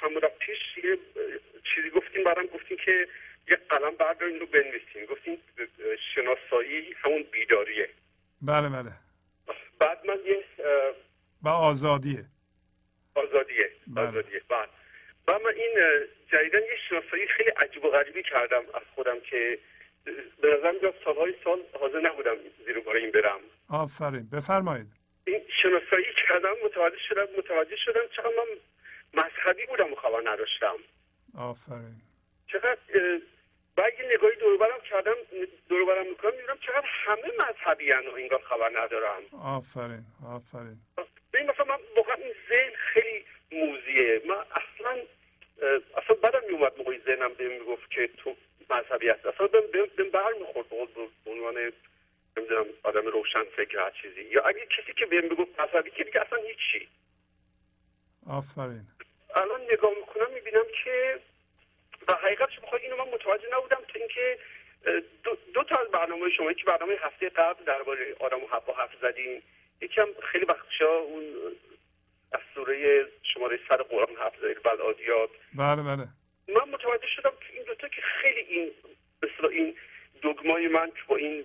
چند مدت پیش یه چیزی گفتین برام گفتین که یه قلم بردارین رو بنویسین. گفتین اه، شناسایی همون بیداریه. بله بله. بعد من یه و آزادیه. آزادیه بله. آزادیه. بعد و من این جدیدن یه شناسایی خیلی عجیب و غریبی کردم از خودم که به نظر میاد سالهای سال حاضر نبودم زیر بار این برم. آفرین. بفرمایید. این شناسایی کردم متوجه شدم متوجه شدم چقدر من مذهبی بودم و خبر نداشتم. آفرین. چقدر و اگه نگاهی دور برم کردم دور برم می‌کنم می‌بینم چقدر همه مذهبی و انگار خبر ندارم آفرین آفرین. ببین مثلا من واقعا این ذهن خیلی موزیه. من اصلا اصلا بدم میومد موقعی ذهنم بهم می‌گفت که تو مذهبی هست اصلا بهم بر می‌خورد به عنوان نمی‌دونم آدم روشن فکر هر چیزی. یا اگه کسی که بهم می‌گفت مذهبی که دیگه اصلا هیچی. آفرین. الان نگاه می‌کنم می‌بینم که و حقیقتش بخوای اینو من متوجه نبودم تا اینکه دو, دو تا از برنامه شما یکی برنامه هفته قبل درباره آدم و حوا حرف زدین یکی هم خیلی وقتشا اون از سوره شماره سر قرآن حرف زدین بلادیات بله بله. من متوجه شدم که این دوتا که خیلی این مثلا این دگمای من که با این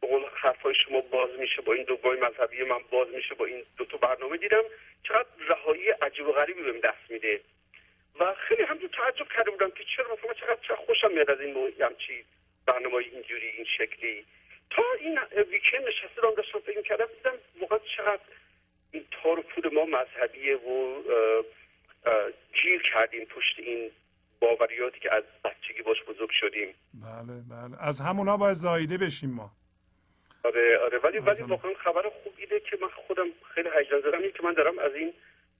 قول حرفای شما باز میشه با این دگمای مذهبی من باز میشه با این دوتا برنامه دیدم چقدر رهایی عجیب و غریبی بهم دست میده. و خیلی همجور تعجب کرده بودم که چرا مثلا چقدر چقدر خوشم میاد از این همچی برنامه اینجوری این شکلی. تا این ویکند نشسته دارم داشتم فکر می‌کردم دیدم واقعا چقدر این تار و پود ما مذهبیه و گیر کردیم پشت این باوریاتی که از بچگی باش بزرگ شدیم. بله بله. از همونا باید زایده بشیم ما. آره آره. ولی ولی. واقعا خبر خوب اینه که من خودم خیلی هیجان زدم اینه که من دارم از این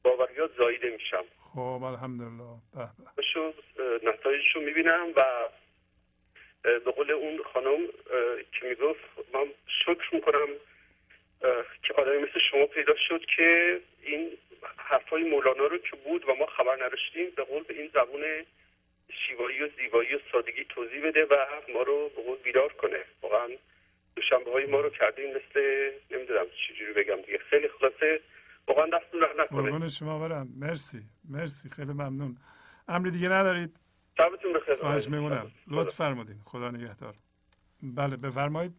باوریات زایده میشم. خب الحمدلله. به به. شو نتایجشو می‌بینم و به قول اون خانم که می‌گفت من شکر می‌کنم که آدمی مثل شما پیدا شد که این حرفای مولانا رو که بود و ما خبر نداشتیم به قول به این زبون شیوایی و زیبایی و سادگی توضیح بده و ما رو به قول بیدار کنه. واقعا دوشنبه های ما رو کردیم مثل نمی‌دونم چجوری بگم دیگه خیلی خلاصه. واقعا دستتون در نکنه شما برم. مرسی. مرسی. خیلی ممنون. امری دیگه ندارید؟ شبتون بخیر. خواهش میمونم. لطف فرمودین. خدا نگهدار. بله بفرمایید.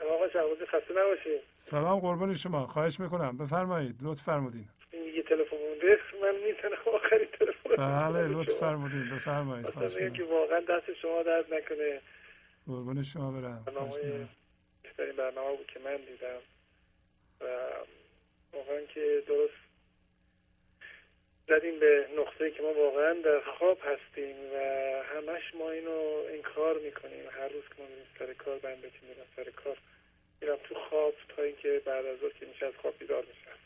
آقا شعبازی خسته نباشید سلام قربون شما. خواهش می‌کنم. بفرمایید. لطف فرمودین. این یه تلفن مونده. من می‌تونم آخرین تلفن بله لطف فرمودین. بفرمایید. خواهش میگم که واقعا دست شما درد نکنه. قربون شما برم. برنامه. بهترین برنامه بود که من دیدم. و واقعا که درست زدیم به نقطه که ما واقعا در خواب هستیم و همش ما اینو انکار می‌کنیم. هر روز که ما میریم سر کار بنده که میرم سر کار میرم تو خواب تا اینکه بعد از ظهر که میشه از خواب بیدار میشم.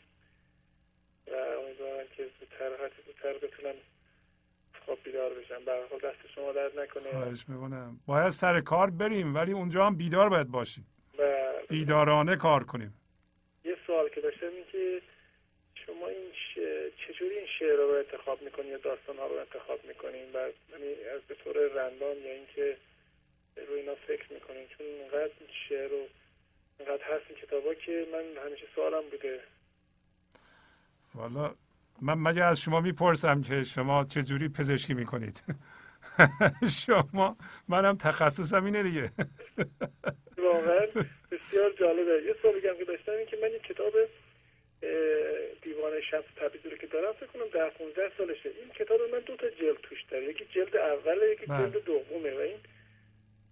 و امیدوارم که زودتر چه زودتر بتونم خواب بیدار بشم. به حال دست شما درد نکنه. خواهش می‌کنم. باید سر کار بریم ولی اونجا هم بیدار باید باشیم. و بیدارانه کار کنیم. یه سوال که داشتم این که شما این ش... چجوری این شعر رو انتخاب می‌کنین یا داستان ها رو انتخاب می‌کنین و یعنی از به طور رندام یا اینکه رو اینا فکر می‌کنین چون اینقدر این شعر رو اینقدر هست این کتابا که من همیشه سوالم بوده. والا من مگه از شما می‌پرسم که شما چجوری پزشکی می‌کنید؟ شما منم تخصصم اینه دیگه. واقعا بسیار جالبه. یه سوال بگم که داشتم این که من این کتاب دیوان شمس تبریزی رو که دارم فکر کنم ده 15 سالشه. این کتاب من دو تا جلد توش داره یکی جلد اوله یکی بله. جلد دومه و این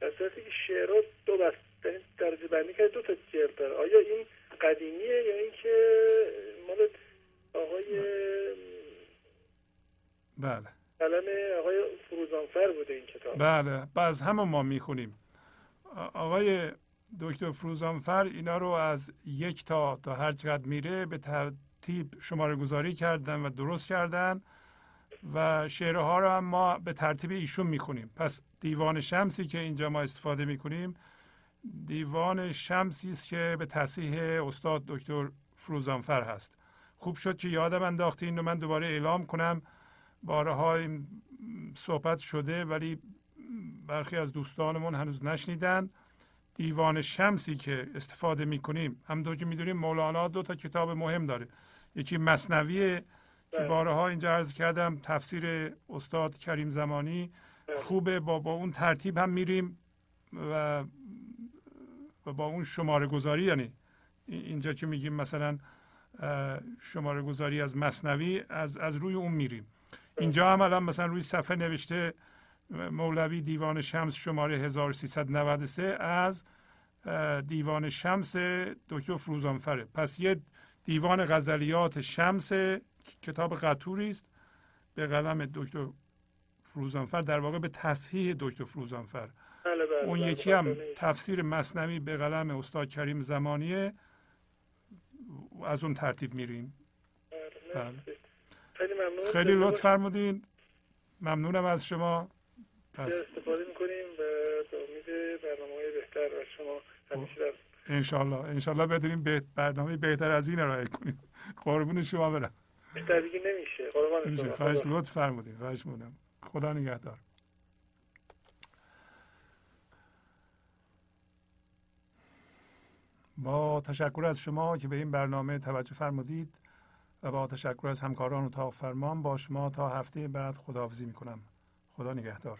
در صورتی که شعرها دو بست یعنی درجه بندی کرده دو تا جلد داره. آیا این قدیمیه یا اینکه مال آقای بله. قلم آقای فروزانفر بوده این کتاب؟ بله. باز همه ما می‌خونیم. آقای دکتر فروزانفر اینا رو از یک تا تا هر چقدر میره به ترتیب شماره گذاری کردن و درست کردن و شعرها رو هم ما به ترتیب ایشون می‌خونیم. پس دیوان شمسی که اینجا ما استفاده می‌کنیم دیوان شمسی است که به تصحیح استاد دکتر فروزانفر هست. خوب شد که یادم انداختی این رو من دوباره اعلام کنم. بارها این صحبت شده ولی برخی از دوستانمون هنوز نشنیدن. دیوان شمسی که استفاده می‌کنیم. همونطور که می‌دونیم مولانا دو تا کتاب مهم داره. یکی مصنوی که بله. بارها اینجا عرض کردم تفسیر استاد کریم زمانی. بله. خوبه با, با اون ترتیب هم میریم و, و با اون شماره گذاری یعنی ای- اینجا که میگیم مثلا شماره گذاری از مصنوی از, از روی اون میریم. اینجا هم الان مثلا روی صفحه نوشته مولوی دیوان شمس شماره 1393 از دیوان شمس دکتر فروزانفره. پس یه دیوان غزلیات شمس کتاب قطوری است. به قلم دکتر فروزانفر در واقع به تصحیح دکتر فروزانفر. بله بله اون بله، یکی هم بله. تفسیر مصنوی به قلم استاد کریم زمانیه. از اون ترتیب میریم. بله،. خیلی ممنون. خیلی لطف فرمودین. ممنونم از شما. استفاده می‌کنیم و به امید برنامه های بهتر و شما همیشه در انشالله. انشالله بدونیم به برنامه بهتر از این ارائه کنیم. قربون شما برم. بهتر دیگه نمیشه. قربان. شما. خواهش. لطف فرمودین. خواهش می‌کنم. خدا نگهدار. با تشکر از شما که به این برنامه توجه فرمودید و با تشکر از همکاران اتاق فرمان با شما تا هفته بعد خداحافظی می‌کنم. خدا نگهدار.